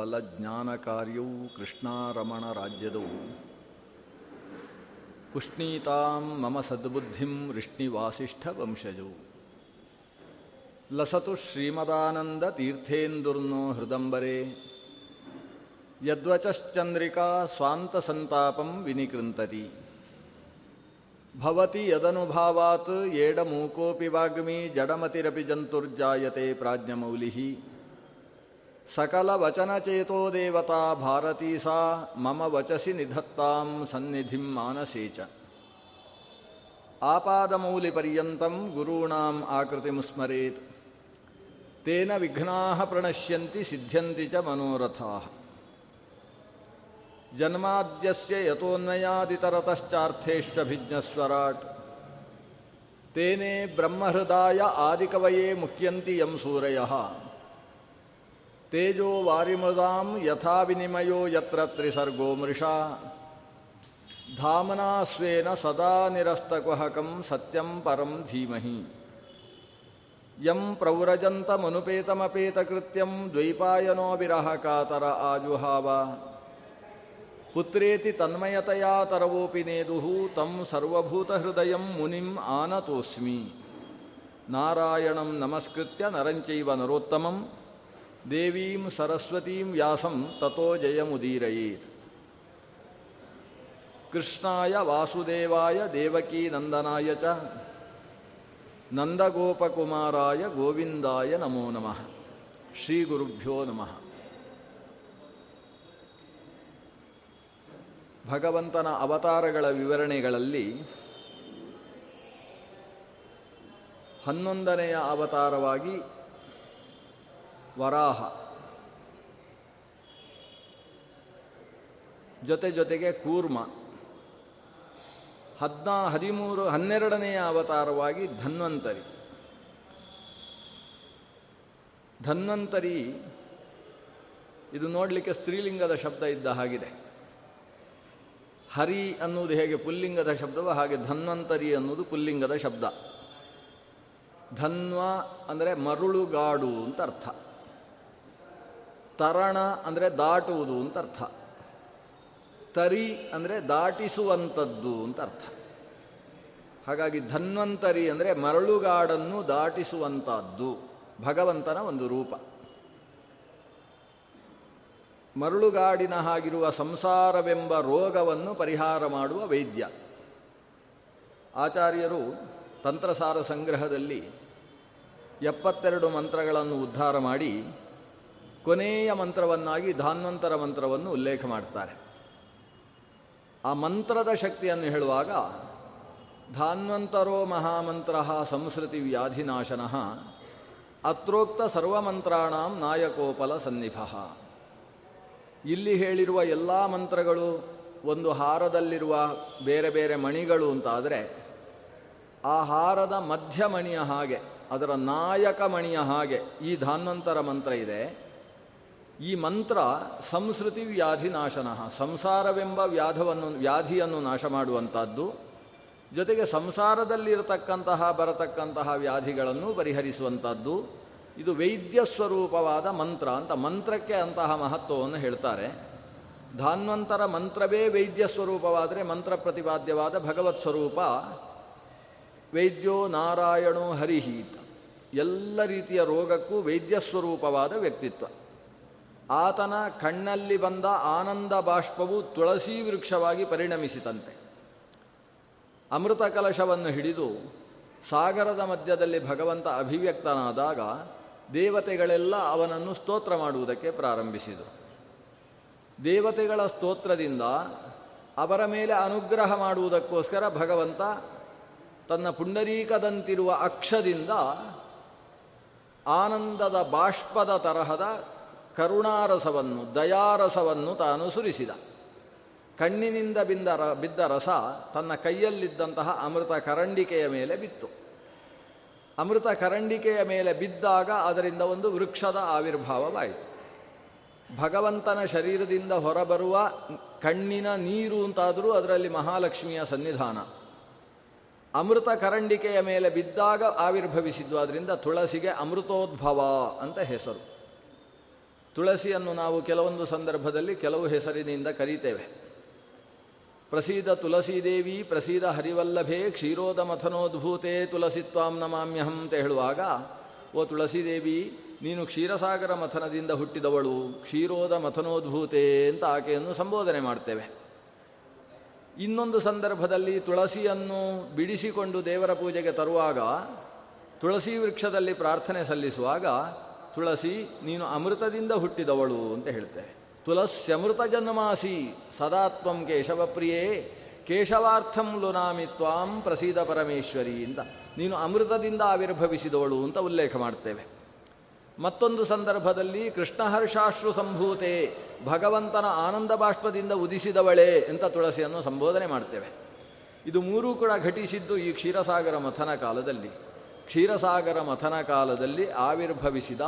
ಬಲ ಜ್ಞಾನ ಕಾರ್ಯವು ಕೃಷ್ಣಾರಮಣ ರಾಜ್ಯದವು ಪುಷ್ಣೀತಾಂ ಮಮ ಸದ್ಬುದ್ಧಿಂ ವೃಷ್ಣಿವಾಸಿಷ್ಠ ವಂಶಜವು ಲಸತು ಶ್ರೀಮದಾನಂದ ತೀರ್ಥೇಂದುರ್ನೋ ಹೃದಂಬರೆ. ಯದ್ವಚಶ್ಚಂದ್ರಿಕಾ ಸ್ವಾಂತಸಂತಾಪಂ ವಿನಿಕೃಂತತಿ. ಭವತಿ ಯದನುಭಾವಾತ್ ಏಡಮೂಕೋಪಿ ವಾಗ್ಮಿ ಜಡಮತಿರಪಿ ಜಂತುರ್ಜಾಯತೆ ಪ್ರಾಜ್ಞಮೌಲಿಃ ಸಕಲ ವಚನಚೇತೋ ದೇವತಾ ಭಾರತೀ ಸಾ, ಮಮ ವಚಸಿ ನಿಧತ್ತಾಂ ಸನ್ನಿಧಿಂ ಮಾನಸೇ ಚ. ಆಪಾದಮೌಲಿಪರ್ಯಂತಂ ಗುರೂಣಾಂ ಆಕೃತಿಂ ಸ್ಮರೇತ್. ತೇನ ವಿಘ್ನಾ ಪ್ರಣಶ್ಯಂತಿ ಸಿದ್ಧ್ಯಂತಿ ಚ ಮನೋರಥಾ. ಜನ್ಮಾದ್ಯಸ್ಯ ಯತೋನ್ಮಯಾದಿತರತಶ್ಚಾರ್ಥೇಷ್ವಭಿಜ್ಞಸ್ವರಾಟ್ ತೇನೆ ಬ್ರಹ್ಮಹೃದಾಯ ಆದಿಕವಯೇ ಮುಖ್ಯಂತಿ ಯಂ ಸೂರಯಃ. ತೇಜೋ ವಾರಿಮೃದಾಂ ಯಥಾ ವಿನಿಮಯೋ ಯತ್ರ ತ್ರಿಸರ್ಗೋ ಮೃಷಾ. ಧಾಮನಾಸ್ವೇನ ಸದಾ ನಿರಸ್ತಕುಹಕಂ ಸತ್ಯಂ ಪರಂ ಧೀಮಹಿ. ಯಂ ಪ್ರವ್ರಜಂತಮನುಪೇತಮಪೇತಕೃತ್ಯಂ ದ್ವೈಪಾಯನೋ ವಿರಹ ಕಾತರ ಆಜುಹಾವ. ಪುತ್ರೇತಿ ತನ್ಮಯತೆಯ ತರವೋಪಿ ನೇದುಹು ತಂ ಸರ್ವಭೂತಹೃದಯ ಮುನಿಂ ಆನತೋಸ್ಮಿ. ನಾರಾಯಣಂ ನಮಸ್ಕೃತ್ಯ ನರಂಚೈವ ನರೋತ್ತಮಂ ದೇವೀಂ ಸರಸ್ವತೀಂ ವ್ಯಾಸಂ ತಥೋ ಜಯಮುದೀರಯೇತ್. ಕೃಷ್ಣಾಯ ವಾಸುದೇವಾಯ ದೇವಕೀನಂದನಾಯ ಚ. ನಂದಗೋಪಕುಮಾರಾಯ ಗೋವಿಂದಾಯ ನಮೋ ನಮಃ. ಶ್ರೀ ಗುರುಭ್ಯೋ ನಮಃ. ಭಗವಂತನ ಅವತಾರಗಳ ವಿವರಣೆಗಳಲ್ಲಿ ಹನ್ನೊಂದನೆಯ ಅವತಾರವಾಗಿ ವರಾಹ. ಜೊತೆ ಜೊತೆಗೆ ಕೂರ್ಮ. ಹದಿನಾ, ಹದಿಮೂರು, ಹನ್ನೆರಡನೆಯ ಅವತಾರವಾಗಿ ಧನ್ವಂತರಿ. ಧನ್ವಂತರಿ, ಇದು ನೋಡಲಿಕ್ಕೆ ಸ್ತ್ರೀಲಿಂಗದ ಶಬ್ದ ಇದ್ದ ಹಾಗಿದೆ. ಹರಿ ಅನ್ನುವುದು ಹೇಗೆ ಪುಲ್ಲಿಂಗದ ಶಬ್ದವೋ ಹಾಗೆ ಧನ್ವಂತರಿ ಅನ್ನುವುದು ಪುಲ್ಲಿಂಗದ ಶಬ್ದ. ಧನ್ವ ಅಂದರೆ ಮರುಳುಗಾಡು ಅಂತ ಅರ್ಥ. ತರಣ ಅಂದರೆ ದಾಟುವುದು ಅಂತ ಅರ್ಥ. ತರಿ ಅಂದರೆ ದಾಟಿಸುವಂಥದ್ದು ಅಂತ ಅರ್ಥ. ಹಾಗಾಗಿ ಧನ್ವಂತರಿ ಅಂದರೆ ಮರಳುಗಾಡನ್ನು ದಾಟಿಸುವಂಥದ್ದು. ಭಗವಂತನ ಒಂದು ರೂಪ. ಮರಳುಗಾಡಿನ ಹಾಗಿರುವ ಸಂಸಾರವೆಂಬ ರೋಗವನ್ನು ಪರಿಹಾರ ಮಾಡುವ ವೈದ್ಯ. ಆಚಾರ್ಯರು ತಂತ್ರಸಾರ ಸಂಗ್ರಹದಲ್ಲಿ ಎಪ್ಪತ್ತೆರಡು ಮಂತ್ರಗಳನ್ನು ಉದ್ಧಾರ ಮಾಡಿ ಕೊನೆಯ ಮಂತ್ರವನ್ನಾಗಿ ಧಾನ್ವಂತರ ಮಂತ್ರವನ್ನು ಉಲ್ಲೇಖ ಮಾಡ್ತಾರೆ. ಆ ಮಂತ್ರದ ಶಕ್ತಿಯನ್ನು ಹೇಳುವಾಗ, ಧಾನ್ವಂತರೋ ಮಹಾಮಂತ್ರ ಸಂಸ್ಕೃತಿ ವ್ಯಾಧಿನಾಶನ ಅತ್ರೋಕ್ತ ಸರ್ವಮಂತ್ರಾಣ ನಾಯಕೋಪಲ ಸನ್ನಿಭ. ಇಲ್ಲಿ ಹೇಳಿರುವ ಎಲ್ಲ ಮಂತ್ರಗಳು ಒಂದು ಹಾರದಲ್ಲಿರುವ ಬೇರೆ ಬೇರೆ ಮಣಿಗಳು ಅಂತಾದರೆ, ಆ ಹಾರದ ಮಧ್ಯಮಣಿಯ ಹಾಗೆ, ಅದರ ನಾಯಕ ಮಣಿಯ ಹಾಗೆ ಈ ಧಾನ್ವಂತರ ಮಂತ್ರ ಇದೆ. ಈ ಮಂತ್ರ ಸಂಸ್ಕೃತಿ ವ್ಯಾಧಿ ನಾಶನ, ಸಂಸಾರವೆಂಬ ವ್ಯಾಧವನ್ನು, ವ್ಯಾಧಿಯನ್ನು ನಾಶ ಮಾಡುವಂಥದ್ದು, ಜೊತೆಗೆ ಸಂಸಾರದಲ್ಲಿರತಕ್ಕಂತಹ, ಬರತಕ್ಕಂತಹ ವ್ಯಾಧಿಗಳನ್ನು ಪರಿಹರಿಸುವಂಥದ್ದು, ಇದು ವೈದ್ಯ ಸ್ವರೂಪವಾದ ಮಂತ್ರ ಅಂತ ಮಂತ್ರಕ್ಕೆ ಅಂತಹ ಮಹತ್ವವನ್ನು ಹೇಳ್ತಾರೆ. ಧಾನ್ವಂತರ ಮಂತ್ರವೇ ವೈದ್ಯ ಸ್ವರೂಪವಾದರೆ ಮಂತ್ರ ಪ್ರತಿಪಾದ್ಯವಾದ ಭಗವತ್ ಸ್ವರೂಪ. ವೈದ್ಯೋ ನಾರಾಯಣೋ ಹರಿಹೀತ. ಎಲ್ಲ ರೀತಿಯ ರೋಗಕ್ಕೂ ವೈದ್ಯ ಸ್ವರೂಪವಾದ ವ್ಯಕ್ತಿತ್ವ. ಆತನ ಕಣ್ಣಲ್ಲಿ ಬಂದ ಆನಂದ ಬಾಷ್ಪವು ತುಳಸಿ ವೃಕ್ಷವಾಗಿ ಪರಿಣಮಿಸಿತಂತೆ. ಅಮೃತ ಕಲಶವನ್ನು ಹಿಡಿದು ಸಾಗರದ ಮಧ್ಯದಲ್ಲಿ ಭಗವಂತ ಅಭಿವ್ಯಕ್ತನಾದಾಗ ದೇವತೆಗಳೆಲ್ಲ ಅವನನ್ನು ಸ್ತೋತ್ರ ಮಾಡುವುದಕ್ಕೆ ಪ್ರಾರಂಭಿಸಿದರು. ದೇವತೆಗಳ ಸ್ತೋತ್ರದಿಂದ ಅವರ ಮೇಲೆ ಅನುಗ್ರಹ ಮಾಡುವುದಕ್ಕೋಸ್ಕರ ಭಗವಂತ ತನ್ನ ಪುಂಡರೀಕದಂತಿರುವ ಅಕ್ಷದಿಂದ ಆನಂದದ ಬಾಷ್ಪದ ತರಹದ ಕರುಣಾರಸವನ್ನು, ದಯಾರಸವನ್ನು ತಾನು ಸುರಿಸಿದ. ಕಣ್ಣಿನಿಂದ ಬಿಂದ ರ, ಬಿದ್ದ ರಸ ತನ್ನ ಕೈಯಲ್ಲಿದ್ದಂತಹ ಅಮೃತ ಕರಂಡಿಕೆಯ ಮೇಲೆ ಬಿತ್ತು. ಅಮೃತ ಕರಂಡಿಕೆಯ ಮೇಲೆ ಬಿದ್ದಾಗ ಅದರಿಂದ ಒಂದು ವೃಕ್ಷದ ಆವಿರ್ಭಾವವಾಯಿತು. ಭಗವಂತನ ಶರೀರದಿಂದ ಹೊರಬರುವ ಕಣ್ಣಿನ ನೀರು ಅಂತಾದರೂ ಅದರಲ್ಲಿ ಮಹಾಲಕ್ಷ್ಮಿಯ ಸನ್ನಿಧಾನ. ಅಮೃತ ಕರಂಡಿಕೆಯ ಮೇಲೆ ಬಿದ್ದಾಗ ಆವಿರ್ಭವಿಸಿದ್ದು ಅದರಿಂದ ತುಳಸಿಗೆ ಅಮೃತೋದ್ಭವ ಅಂತ ಹೆಸರು. ತುಳಸಿಯನ್ನು ನಾವು ಕೆಲವೊಂದು ಸಂದರ್ಭದಲ್ಲಿ ಕೆಲವು ಹೆಸರಿನಿಂದ ಕರೀತೇವೆ. ಪ್ರಸೀದ ತುಳಸೀದೇವಿ, ಪ್ರಸೀದ ಹರಿವಲ್ಲಭೆ ಕ್ಷೀರೋದ ಮಥನೋದ್ಭೂತೆ ತುಳಸಿತ್ವಾಂ ನಮಾಮ್ಯಹಂ ಅಂತ ಹೇಳುವಾಗ, ಓ ತುಳಸೀದೇವಿ, ನೀನು ಕ್ಷೀರಸಾಗರ ಮಥನದಿಂದ ಹುಟ್ಟಿದವಳು ಕ್ಷೀರೋದ ಮಥನೋದ್ಭೂತೆ ಅಂತ ಆಕೆಯನ್ನು ಸಂಬೋಧನೆ ಮಾಡ್ತೇವೆ. ಇನ್ನೊಂದು ಸಂದರ್ಭದಲ್ಲಿ ತುಳಸಿಯನ್ನು ಬಿಡಿಸಿಕೊಂಡು ದೇವರ ಪೂಜೆಗೆ ತರುವಾಗ, ತುಳಸಿ ವೃಕ್ಷದಲ್ಲಿ ಪ್ರಾರ್ಥನೆ ಸಲ್ಲಿಸುವಾಗ ತುಳಸಿ, ನೀನು ಅಮೃತದಿಂದ ಹುಟ್ಟಿದವಳು ಅಂತ ಹೇಳ್ತೇವೆ ತುಳಸ್ಯಮೃತ ಜನ್ಮಾಸಿ ಸದಾತ್ವಂ ಕೇಶವಪ್ರಿಯೇ, ಕೇಶವಾರ್ಥಂ ಲುನಾಮಿ ತ್ವಾಂ ಪ್ರಸೀದ ಪರಮೇಶ್ವರಿ ಅಂತ. ನೀನು ಅಮೃತದಿಂದ ಆವಿರ್ಭವಿಸಿದವಳು ಅಂತ ಉಲ್ಲೇಖ ಮಾಡ್ತೇವೆ. ಮತ್ತೊಂದು ಸಂದರ್ಭದಲ್ಲಿ, ಕೃಷ್ಣಹರ್ಷಾಶ್ರು ಸಂಭೂತೆ, ಭಗವಂತನ ಆನಂದ ಬಾಷ್ಪದಿಂದ ಉದಿಸಿದವಳೇ ಅಂತ ತುಳಸಿಯನ್ನು ಸಂಬೋಧನೆ ಮಾಡ್ತೇವೆ. ಇದು ಮೂರೂ ಕೂಡ ಘಟಿಸಿದ್ದು ಈ ಕ್ಷೀರಸಾಗರ ಮಥನ ಕಾಲದಲ್ಲಿ. ಕ್ಷೀರಸಾಗರ ಮಥನ ಕಾಲದಲ್ಲಿ ಆವಿರ್ಭವಿಸಿದ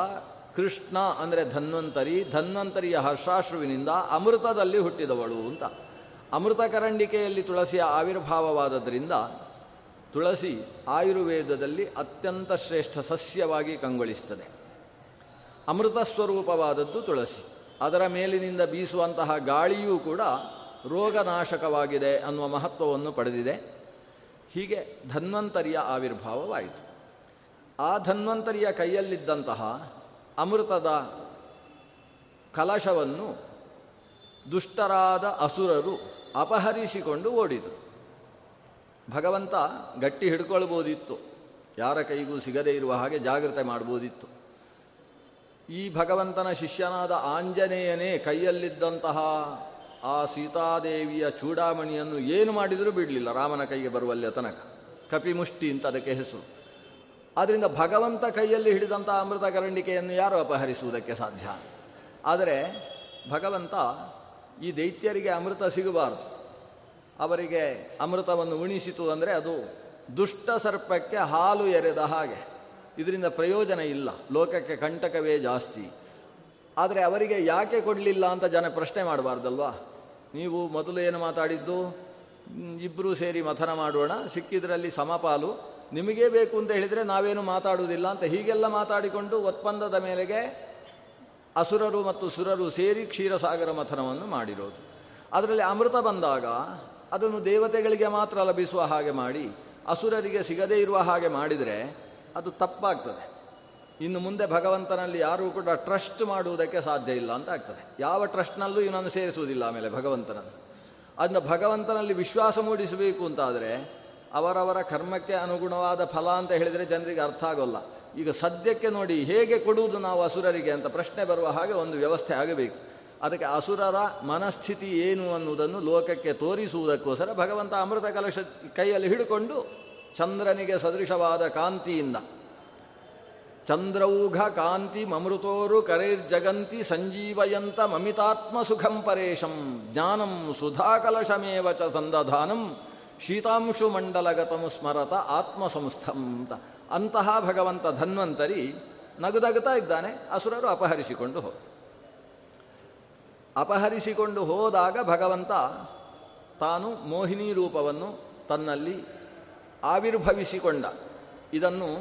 ಕೃಷ್ಣ ಅಂದರೆ ಧನ್ವಂತರಿ, ಧನ್ವಂತರಿಯ ಹರ್ಷಾಶ್ರುವಿನಿಂದ ಅಮೃತದಲ್ಲಿ ಹುಟ್ಟಿದವಳು ಅಂತ. ಅಮೃತ ಕರಂಡಿಕೆಯಲ್ಲಿ ತುಳಸಿಯ ಆವಿರ್ಭಾವವಾದದ್ರಿಂದ ತುಳಸಿ ಆಯುರ್ವೇದದಲ್ಲಿ ಅತ್ಯಂತ ಶ್ರೇಷ್ಠ ಸಸ್ಯವಾಗಿ ಕಂಗೊಳಿಸ್ತದೆ. ಅಮೃತ ಸ್ವರೂಪವಾದದ್ದು ತುಳಸಿ. ಅದರ ಮೇಲಿನಿಂದ ಬೀಸುವಂತಹ ಗಾಳಿಯೂ ಕೂಡ ರೋಗನಾಶಕವಾಗಿದೆ ಅನ್ನುವ ಮಹತ್ವವನ್ನು ಪಡೆದಿದೆ. ಹೀಗೆ ಧನ್ವಂತರಿಯ ಆವಿರ್ಭಾವವಾಯಿತು. ಆ ಧನ್ವಂತರಿಯ ಕೈಯಲ್ಲಿದ್ದಂತಹ ಅಮೃತದ ಕಲಶವನ್ನು ದುಷ್ಟರಾದ ಅಸುರರು ಅಪಹರಿಸಿಕೊಂಡು ಓಡಿದರು. ಭಗವಂತ ಗಟ್ಟಿ ಹಿಡ್ಕೊಳ್ಬೋದಿತ್ತು. ಯಾರ ಕೈಗೂ ಸಿಗದೇ ಇರುವ ಹಾಗೆ ಜಾಗ್ರತೆ ಮಾಡ್ಬೋದಿತ್ತು. ಈ ಭಗವಂತನ ಶಿಷ್ಯನಾದ ಆಂಜನೇಯನೇ ಕೈಯಲ್ಲಿದ್ದಂತಹ ಆ ಸೀತಾದೇವಿಯ ಚೂಡಾಮಣಿಯನ್ನು ಏನು ಮಾಡಿದರೂ ಬಿಡಲಿಲ್ಲ. ರಾಮನ ಕೈಗೆ ಬರುವಲ್ಲಿ ತನಕ. ಕಪಿಮುಷ್ಟಿ ಅಂತ ಅದಕ್ಕೆ ಹೆಸರು. ಆದ್ದರಿಂದ ಭಗವಂತ ಕೈಯಲ್ಲಿ ಹಿಡಿದಂಥ ಅಮೃತ ಕರಂಡಿಕೆಯನ್ನು ಯಾರು ಅಪಹರಿಸುವುದಕ್ಕೆ ಸಾಧ್ಯ? ಆದರೆ ಭಗವಂತ ಈ ದೈತ್ಯರಿಗೆ ಅಮೃತ ಸಿಗಬಾರದು. ಅವರಿಗೆ ಅಮೃತವನ್ನು ಉಣಿಸಿತು ಅಂದರೆ ಅದು ದುಷ್ಟ ಸರ್ಪಕ್ಕೆ ಹಾಲು ಎರೆದ ಹಾಗೆ. ಇದರಿಂದ ಪ್ರಯೋಜನ ಇಲ್ಲ. ಲೋಕಕ್ಕೆ ಕಂಟಕವೇ ಜಾಸ್ತಿ. ಆದರೆ ಅವರಿಗೆ ಯಾಕೆ ಕೊಡಲಿಲ್ಲ ಅಂತ ಜನ ಪ್ರಶ್ನೆ ಮಾಡಬಾರ್ದಲ್ವಾ? ನೀವು ಮೊದಲು ಏನು ಮಾತಾಡಿದ್ದು? ಇಬ್ಬರೂ ಸೇರಿ ಮಥನ ಮಾಡೋಣ. ಸಿಕ್ಕಿದ್ರಲ್ಲಿ ಸಮಪಾಲು ನಿಮಗೇ ಬೇಕು ಅಂತ ಹೇಳಿದರೆ ನಾವೇನು ಮಾತಾಡುವುದಿಲ್ಲ ಅಂತ ಹೀಗೆಲ್ಲ ಮಾತಾಡಿಕೊಂಡು ಒಪ್ಪಂದದ ಮೇಲೆಗೆ ಅಸುರರು ಮತ್ತು ಸುರರು ಸೇರಿ ಕ್ಷೀರಸಾಗರ ಮಥನವನ್ನು ಮಾಡಿರೋದು. ಅದರಲ್ಲಿ ಅಮೃತ ಬಂದಾಗ ಅದನ್ನು ದೇವತೆಗಳಿಗೆ ಮಾತ್ರ ಲಭಿಸುವ ಹಾಗೆ ಮಾಡಿ, ಅಸುರರಿಗೆ ಸಿಗದೇ ಇರುವ ಹಾಗೆ ಮಾಡಿದರೆ ಅದು ತಪ್ಪಾಗ್ತದೆ. ಇನ್ನು ಮುಂದೆ ಭಗವಂತನಲ್ಲಿ ಯಾರೂ ಕೂಡ ಟ್ರಸ್ಟ್ ಮಾಡುವುದಕ್ಕೆ ಸಾಧ್ಯ ಇಲ್ಲ ಅಂತ ಆಗ್ತದೆ. ಯಾವ ಟ್ರಸ್ಟ್ನಲ್ಲೂ ಇವನನ್ನು ಸೇರಿಸುವುದಿಲ್ಲ ಆಮೇಲೆ ಭಗವಂತನನ್ನು. ಅದನ್ನ ಭಗವಂತನಲ್ಲಿ ವಿಶ್ವಾಸ ಮೂಡಿಸಬೇಕು ಅಂತಾದರೆ ಅವರವರ ಕರ್ಮಕ್ಕೆ ಅನುಗುಣವಾದ ಫಲ ಅಂತ ಹೇಳಿದರೆ ಜನರಿಗೆ ಅರ್ಥ ಆಗೋಲ್ಲ. ಈಗ ಸದ್ಯಕ್ಕೆ ನೋಡಿ ಹೇಗೆ ಕೊಡುವುದು ನಾವು ಅಸುರರಿಗೆ ಅಂತ ಪ್ರಶ್ನೆ ಬರುವ ಹಾಗೆ ಒಂದು ವ್ಯವಸ್ಥೆ ಆಗಬೇಕು. ಅದಕ್ಕೆ ಅಸುರರ ಮನಸ್ಥಿತಿ ಏನು ಅನ್ನುವುದನ್ನು ಲೋಕಕ್ಕೆ ತೋರಿಸುವುದಕ್ಕೋಸ್ಕರ ಭಗವಂತ ಅಮೃತ ಕಲಶ ಕೈಯಲ್ಲಿ ಹಿಡ್ಕೊಂಡು ಚಂದ್ರನಿಗೆ ಸದೃಶವಾದ ಕಾಂತಿಯಿಂದ ಚಂದ್ರೌಘ ಕಾಂತಿ ಮಮೃತೋರು ಕರೈರ್ಜಗಂತಿ ಸಂಜೀವಯಂತ ಮಮಿತಾತ್ಮ ಸುಖಂ ಪರೇಶಂ ಜ್ಞಾನಂ ಸುಧಾಕಲಶಮೇವ ಚ ಸಂದಧಾನಂ ಶೀತಾಂಶು ಮಂಡಲಗತಮು ಸ್ಮರತ ಆತ್ಮಸಂಸ್ಥಂ ಅಂತ. ಅಂತಹ ಭಗವಂತ ಧನ್ವಂತರಿ ನಗುದಗುತ್ತಾ ಇದ್ದಾನೆ, ಅಸುರರು ಅಪಹರಿಸಿಕೊಂಡು ಹೋದ ಅಪಹರಿಸಿಕೊಂಡು ಹೋದಾಗ ಭಗವಂತ ತಾನು ಮೋಹಿನಿ ರೂಪವನ್ನು ತನ್ನಲ್ಲಿ ಆವಿರ್ಭವಿಸಿಕೊಂಡ. ಇದನ್ನು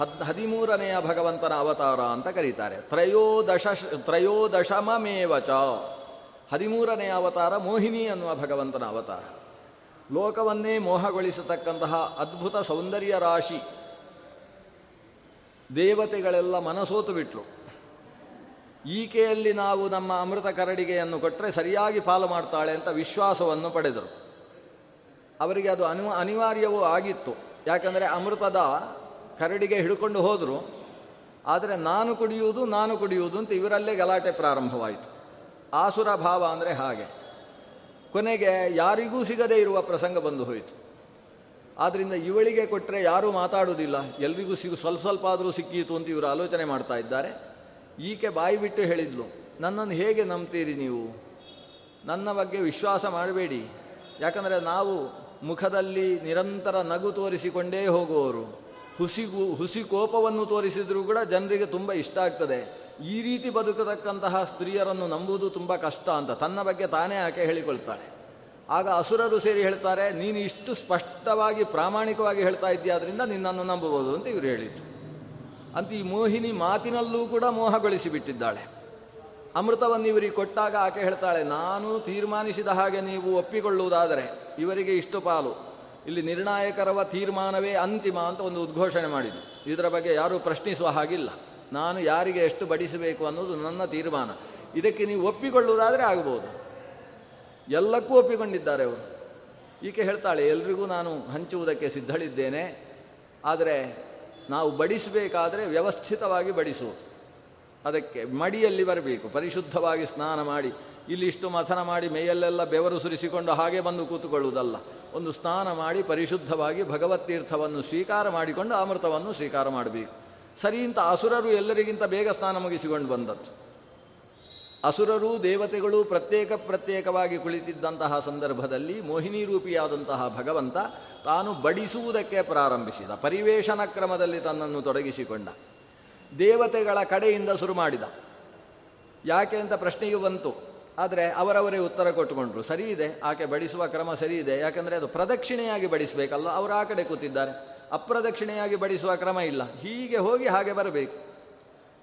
ಹದ್, ಹದಿಮೂರನೆಯ ಭಗವಂತನ ಅವತಾರ ಅಂತ ಕರೀತಾರೆ. ತ್ರಯೋದಶ, ತ್ರಯೋದಶಮಮೇವಚ. ಹದಿಮೂರನೆಯ ಅವತಾರ ಮೋಹಿನಿ ಅನ್ನುವ ಭಗವಂತನ ಅವತಾರ. ಲೋಕವನ್ನೇ ಮೋಹಗೊಳಿಸತಕ್ಕಂತಹ ಅದ್ಭುತ ಸೌಂದರ್ಯ ರಾಶಿ ದೇವತೆಗಳೆಲ್ಲ ಮನಸೋತು ಬಿಟ್ಟರು ಈಕೆಯಲ್ಲಿ ನಾವು ನಮ್ಮ ಅಮೃತ ಕರಡಿಗೆಯನ್ನು ಕೊಟ್ಟರೆ ಸರಿಯಾಗಿ ಪಾಲು ಮಾಡ್ತಾಳೆ ಅಂತ ವಿಶ್ವಾಸವನ್ನು ಪಡೆದರು. ಅವರಿಗೆ ಅದು ಅನಿವ, ಅನಿವಾರ್ಯವೂ ಆಗಿತ್ತು. ಯಾಕಂದರೆ ಅಮೃತದ ಕರಡಿಗೆ ಹಿಡ್ಕೊಂಡು ಹೋದರು. ಆದರೆ ನಾನು ಕುಡಿಯುವುದು ನಾನು ಕುಡಿಯುವುದು ಅಂತ ಇವರಲ್ಲೇ ಗಲಾಟೆ ಪ್ರಾರಂಭವಾಯಿತು. ಆಸುರ ಭಾವ ಅಂದರೆ ಹಾಗೆ. ಕೊನೆಗೆ ಯಾರಿಗೂ ಸಿಗದೇ ಇರುವ ಪ್ರಸಂಗ ಬಂದು ಹೋಯಿತು. ಆದ್ದರಿಂದ ಇವಳಿಗೆ ಕೊಟ್ಟರೆ ಯಾರೂ ಮಾತಾಡುವುದಿಲ್ಲ. ಎಲ್ರಿಗೂ ಸಿಗು, ಸ್ವಲ್ಪ ಸ್ವಲ್ಪ ಆದರೂ ಸಿಕ್ಕಿತು ಅಂತ ಇವರು ಆಲೋಚನೆ ಮಾಡ್ತಾ ಇದ್ದಾರೆ. ಈಕೆ ಬಾಯಿ ಬಿಟ್ಟು ಹೇಳಿದ್ಲು, ನನ್ನನ್ನು ಹೇಗೆ ನಂಬ್ತೀರಿ ನೀವು? ನನ್ನ ಬಗ್ಗೆ ವಿಶ್ವಾಸ ಮಾಡಬೇಡಿ. ಯಾಕಂದರೆ ನಾವು ಮುಖದಲ್ಲಿ ನಿರಂತರ ನಗು ತೋರಿಸಿಕೊಂಡೇ ಹೋಗುವವರು. ಹುಸಿಗು, ಹುಸಿ ಕೋಪವನ್ನು ತೋರಿಸಿದರೂ ಕೂಡ ಜನರಿಗೆ ತುಂಬ ಇಷ್ಟ ಆಗ್ತದೆ. ಈ ರೀತಿ ಬದುಕತಕ್ಕಂತಹ ಸ್ತ್ರೀಯರನ್ನು ನಂಬುವುದು ತುಂಬ ಕಷ್ಟ ಅಂತ ತನ್ನ ಬಗ್ಗೆ ತಾನೇ ಆಕೆ ಹೇಳಿಕೊಳ್ತಾಳೆ. ಆಗ ಅಸುರರು ಸೇರಿ ಹೇಳ್ತಾರೆ, ನೀನು ಇಷ್ಟು ಸ್ಪಷ್ಟವಾಗಿ ಪ್ರಾಮಾಣಿಕವಾಗಿ ಹೇಳ್ತಾ ಇದ್ದೀಯಾದ್ರಿಂದ ನಿನ್ನನ್ನು ನಂಬಬಹುದು ಅಂತ ಇವರು ಹೇಳಿದರು. ಅಂತ ಈ ಮೋಹಿನಿ ಮಾತಿನಲ್ಲೂ ಕೂಡ ಮೋಹಗೊಳಿಸಿಬಿಟ್ಟಿದ್ದಾಳೆ ಅಮೃತವನ್ನು ಇವರಿಗೆ ಕೊಟ್ಟಾಗ ಆಕೆ ಹೇಳ್ತಾಳೆ, ನಾನು ತೀರ್ಮಾನಿಸಿದ ಹಾಗೆ ನೀವು ಒಪ್ಪಿಕೊಳ್ಳುವುದಾದರೆ ಇವರಿಗೆ ಇಷ್ಟು ಪಾಲು. ಇಲ್ಲಿ ನಿರ್ಣಾಯಕರವ ತೀರ್ಮಾನವೇ ಅಂತಿಮ ಅಂತ ಒಂದು ಉದ್ಘೋಷಣೆ ಮಾಡಿದ್ದು ಇದರ ಬಗ್ಗೆ ಯಾರೂ ಪ್ರಶ್ನಿಸುವ ಹಾಗಿಲ್ಲ. ನಾನು ಯಾರಿಗೆ ಎಷ್ಟು ಬಡಿಸಬೇಕು ಅನ್ನೋದು ನನ್ನ ತೀರ್ಮಾನ. ಇದಕ್ಕೆ ನೀವು ಒಪ್ಪಿಕೊಳ್ಳುವುದಾದರೆ ಆಗ್ಬೋದು. ಎಲ್ಲಕ್ಕೂ ಒಪ್ಪಿಕೊಂಡಿದ್ದಾರೆ ಅವರು. ಈಕೆ ಹೇಳ್ತಾಳೆ, ಎಲ್ರಿಗೂ ನಾನು ಹಂಚುವುದಕ್ಕೆ ಸಿದ್ಧಳಿದ್ದೇನೆ, ಆದರೆ ನಾವು ಬಡಿಸಬೇಕಾದರೆ ವ್ಯವಸ್ಥಿತವಾಗಿ ಬಡಿಸುವುದು. ಅದಕ್ಕೆ ಮಡಿಯಲ್ಲಿ ಬರಬೇಕು, ಪರಿಶುದ್ಧವಾಗಿ ಸ್ನಾನ ಮಾಡಿ. ಇಲ್ಲಿ ಇಷ್ಟು ಮಥನ ಮಾಡಿ, ಮೈಯಲ್ಲೆಲ್ಲ ಬೆವರು ಸುರಿಸಿಕೊಂಡು ಹಾಗೆ ಬಂದು ಕೂತುಕೊಳ್ಳುವುದಲ್ಲ. ಒಂದು ಸ್ನಾನ ಮಾಡಿ ಪರಿಶುದ್ಧವಾಗಿ ಭಗವತ್ತೀರ್ಥವನ್ನು ಸ್ವೀಕಾರ ಮಾಡಿಕೊಂಡು ಅಮೃತವನ್ನು ಸ್ವೀಕಾರ ಮಾಡಬೇಕು. ಸರಿ ಇಂಥ ಅಸುರರು ಎಲ್ಲರಿಗಿಂತ ಬೇಗ ಸ್ನಾನ ಮುಗಿಸಿಕೊಂಡು ಬಂದದ್ದು. ಅಸುರರು, ದೇವತೆಗಳು ಪ್ರತ್ಯೇಕ ಪ್ರತ್ಯೇಕವಾಗಿ ಕುಳಿತಿದ್ದಂತಹ ಸಂದರ್ಭದಲ್ಲಿ ಮೋಹಿನಿ ರೂಪಿಯಾದಂತಹ ಭಗವಂತ ತಾನು ಬಡಿಸುವುದಕ್ಕೆ ಪ್ರಾರಂಭಿಸಿದ ಪರಿವೇಶನ ಕ್ರಮದಲ್ಲಿ ತನ್ನನ್ನು ತೊಡಗಿಸಿಕೊಂಡ, ದೇವತೆಗಳ ಕಡೆಯಿಂದ ಶುರು ಮಾಡಿದ. ಯಾಕೆ ಅಂತ ಪ್ರಶ್ನೆಯು ಬಂತು, ಆದರೆ ಅವರವರೇ ಉತ್ತರ ಕೊಟ್ಟುಕೊಂಡ್ರು. ಸರಿ ಇದೆ, ಆಕೆ ಬಡಿಸುವ ಕ್ರಮ ಸರಿ ಇದೆ, ಯಾಕಂದರೆ ಅದು ಪ್ರದಕ್ಷಿಣೆಯಾಗಿ ಬಡಿಸಬೇಕಲ್ಲ ಅವರು ಆ ಕಡೆ ಕೂತಿದ್ದಾರೆ. ಅಪ್ರದಕ್ಷಿಣೆಯಾಗಿ ಬಡಿಸುವ ಕ್ರಮ ಇಲ್ಲ. ಹೀಗೆ ಹೋಗಿ ಹಾಗೆ ಬರಬೇಕು.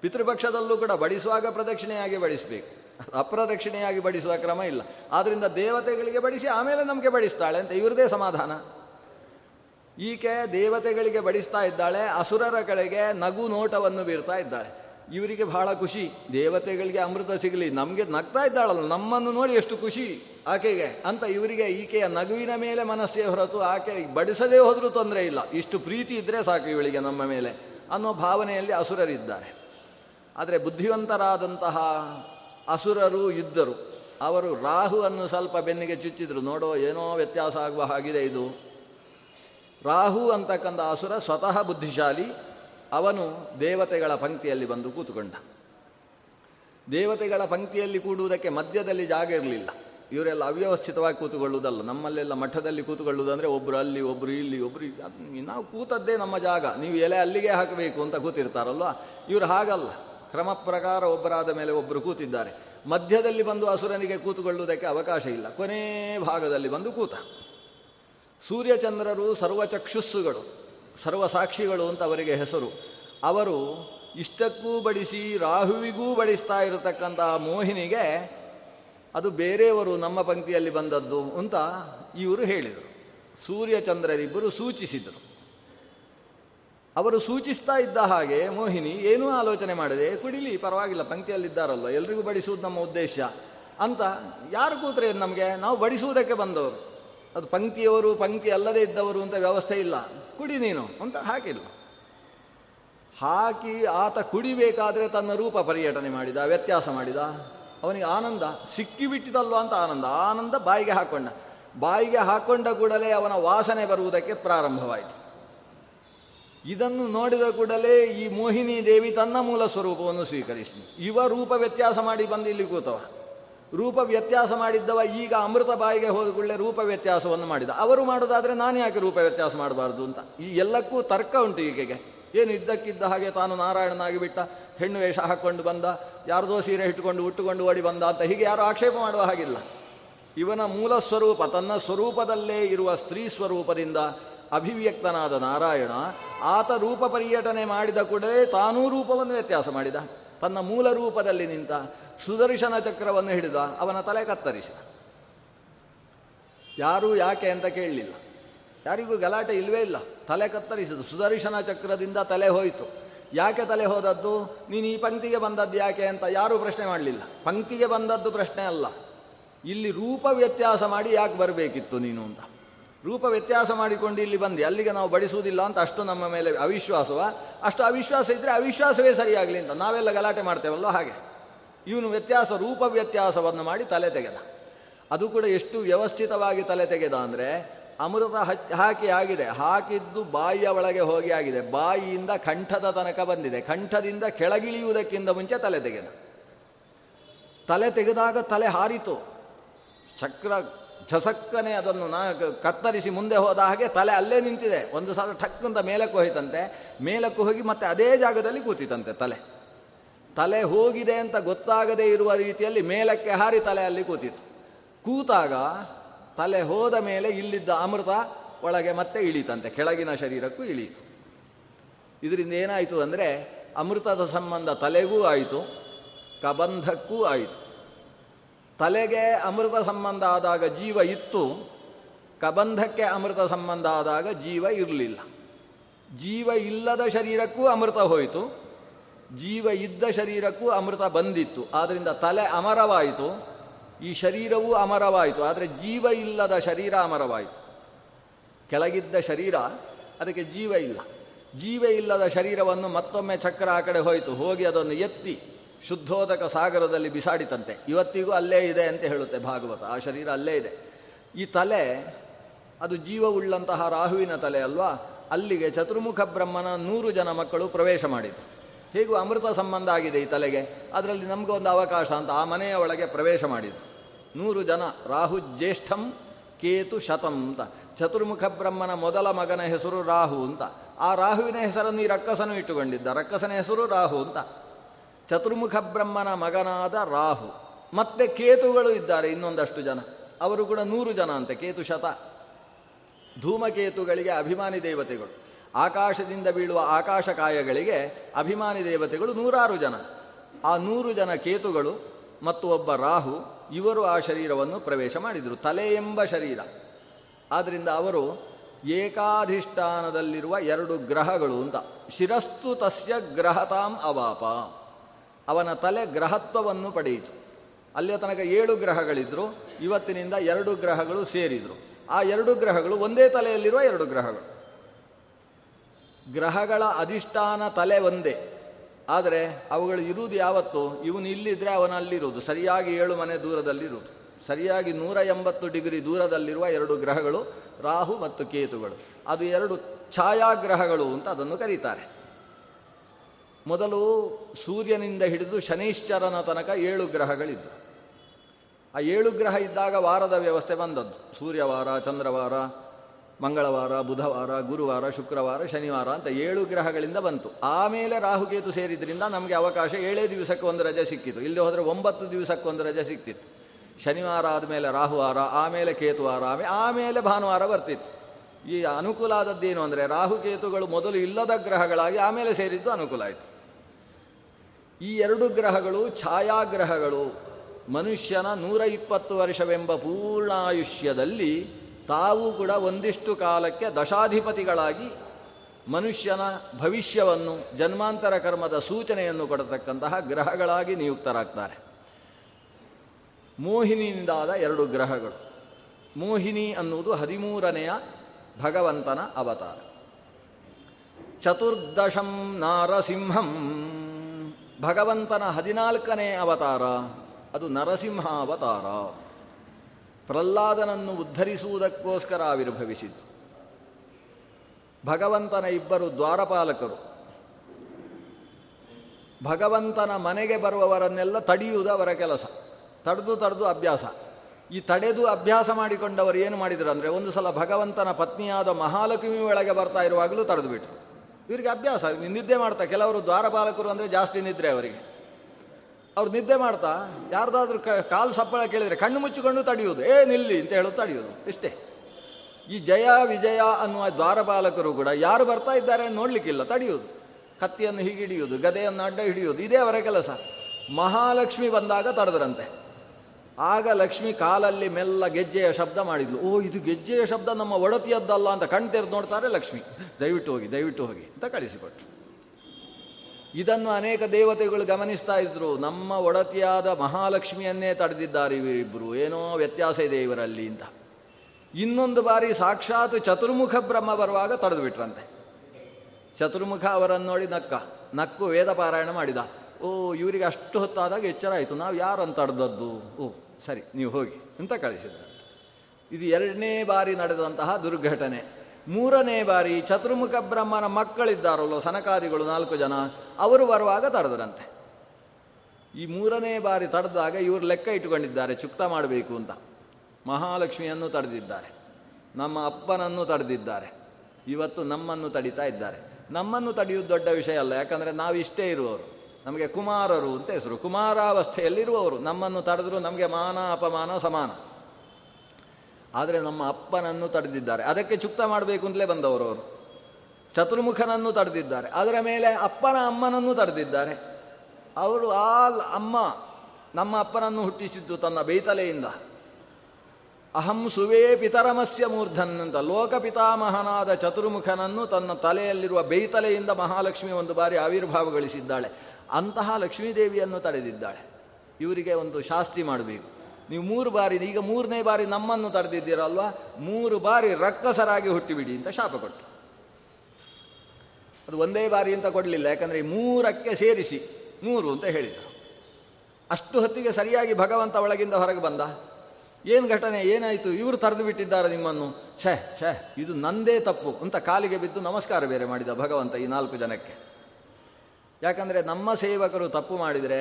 ಪಿತೃಪಕ್ಷದಲ್ಲೂ ಕೂಡ ಬಡಿಸುವಾಗ ಪ್ರದಕ್ಷಿಣೆಯಾಗಿ ಬಡಿಸಬೇಕು. ಅಪ್ರದಕ್ಷಿಣೆಯಾಗಿ ಬಡಿಸುವ ಕ್ರಮ ಇಲ್ಲ. ಆದ್ದರಿಂದ ದೇವತೆಗಳಿಗೆ ಬಡಿಸಿ ಆಮೇಲೆ ನಮಗೆ ಬಡಿಸ್ತಾಳೆ ಅಂತ ಇವ್ರದೇ ಸಮಾಧಾನ. ಈಕೆ ದೇವತೆಗಳಿಗೆ ಬಡಿಸ್ತಾ ಇದ್ದಾಳೆ, ಅಸುರರ ಕಡೆಗೆ ನಗು ನೋಟವನ್ನು ಬೀರ್ತಾ ಇದ್ದಾಳೆ. ಇವರಿಗೆ ಬಹಳ ಖುಷಿ. ದೇವತೆಗಳಿಗೆ ಅಮೃತ ಸಿಗಲಿ. ನಮಗೆ ನಗ್ತಾ ಇದ್ದಾಳಲ್ಲ. ನಮ್ಮನ್ನು ನೋಡಿ ಎಷ್ಟು ಖುಷಿ ಆಕೆಗೆ ಅಂತ ಇವರಿಗೆ ಈಕೆಯ ನಗುವಿನ ಮೇಲೆ ಮನಸ್ಸೇ ಹೊರತು ಆಕೆ ಬಡಿಸದೇ ಹೋದರೂ ತೊಂದರೆ ಇಲ್ಲ. ಇಷ್ಟು ಪ್ರೀತಿ ಇದ್ದರೆ ಸಾಕು ಇವಳಿಗೆ ನಮ್ಮ ಮೇಲೆ ಅನ್ನೋ ಭಾವನೆಯಲ್ಲಿ ಅಸುರರಿದ್ದಾರೆ. ಆದರೆ ಬುದ್ಧಿವಂತರಾದಂತಹ ಅಸುರರು ಇದ್ದರು. ಅವರು ರಾಹುವನ್ನು ಸ್ವಲ್ಪ ಬೆನ್ನಿಗೆ ಚುಚ್ಚಿದ್ರು. ನೋಡೋ, ಏನೋ ವ್ಯತ್ಯಾಸ ಆಗುವ ಹಾಗಿದೆ ಇದು. ರಾಹು ಅಂತಕ್ಕಂಥ ಅಸುರ ಸ್ವತಃ ಬುದ್ಧಿಶಾಲಿ ಅವನು ದೇವತೆಗಳ ಪಂಕ್ತಿಯಲ್ಲಿ ಬಂದು ಕೂತುಕೊಂಡ. ದೇವತೆಗಳ ಪಂಕ್ತಿಯಲ್ಲಿ ಕೂಡುವುದಕ್ಕೆ ಮಧ್ಯದಲ್ಲಿ ಜಾಗ ಇರಲಿಲ್ಲ. ಇವರೆಲ್ಲ ಅವ್ಯವಸ್ಥಿತವಾಗಿ ಕೂತುಕೊಳ್ಳುವುದಲ್ಲ. ನಮ್ಮಲ್ಲೆಲ್ಲ ಮಠದಲ್ಲಿ ಕೂತುಕೊಳ್ಳುವುದಂದರೆ ಒಬ್ಬರು ಅಲ್ಲಿ ಒಬ್ಬರು ಇಲ್ಲಿ ಒಬ್ಬರು ನಾವು ಕೂತದ್ದೇ ನಮ್ಮ ಜಾಗ. ನೀವು ಎಲೆ ಅಲ್ಲಿಗೆ ಹಾಕಬೇಕು ಅಂತ ಕೂತಿರ್ತಾರಲ್ವ? ಇವರು ಹಾಗಲ್ಲ. ಕ್ರಮ ಪ್ರಕಾರ ಒಬ್ಬರಾದ ಮೇಲೆ ಒಬ್ಬರು ಕೂತಿದ್ದಾರೆ. ಮಧ್ಯದಲ್ಲಿ ಬಂದು ಅಸುರನಿಗೆ ಕೂತುಕೊಳ್ಳುವುದಕ್ಕೆ ಅವಕಾಶ ಇಲ್ಲ. ಕೊನೆ ಭಾಗದಲ್ಲಿ ಬಂದು ಕೂತ. ಸೂರ್ಯಚಂದ್ರರು ಸರ್ವಚಕ್ಷುಸ್ಸುಗಳು. ಸರ್ವಸಾಕ್ಷಿಗಳು ಅಂತ ಅವರಿಗೆ ಹೆಸರು. ಅವರು ಇಷ್ಟಕ್ಕೂ ಬಡಿಸಿ ರಾಹುವಿಗೂ ಬಡಿಸ್ತಾ ಇರತಕ್ಕಂಥ ಮೋಹಿನಿಗೆ ಅದು ಬೇರೆಯವರು ನಮ್ಮ ಪಂಕ್ತಿಯಲ್ಲಿ ಬಂದದ್ದು ಅಂತ ಇವರು ಹೇಳಿದರು. ಸೂರ್ಯಚಂದ್ರರಿಬ್ಬರು ಸೂಚಿಸಿದರು. ಅವರು ಸೂಚಿಸ್ತಾ ಇದ್ದ ಹಾಗೆ ಮೋಹಿನಿ ಏನೂ ಆಲೋಚನೆ ಮಾಡಿದೆ, ಕುಡಿಲಿ ಪರವಾಗಿಲ್ಲ ಪಂಕ್ತಿಯಲ್ಲಿದ್ದಾರಲ್ಲ ಎಲ್ರಿಗೂ ಬಡಿಸುವುದು ನಮ್ಮ ಉದ್ದೇಶ ಅಂತ ಯಾರು ಕೂತ್ರೆ ನಮಗೆ? ನಾವು ಬಡಿಸುವುದಕ್ಕೆ ಬಂದವರು. ಅದು ಪಂಕ್ತಿಯವರು, ಪಂಕ್ತಿ ಅಲ್ಲದೇ ಇದ್ದವರು ಅಂತ ವ್ಯವಸ್ಥೆ ಇಲ್ಲ. ಕುಡಿ ನೀನು ಅಂತ ಹಾಕಿಲ್ಲ. ಹಾಕಿ ಆತ ಕುಡಿಬೇಕಾದ್ರೆ ತನ್ನ ರೂಪ ಪರ್ಯಟನೆ ಮಾಡಿದ, ವ್ಯತ್ಯಾಸ ಮಾಡಿದ. ಅವನಿಗೆ ಆನಂದ, ಸಿಕ್ಕಿಬಿಟ್ಟಿದಲ್ವ ಅಂತ ಆನಂದ. ಆನಂದ ಬಾಯಿಗೆ ಹಾಕೊಂಡ. ಬಾಯಿಗೆ ಹಾಕೊಂಡ ಕೂಡಲೇ ಅವನ ವಾಸನೆ ಬರುವುದಕ್ಕೆ ಪ್ರಾರಂಭವಾಯಿತು. ಇದನ್ನು ನೋಡಿದ ಕೂಡಲೇ ಈ ಮೋಹಿನಿ ದೇವಿ ತನ್ನ ಮೂಲ ಸ್ವರೂಪವನ್ನು ಸ್ವೀಕರಿಸಿ ಇವ ರೂಪ ವ್ಯತ್ಯಾಸ ಮಾಡಿ ಬಂದು ಇಲ್ಲಿ ಕೂತವ. ರೂಪ ವ್ಯತ್ಯಾಸ ಮಾಡಿದ್ದವ ಈಗ ಅಮೃತ ಬಾಯಿಗೆ ಹೋದ ಕೂಡಲೇ ರೂಪ ವ್ಯತ್ಯಾಸವನ್ನು ಮಾಡಿದ. ಅವರು ಮಾಡೋದಾದರೆ ನಾನು ಯಾಕೆ ರೂಪ ವ್ಯತ್ಯಾಸ ಮಾಡಬಾರ್ದು ಅಂತ. ಈ ಎಲ್ಲಕ್ಕೂ ತರ್ಕ ಉಂಟು ಈಗೆಗೆ. ಏನು ಇದ್ದಕ್ಕಿದ್ದ ಹಾಗೆ ತಾನು ನಾರಾಯಣನಾಗಿ ಬಿಟ್ಟ, ಹೆಣ್ಣು ವೇಷ ಹಾಕ್ಕೊಂಡು ಬಂದ, ಯಾರದೋ ಸೀರೆ ಇಟ್ಟುಕೊಂಡು ಉಟ್ಟುಕೊಂಡು ಓಡಿ ಬಂದ ಅಂತ ಹೀಗೆ ಯಾರು ಆಕ್ಷೇಪ ಮಾಡುವ ಹಾಗಿಲ್ಲ. ಇವನ ಮೂಲ ಸ್ವರೂಪ, ತನ್ನ ಸ್ವರೂಪದಲ್ಲೇ ಇರುವ ಸ್ತ್ರೀ ಸ್ವರೂಪದಿಂದ ಅಭಿವ್ಯಕ್ತನಾದ ನಾರಾಯಣ, ಆತ ರೂಪ ಪರ್ಯಟನೆ ಮಾಡಿದ ಕೂಡಲೇ ತಾನೂ ರೂಪವನ್ನು ವ್ಯತ್ಯಾಸ ಮಾಡಿದ. ತನ್ನ ಮೂಲ ರೂಪದಲ್ಲಿ ನಿಂತ ಸುದರ್ಶನ ಚಕ್ರವನ್ನು ಹಿಡಿದ ಅವನ ತಲೆ ಕತ್ತರಿಸಿದ. ಯಾರೂ ಯಾಕೆ ಅಂತ ಕೇಳಲಿಲ್ಲ. ಯಾರಿಗೂ ಗಲಾಟೆ ಇಲ್ಲವೇ ಇಲ್ಲ. ತಲೆ ಕತ್ತರಿಸಿದ ಸುದರ್ಶನ ಚಕ್ರದಿಂದ ತಲೆ ಹೋಯಿತು. ಯಾಕೆ ತಲೆ ಹೋದದ್ದು? ನೀನು ಈ ಪಂಕ್ತಿಗೆ ಬಂದದ್ದು ಯಾಕೆ ಅಂತ ಯಾರೂ ಪ್ರಶ್ನೆ ಮಾಡಲಿಲ್ಲ. ಪಂಕ್ತಿಗೆ ಬಂದದ್ದು ಪ್ರಶ್ನೆ ಅಲ್ಲ. ಇಲ್ಲಿ ರೂಪ ವ್ಯತ್ಯಾಸ ಮಾಡಿ ಯಾಕೆ ಬರಬೇಕಿತ್ತು ನೀನು ಅಂತ. ರೂಪ ವ್ಯತ್ಯಾಸ ಮಾಡಿಕೊಂಡು ಇಲ್ಲಿ ಬಂದು. ಅಲ್ಲಿಗೆ ನಾವು ಬಡಿಸುವುದಿಲ್ಲ ಅಂತ ಅಷ್ಟು ನಮ್ಮ ಮೇಲೆ ಅವಿಶ್ವಾಸವ. ಅಷ್ಟು ಅವಿಶ್ವಾಸ ಇದ್ದರೆ ಅವಿಶ್ವಾಸವೇ ಸರಿಯಾಗಲಿ ಅಂತ. ನಾವೆಲ್ಲ ಗಲಾಟೆ ಮಾಡ್ತೇವಲ್ಲೋ ಹಾಗೆ. ಇವನು ವ್ಯತ್ಯಾಸ, ರೂಪ ವ್ಯತ್ಯಾಸವನ್ನು ಮಾಡಿ ತಲೆ ತೆಗೆದ. ಅದು ಕೂಡ ಎಷ್ಟು ವ್ಯವಸ್ಥಿತವಾಗಿ ತಲೆ ತೆಗೆದ ಅಂದರೆ ಅಮೃತ ಹಾಕಿ ಆಗಿದೆ. ಹಾಕಿದ್ದು ಬಾಯಿಯ ಒಳಗೆ ಹೋಗಿ ಆಗಿದೆ. ಬಾಯಿಯಿಂದ ಕಂಠದ ತನಕ ಬಂದಿದೆ. ಕಂಠದಿಂದ ಕೆಳಗಿಳಿಯುವುದಕ್ಕಿಂತ ಮುಂಚೆ ತಲೆ ತೆಗೆದ. ತಲೆ ತೆಗೆದಾಗ ತಲೆ ಹಾರಿತು. ಚಕ್ರ ಝಸಕ್ಕನೆ ಅದನ್ನು ನಾ ಕತ್ತರಿಸಿ ಮುಂದೆ ಹೋದ ಹಾಗೆ ತಲೆ ಅಲ್ಲೇ ನಿಂತಿದೆ. ಒಂದು ಸಲ ಠಕ್ಕಂತ ಮೇಲಕ್ಕೆ ಹೋಯ್ತಂತೆ. ಮೇಲಕ್ಕೆ ಹೋಗಿ ಮತ್ತೆ ಅದೇ ಜಾಗದಲ್ಲಿ ಕೂತಿತಂತೆ ತಲೆ. ತಲೆ ಹೋಗಿದೆ ಅಂತ ಗೊತ್ತಾಗದೇ ಇರುವ ರೀತಿಯಲ್ಲಿ ಮೇಲಕ್ಕೆ ಹಾರಿ ತಲೆ ಅಲ್ಲಿ ಕೂತಿತ್ತು. ಕೂತಾಗ ತಲೆ ಹೋದ ಮೇಲೆ ಇಲ್ಲಿದ್ದ ಅಮೃತ ಒಳಗೆ ಮತ್ತೆ ಇಳೀತಂತೆ, ಕೆಳಗಿನ ಶರೀರಕ್ಕೂ ಇಳೀತು ಇದರಿಂದ ಏನಾಯಿತು ಅಂದರೆ ಅಮೃತದ ಸಂಬಂಧ ತಲೆಗೂ ಆಯಿತು, ಕಬಂಧಕ್ಕೂ ಆಯಿತು. ತಲೆಗೆ ಅಮೃತ ಸಂಬಂಧ ಆದಾಗ ಜೀವ ಇತ್ತು, ಕಬಂಧಕ್ಕೆ ಅಮೃತ ಸಂಬಂಧ ಆದಾಗ ಜೀವ ಇರಲಿಲ್ಲ. ಜೀವ ಇಲ್ಲದ ಶರೀರಕ್ಕೂ ಅಮೃತ ಹೋಯಿತು ಜೀವ ಇದ್ದ ಶರೀರಕ್ಕೂ ಅಮೃತ ಬಂದಿತ್ತು. ಆದ್ದರಿಂದ ತಲೆ ಅಮರವಾಯಿತು. ಈ ಶರೀರವೂ ಅಮರವಾಯಿತು. ಆದರೆ ಜೀವ ಇಲ್ಲದ ಶರೀರ ಅಮರವಾಯಿತು. ಕೆಳಗಿದ್ದ ಶರೀರ, ಅದಕ್ಕೆ ಜೀವ ಇಲ್ಲ. ಜೀವ ಇಲ್ಲದ ಶರೀರವನ್ನು ಮತ್ತೊಮ್ಮೆ ಚಕ್ರ ಆ ಕಡೆ ಹೋಯಿತು. ಹೋಗಿ ಅದನ್ನು ಎತ್ತಿ ಶುದ್ಧೋದಕ ಸಾಗರದಲ್ಲಿ ಬಿಸಾಡಿತಂತೆ. ಇವತ್ತಿಗೂ ಅಲ್ಲೇ ಇದೆ ಅಂತ ಹೇಳುತ್ತೆ ಭಾಗವತ. ಆ ಶರೀರ ಅಲ್ಲೇ ಇದೆ. ಈ ತಲೆ, ಅದು ಜೀವವುಳ್ಳಂತಹ ರಾಹುವಿನ ತಲೆ ಅಲ್ವಾ? ಅಲ್ಲಿಗೆ ಚತುರ್ಮುಖ ಬ್ರಹ್ಮನ ನೂರು ಜನ ಮಕ್ಕಳು ಪ್ರವೇಶ ಮಾಡಿದರು. ಹೇಗೂ ಅಮೃತ ಸಂಬಂಧ ಆಗಿದೆ ಈ ತಲೆಗೆ? ಅದರಲ್ಲಿ ನಮಗೊಂದು ಅವಕಾಶ ಅಂತ ಆ ಮನೆಯ ಒಳಗೆ ಪ್ರವೇಶ ಮಾಡಿದರು. ನೂರು ಜನ, ರಾಹು ಜ್ಯೇಷ್ಠಂ ಕೇತು ಶತಂ ಅಂತ. ಚತುರ್ಮುಖ ಬ್ರಹ್ಮನ ಮೊದಲ ಮಗನ ಹೆಸರು ರಾಹು ಅಂತ. ಆ ರಾಹುವಿನ ಹೆಸರನ್ನು ಈ ರಕ್ಕಸನು ಇಟ್ಟುಕೊಂಡಿದ್ದ. ರಕ್ಕಸನ ಹೆಸರು ರಾಹು ಅಂತ. ಚತುರ್ಮುಖ ಬ್ರಹ್ಮನ ಮಗನಾದ ರಾಹು. ಮತ್ತೆ ಕೇತುಗಳು ಇದ್ದಾರೆ ಇನ್ನೊಂದಷ್ಟು ಜನ. ಅವರು ಕೂಡ ನೂರು ಜನ ಅಂತೆ, ಕೇತು ಶತ. ಧೂಮಕೇತುಗಳಿಗೆ ಅಭಿಮಾನಿ ದೇವತೆಗಳು. ಆಕಾಶದಿಂದ ಬೀಳುವ ಆಕಾಶಕಾಯಗಳಿಗೆ ಅಭಿಮಾನಿ ದೇವತೆಗಳು ನೂರಾರು ಜನ. ಆ ನೂರು ಜನ ಕೇತುಗಳು ಮತ್ತು ಒಬ್ಬ ರಾಹು ಇವರು ಆ ಶರೀರವನ್ನು ಪ್ರವೇಶ ಮಾಡಿದರು, ತಲೆ ಎಂಬ ಶರೀರ. ಆದ್ದರಿಂದ ಅವರು ಏಕಾಧಿಷ್ಠಾನದಲ್ಲಿರುವ ಎರಡು ಗ್ರಹಗಳು ಅಂತ. ಶಿರಸ್ತು ತಸ್ಯ ಗ್ರಹತಾಂ ಅವಾಪ. ಅವನ ತಲೆ ಗ್ರಹತ್ವವನ್ನು ಪಡೆಯಿತು. ಅಲ್ಲಿಯ ತನಕ ಏಳು ಗ್ರಹಗಳಿದ್ದರು ಇವತ್ತಿನಿಂದ ಎರಡು ಗ್ರಹಗಳು ಸೇರಿದರು. ಆ ಎರಡು ಗ್ರಹಗಳು ಒಂದೇ ತಲೆಯಲ್ಲಿರುವ ಎರಡು ಗ್ರಹಗಳು. ಗ್ರಹಗಳ ಅಧಿಷ್ಠಾನ ತಲೆ ಒಂದೇ. ಆದರೆ ಅವುಗಳು ಇರುವುದು ಯಾವತ್ತು? ಇವನು ಇಲ್ಲಿದ್ದರೆ ಅವನಲ್ಲಿರುವುದು. ಸರಿಯಾಗಿ ಏಳು ಮನೆ ದೂರದಲ್ಲಿರುವುದು. ಸರಿಯಾಗಿ ನೂರ ಎಂಬತ್ತು ಡಿಗ್ರಿ ದೂರದಲ್ಲಿರುವ ಎರಡು ಗ್ರಹಗಳು, ರಾಹು ಮತ್ತು ಕೇತುಗಳು. ಅದು ಎರಡು ಛಾಯಾಗ್ರಹಗಳು ಅಂತ ಅದನ್ನು ಕರೀತಾರೆ. ಮೊದಲು ಸೂರ್ಯನಿಂದ ಹಿಡಿದು ಶನೈಶ್ಚರನ ತನಕ ಏಳು ಗ್ರಹಗಳಿದ್ದು. ಆ ಏಳು ಗ್ರಹ ಇದ್ದಾಗ ವಾರದ ವ್ಯವಸ್ಥೆ ಬಂದದ್ದು. ಸೂರ್ಯವಾರ, ಚಂದ್ರವಾರ ಮಂಗಳವಾರ, ಬುಧವಾರ, ಗುರುವಾರ, ಶುಕ್ರವಾರ, ಶನಿವಾರ ಅಂತ ಏಳು ಗ್ರಹಗಳಿಂದ ಬಂತು. ಆಮೇಲೆ ರಾಹುಕೇತು ಸೇರಿದ್ರಿಂದ ನಮಗೆ ಅವಕಾಶ ಏಳೇ ದಿವಸಕ್ಕೆ ಒಂದು ರಜೆ ಸಿಕ್ಕಿತು. ಇಲ್ಲಿ ಹೋದರೆ ಒಂಬತ್ತು ದಿವಸಕ್ಕೊಂದು ರಜೆ ಸಿಕ್ತಿತ್ತು. ಶನಿವಾರ ಆದಮೇಲೆ ರಾಹುವಾರ, ಆಮೇಲೆ ಕೇತುವಾರ ಆಮೇಲೆ ಆಮೇಲೆ ಭಾನುವಾರ ಬರ್ತಿತ್ತು. ಈ ಅನುಕೂಲ ಆದದ್ದೇನು ಅಂದರೆ ರಾಹುಕೇತುಗಳು ಮೊದಲು ಇಲ್ಲದ ಗ್ರಹಗಳಾಗಿ ಆಮೇಲೆ ಸೇರಿದ್ದು ಅನುಕೂಲ ಆಯಿತು. ಈ ಎರಡು ಗ್ರಹಗಳು ಛಾಯಾಗ್ರಹಗಳು ಮನುಷ್ಯನ ನೂರ ಇಪ್ಪತ್ತು ವರ್ಷವೆಂಬ ಪೂರ್ಣಾಯುಷ್ಯದಲ್ಲಿ ತಾವು ಕೂಡ ಒಂದಿಷ್ಟು ಕಾಲಕ್ಕೆ ದಶಾಧಿಪತಿಗಳಾಗಿ ಮನುಷ್ಯನ ಭವಿಷ್ಯವನ್ನು, ಜನ್ಮಾಂತರ ಕರ್ಮದ ಸೂಚನೆಯನ್ನು ಕೊಡತಕ್ಕಂತಹ ಗ್ರಹಗಳಾಗಿ ನಿಯುಕ್ತರಾಗ್ತಾರೆ. ಮೋಹಿನಿಯಿಂದಾದ ಎರಡು ಗ್ರಹಗಳು. ಮೋಹಿನಿ ಅನ್ನುವುದು ಹದಿಮೂರನೆಯ ಭಗವಂತನ ಅವತಾರ. ಚತುರ್ದಶಂ ನಾರಸಿಂಹಂ. ಭಗವಂತನ ಹದಿನಾಲ್ಕನೇ ಅವತಾರ, ಅದು ನರಸಿಂಹ ಅವತಾರ. ಪ್ರಹ್ಲಾದನನ್ನು ಉದ್ಧರಿಸುವುದಕ್ಕೋಸ್ಕರ ಆವಿರ್ಭವಿಸಿದ್ದು. ಭಗವಂತನ ಇಬ್ಬರು ದ್ವಾರಪಾಲಕರು. ಭಗವಂತನ ಮನೆಗೆ ಬರುವವರನ್ನೆಲ್ಲ ತಡೆಯುವುದು ಅವರ ಕೆಲಸ. ತಡೆದು ತಡೆದು ಅಭ್ಯಾಸ. ಈ ತಡೆದು ಅಭ್ಯಾಸ ಮಾಡಿಕೊಂಡವರು ಏನು ಮಾಡಿದರು ಅಂದರೆ ಒಂದು ಸಲ ಭಗವಂತನ ಪತ್ನಿಯಾದ ಮಹಾಲಕ್ಷ್ಮಿ ಒಳಗೆ ಬರ್ತಾ ಇರುವಾಗಲೂ ತಡೆದು ಬಿಟ್ರು. ಇವರಿಗೆ ಅಭ್ಯಾಸ, ನಿದ್ದೆ ಮಾಡ್ತಾ, ಕೆಲವರು ದ್ವಾರಪಾಲಕರು ಅಂದರೆ ಜಾಸ್ತಿ ನಿದ್ರೆ ಅವರಿಗೆ. ಅವ್ರು ನಿದ್ದೆ ಮಾಡ್ತಾ, ಯಾರ್ದಾದ್ರೂ ಕ, ಕಾಲು ಸಪ್ಪಳ ಕೇಳಿದರೆ ಕಣ್ಣು ಮುಚ್ಚಿಕೊಂಡು ತಡೆಯುವುದು. ಏ, ನಿಲ್ಲಿ ಅಂತ ಹೇಳೋದು ತಡೆಯೋದು ಇಷ್ಟೇ. ಈ ಜಯ, ವಿಜಯ ಅನ್ನುವ ದ್ವಾರಪಾಲಕರು ಕೂಡ ಯಾರು ಬರ್ತಾ ಇದ್ದಾರೆ ನೋಡಲಿಕ್ಕಿಲ್ಲ ತಡೆಯೋದು ಕತ್ತಿಯನ್ನು ಹೀಗೆ ಹಿಡಿಯುವುದು, ಗದೆಯನ್ನು ಅಡ್ಡ ಹಿಡಿಯೋದು ಇದೇ ಅವರ ಕೆಲಸ. ಮಹಾಲಕ್ಷ್ಮಿ ಬಂದಾಗ ತಡೆದ್ರಂತೆ. ಆಗ ಲಕ್ಷ್ಮಿ ಕಾಲಲ್ಲಿ ಮೆಲ್ಲ ಗೆಜ್ಜೆಯ ಶಬ್ದ ಮಾಡಿದ್ಲು. ಓ, ಇದು ಗೆಜ್ಜೆಯ ಶಬ್ದ ನಮ್ಮ ಒಡತಿಯದ್ದಲ್ಲ ಅಂತ ಕಣ್ ತೆರೆದು ನೋಡ್ತಾರೆ ಲಕ್ಷ್ಮಿ. ದಯವಿಟ್ಟು ಹೋಗಿ ದಯವಿಟ್ಟು ಹೋಗಿ ಅಂತ ಕಳಿಸಿಕೊಟ್ರು. ಇದನ್ನು ಅನೇಕ ದೇವತೆಗಳು ಗಮನಿಸ್ತಾ ಇದ್ರು. ನಮ್ಮ ಒಡತಿಯಾದ ಮಹಾಲಕ್ಷ್ಮಿಯನ್ನೇ ತಡೆದಿದ್ದಾರೆ ಇವರಿಬ್ಬರು ಏನೋ ವ್ಯತ್ಯಾಸ ಇದೆ ಇವರಲ್ಲಿ ಅಂತ. ಇನ್ನೊಂದು ಬಾರಿ ಸಾಕ್ಷಾತ್ ಚತುರ್ಮುಖ ಬ್ರಹ್ಮ ಬರುವಾಗ ತಡೆದು ಬಿಟ್ರಂತೆ. ಚತುರ್ಮುಖ ಅವರನ್ನು ನೋಡಿ ನಕ್ಕ, ನಕ್ಕು ವೇದ ಪಾರಾಯಣ ಮಾಡಿದ. ಓ, ಇವರಿಗೆ ಅಷ್ಟು ಹೊತ್ತಾದಾಗ ಎಚ್ಚರ ಆಯಿತು. ನಾವು ಯಾರನ್ನು ತಡೆದದ್ದು? ಓ, ಸರಿ, ನೀವು ಹೋಗಿ. ಅಂತ ಕಳಿಸಿದ್ರಂತೆ. ಇದು ಎರಡನೇ ಬಾರಿ ನಡೆದಂತಹ ದುರ್ಘಟನೆ. ಮೂರನೇ ಬಾರಿ ಚತುರ್ಮುಖ ಬ್ರಹ್ಮನ ಮಕ್ಕಳಿದ್ದಾರಲ್ಲೋ ಸನಕಾದಿಗಳು ನಾಲ್ಕು ಜನ, ಅವರು ಬರುವಾಗ ತಡೆದ್ರಂತೆ. ಈ ಮೂರನೇ ಬಾರಿ ತಡೆದಾಗ ಇವರು ಲೆಕ್ಕ ಇಟ್ಟುಕೊಂಡಿದ್ದಾರೆ, ಚುಕ್ತ ಮಾಡಬೇಕು ಅಂತ. ಮಹಾಲಕ್ಷ್ಮಿಯನ್ನು ತಡೆದಿದ್ದಾರೆ, ನಮ್ಮ ಅಪ್ಪನನ್ನು ತಡೆದಿದ್ದಾರೆ, ಇವತ್ತು ನಮ್ಮನ್ನು ತಡಿತಾ ಇದ್ದಾರೆ. ನಮ್ಮನ್ನು ತಡೆಯುವುದು ದೊಡ್ಡ ವಿಷಯ ಅಲ್ಲ, ಯಾಕಂದರೆ ನಾವು ಇಷ್ಟೇ ಇರುವವರು. ನಮಗೆ ಕುಮಾರರು ಅಂತ ಹೆಸರು ಕುಮಾರಾವಸ್ಥೆಯಲ್ಲಿರುವವರು ನಮ್ಮನ್ನು ತಡೆದರೂ ನಮಗೆ ಮಾನ, ಅಪಮಾನ, ಸಮಾನ. ಆದರೆ ನಮ್ಮ ಅಪ್ಪನನ್ನು ತಡೆದಿದ್ದಾರೆ. ಅದಕ್ಕೆ ಚುಕ್ತ ಮಾಡಬೇಕು ಅಂತಲೇ ಬಂದವರು ಅವರು. ಚತುರ್ಮುಖನನ್ನು ತಡೆದಿದ್ದಾರೆ. ಅದರ ಮೇಲೆ ಅಪ್ಪನ ಅಮ್ಮನನ್ನು ತಡೆದಿದ್ದಾರೆ. ಅವರು ಆ ಅಮ್ಮ ನಮ್ಮ ಅಪ್ಪನನ್ನು ಹುಟ್ಟಿಸಿದ್ದು ತನ್ನ ಬೇತಲೆಯಿಂದ. ಅಹಂ ಸುವೇ ಪಿತರಮಸ್ಯ ಮೂರ್ಧನ್ ಅಂತ ಲೋಕಪಿತಾಮಹನಾದ ಚತುರ್ಮುಖನನ್ನು ತನ್ನ ತಲೆಯಲ್ಲಿರುವ ಬೇತಲೆಯಿಂದ ಮಹಾಲಕ್ಷ್ಮಿ ಒಂದು ಬಾರಿ ಆವಿರ್ಭಾವಗಳಿಸಿದ್ದಾಳೆ ಅಂತಹ ಲಕ್ಷ್ಮೀದೇವಿಯನ್ನು ತಡೆದಿದ್ದಾಳೆ. ಇವರಿಗೆ ಒಂದು ಶಾಸ್ತಿ ಮಾಡಬೇಕು. ನೀವು ಮೂರು ಬಾರಿ, ಈಗ ಮೂರನೇ ಬಾರಿ ನಮ್ಮನ್ನು ತಡೆದಿದ್ದೀರಲ್ವ? ಮೂರು ಬಾರಿ ರಕ್ಕಸರಾಗಿ ಹುಟ್ಟಿಬಿಡಿ ಅಂತ ಶಾಪ ಕೊಟ್ಟು ಅದು ಒಂದೇ ಬಾರಿ ಅಂತ ಕೊಡಲಿಲ್ಲ, ಯಾಕಂದರೆ ಮೂರಕ್ಕೆ ಸೇರಿಸಿ, ಮೂರು ಅಂತ ಹೇಳಿದರು. ಅಷ್ಟು ಹೊತ್ತಿಗೆ ಸರಿಯಾಗಿ ಭಗವಂತ ಒಳಗಿಂದ ಹೊರಗೆ ಬಂದ. ಏನು ಘಟನೆ, ಏನಾಯಿತು? ಇವರು ತರೆದು ಬಿಟ್ಟಿದ್ದಾರೆ ನಿಮ್ಮನ್ನು. ಛೇ ಛೇ, ಇದು ನಂದೇ ತಪ್ಪು ಅಂತ ಕಾಲಿಗೆ ಬಿದ್ದು ನಮಸ್ಕಾರ ಬೇರೆ ಮಾಡಿದ ಭಗವಂತ ಈ ನಾಲ್ಕು ಜನಕ್ಕೆ. ಯಾಕಂದರೆ ನಮ್ಮ ಸೇವಕರು ತಪ್ಪು ಮಾಡಿದರೆ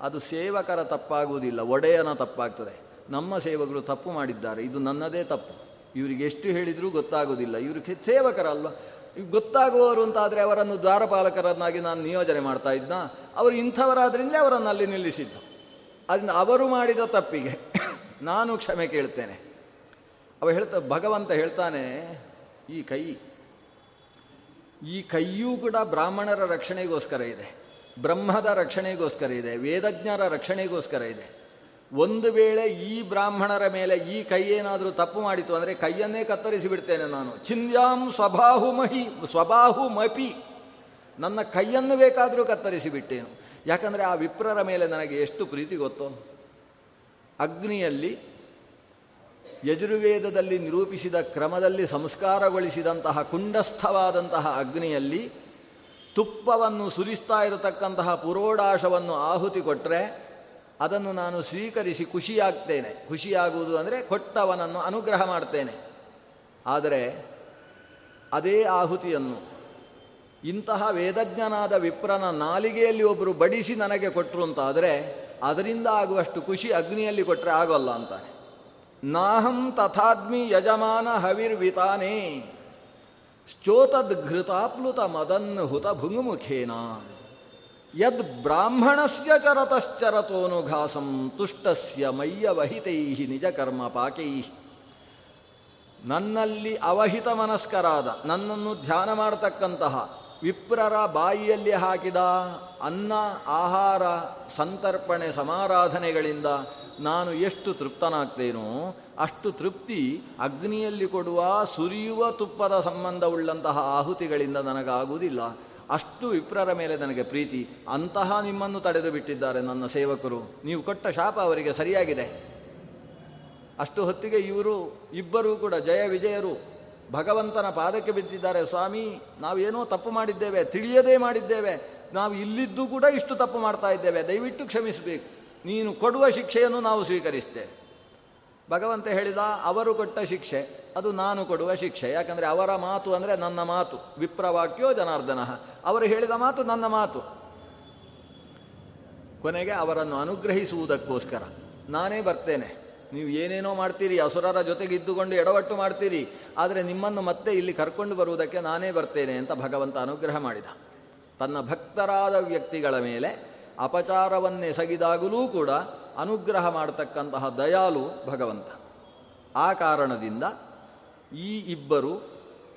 ಅದು ಸೇವಕರ ತಪ್ಪಾಗುವುದಿಲ್ಲ, ಒಡೆಯನ ತಪ್ಪಾಗ್ತದೆ. ನಮ್ಮ ಸೇವಕರು ತಪ್ಪು ಮಾಡಿದ್ದಾರೆ, ಇದು ನನ್ನದೇ ತಪ್ಪು. ಇವರಿಗೆ ಎಷ್ಟು ಹೇಳಿದರೂ ಗೊತ್ತಾಗೋದಿಲ್ಲ ಇವರು ಸೇವಕರಲ್ವ? ಗೊತ್ತಾಗುವವರು ಅಂತಾದರೆ ಅವರನ್ನು ದ್ವಾರಪಾಲಕರನ್ನಾಗಿ ನಾನು ನಿಯೋಜನೆ ಮಾಡ್ತಾ ಇದ್ದ ಅವರು ಇಂಥವರಾದ್ರಿಂದ ಅವರನ್ನು ಅಲ್ಲಿ ನಿಲ್ಲಿಸಿದ್ದು. ಅದರಿಂದ ಅವರು ಮಾಡಿದ ತಪ್ಪಿಗೆ ನಾನು ಕ್ಷಮೆ ಕೇಳ್ತೇನೆ. ಅವ ಹೇಳ್ತಾ, ಭಗವಂತ ಹೇಳ್ತಾನೆ, ಈ ಕೈ, ಈ ಕೈಯೂ ಕೂಡ ಬ್ರಾಹ್ಮಣರ ರಕ್ಷಣೆಗೋಸ್ಕರ ಇದೆ. ಬ್ರಹ್ಮದ ರಕ್ಷಣೆಗೋಸ್ಕರ ಇದೆ, ವೇದಜ್ಞರ ರಕ್ಷಣೆಗೋಸ್ಕರ ಇದೆ. ಒಂದು ವೇಳೆ ಈ ಬ್ರಾಹ್ಮಣರ ಮೇಲೆ ಈ ಕೈ ಏನಾದರೂ ತಪ್ಪು ಮಾಡಿತು ಅಂದರೆ ಕೈಯನ್ನೇ ಕತ್ತರಿಸಿ ಬಿಡ್ತೇನೆ ನಾನು. ಚಿಂದ್ಯಾಂ ಸ್ವಬಾಹುಮಹಿ ಸ್ವಬಾಹುಮಪಿ ಸ್ವಬಾಹು ಮಪಿ. ನನ್ನ ಕೈಯನ್ನು ಬೇಕಾದರೂ ಕತ್ತರಿಸಿ ಬಿಟ್ಟೇನು. ಯಾಕಂದರೆ ಆ ವಿಪ್ರರ ಮೇಲೆ ನನಗೆ ಎಷ್ಟು ಪ್ರೀತಿ ಗೊತ್ತೋ? ಅಗ್ನಿಯಲ್ಲಿ ಯಜುರ್ವೇದದಲ್ಲಿ ನಿರೂಪಿಸಿದ ಕ್ರಮದಲ್ಲಿ ಸಂಸ್ಕಾರಗೊಳಿಸಿದಂತಹ ಕುಂಡಸ್ಥವಾದಂತಹ ಅಗ್ನಿಯಲ್ಲಿ ತುಪ್ಪವನ್ನು ಸುರಿಸ್ತಾ ಇರತಕ್ಕಂತಹ ಪುರೋಡಾಶವನ್ನು ಆಹುತಿ ಕೊಟ್ಟರೆ ಅದನ್ನು ನಾನು ಸ್ವೀಕರಿಸಿ ಖುಷಿಯಾಗ್ತೇನೆ. ಖುಷಿಯಾಗುವುದು ಅಂದರೆ ಕೊಟ್ಟವನನ್ನು ಅನುಗ್ರಹ ಮಾಡ್ತೇನೆ. ಆದರೆ ಅದೇ ಆಹುತಿಯನ್ನು ಇಂತಹ ವೇದಜ್ಞನಾದ ವಿಪ್ರನ ನಾಲಿಗೆಯಲ್ಲಿ ಒಬ್ಬರು ಬಡಿಸಿ ನನಗೆ ಕೊಟ್ಟರು ಅಂತಾದರೆ ಅದರಿಂದ ಆಗುವಷ್ಟು ಖುಷಿ ಅಗ್ನಿಯಲ್ಲಿ ಕೊಟ್ಟರೆ ಆಗೋಲ್ಲ ಅಂತಾನೆ. ನಾಹಂ ತಥಾದ್ಮಿ ಯಜಮಾನ ಹವಿರ್ವಿತಾನೇ. ಶ್ಚೋತದ್ಘೃತಾಪ್ಲುತ ಮದನ್ ಹುತ ಭುಂಗುಮುಖೇನ. ಯದ್ ಬ್ರಾಹ್ಮಣಸ್ಯ ಚರತಶ್ಚರತೋನುಘಾಸಂ ತುಷ್ಟಸ್ಯ ಮಯ್ಯ ವಹಿತೈ ನಿಜ ಕರ್ಮ ಪಾಕೈ ನನ್ನಲ್ಲಿ ಅವಹಿತ ಮನಸ್ಕರಾದ, ನನ್ನನ್ನು ಧ್ಯಾನ ಮಾಡತಕ್ಕಂತಹ ವಿಪ್ರರ ಬಾಯಿಯಲ್ಲಿ ಹಾಕಿದ ಅನ್ನ, ಆಹಾರ, ಸಂತರ್ಪಣೆ, ಸಮಾರಾಧನೆಗಳಿಂದ ನಾನು ಎಷ್ಟು ತೃಪ್ತನಾಗ್ತೇನೋ, ಅಷ್ಟು ತೃಪ್ತಿ ಅಗ್ನಿಯಲ್ಲಿ ಕೊಡುವ ಸುರಿಯುವ ತುಪ್ಪದ ಸಂಬಂಧವುಳ್ಳಂತಹ ಆಹುತಿಗಳಿಂದ ನನಗಾಗುವುದಿಲ್ಲ. ಅಷ್ಟು ವಿಪ್ರರ ಮೇಲೆ ನನಗೆ ಪ್ರೀತಿ. ಅಂತಹ ನಿಮ್ಮನ್ನು ತಡೆದು ಬಿಟ್ಟಿದ್ದಾರೆ ನನ್ನ ಸೇವಕರು. ನೀವು ಕೊಟ್ಟ ಶಾಪ ಅವರಿಗೆ ಸರಿಯಾಗಿದೆ. ಅಷ್ಟು ಹೊತ್ತಿಗೆ ಇವರು, ಇಬ್ಬರೂ ಕೂಡ ಜಯ ವಿಜಯರು. ಭಗವಂತನ ಪಾದಕ್ಕೆ ಬಿದ್ದಿದ್ದಾರೆ, ಸ್ವಾಮಿ, ನಾವೇನೋ ತಪ್ಪು ಮಾಡಿದ್ದೇವೆ, ತಿಳಿಯದೇ ಮಾಡಿದ್ದೇವೆ, ನಾವು ಇಲ್ಲಿದ್ದು ಕೂಡ ಇಷ್ಟು ತಪ್ಪು ಮಾಡ್ತಾ ಇದ್ದೇವೆ, ದಯವಿಟ್ಟು ಕ್ಷಮಿಸಬೇಕು. ನೀನು ಕೊಡುವ ಶಿಕ್ಷೆಯನ್ನು ನಾವು ಸ್ವೀಕರಿಸ್ತೇವೆ. ಭಗವಂತ ಹೇಳಿದ, ಅವರು ಕೊಟ್ಟ ಶಿಕ್ಷೆ, ಅದು ನಾನು ಕೊಡುವ ಶಿಕ್ಷೆ, ಯಾಕಂದರೆ ಅವರ ಮಾತು ಅಂದರೆ ನನ್ನ ಮಾತು, ವಿಪ್ರವಾಕ್ಯೋ ಜನಾರ್ದನ. ಅವರು ಹೇಳಿದ ಮಾತು ನನ್ನ ಮಾತು. ಕೊನೆಗೆ ಅವರನ್ನು ಅನುಗ್ರಹಿಸುವುದಕ್ಕೋಸ್ಕರ, ನಾನೇ ಬರ್ತೇನೆ. ನೀವು ಏನೇನೋ ಮಾಡ್ತೀರಿ, ಅಸುರರ ಜೊತೆಗೆ ಇದ್ದುಕೊಂಡು ಎಡವಟ್ಟು ಮಾಡ್ತೀರಿ, ಆದರೆ ನಿಮ್ಮನ್ನು ಮತ್ತೆ ಇಲ್ಲಿ ಕರ್ಕೊಂಡು ಬರುವುದಕ್ಕೆ ನಾನೇ ಬರ್ತೇನೆ ಅಂತ ಭಗವಂತ ಅನುಗ್ರಹ ಮಾಡಿದ. ತನ್ನ ಭಕ್ತರಾದ ವ್ಯಕ್ತಿಗಳ ಮೇಲೆ ಅಪಚಾರವನ್ನೆಸಗಿದಾಗಲೂ ಕೂಡ ಅನುಗ್ರಹ ಮಾಡತಕ್ಕಂತಹ ದಯಾಲು ಭಗವಂತ. ಆ ಕಾರಣದಿಂದ ಈ ಇಬ್ಬರು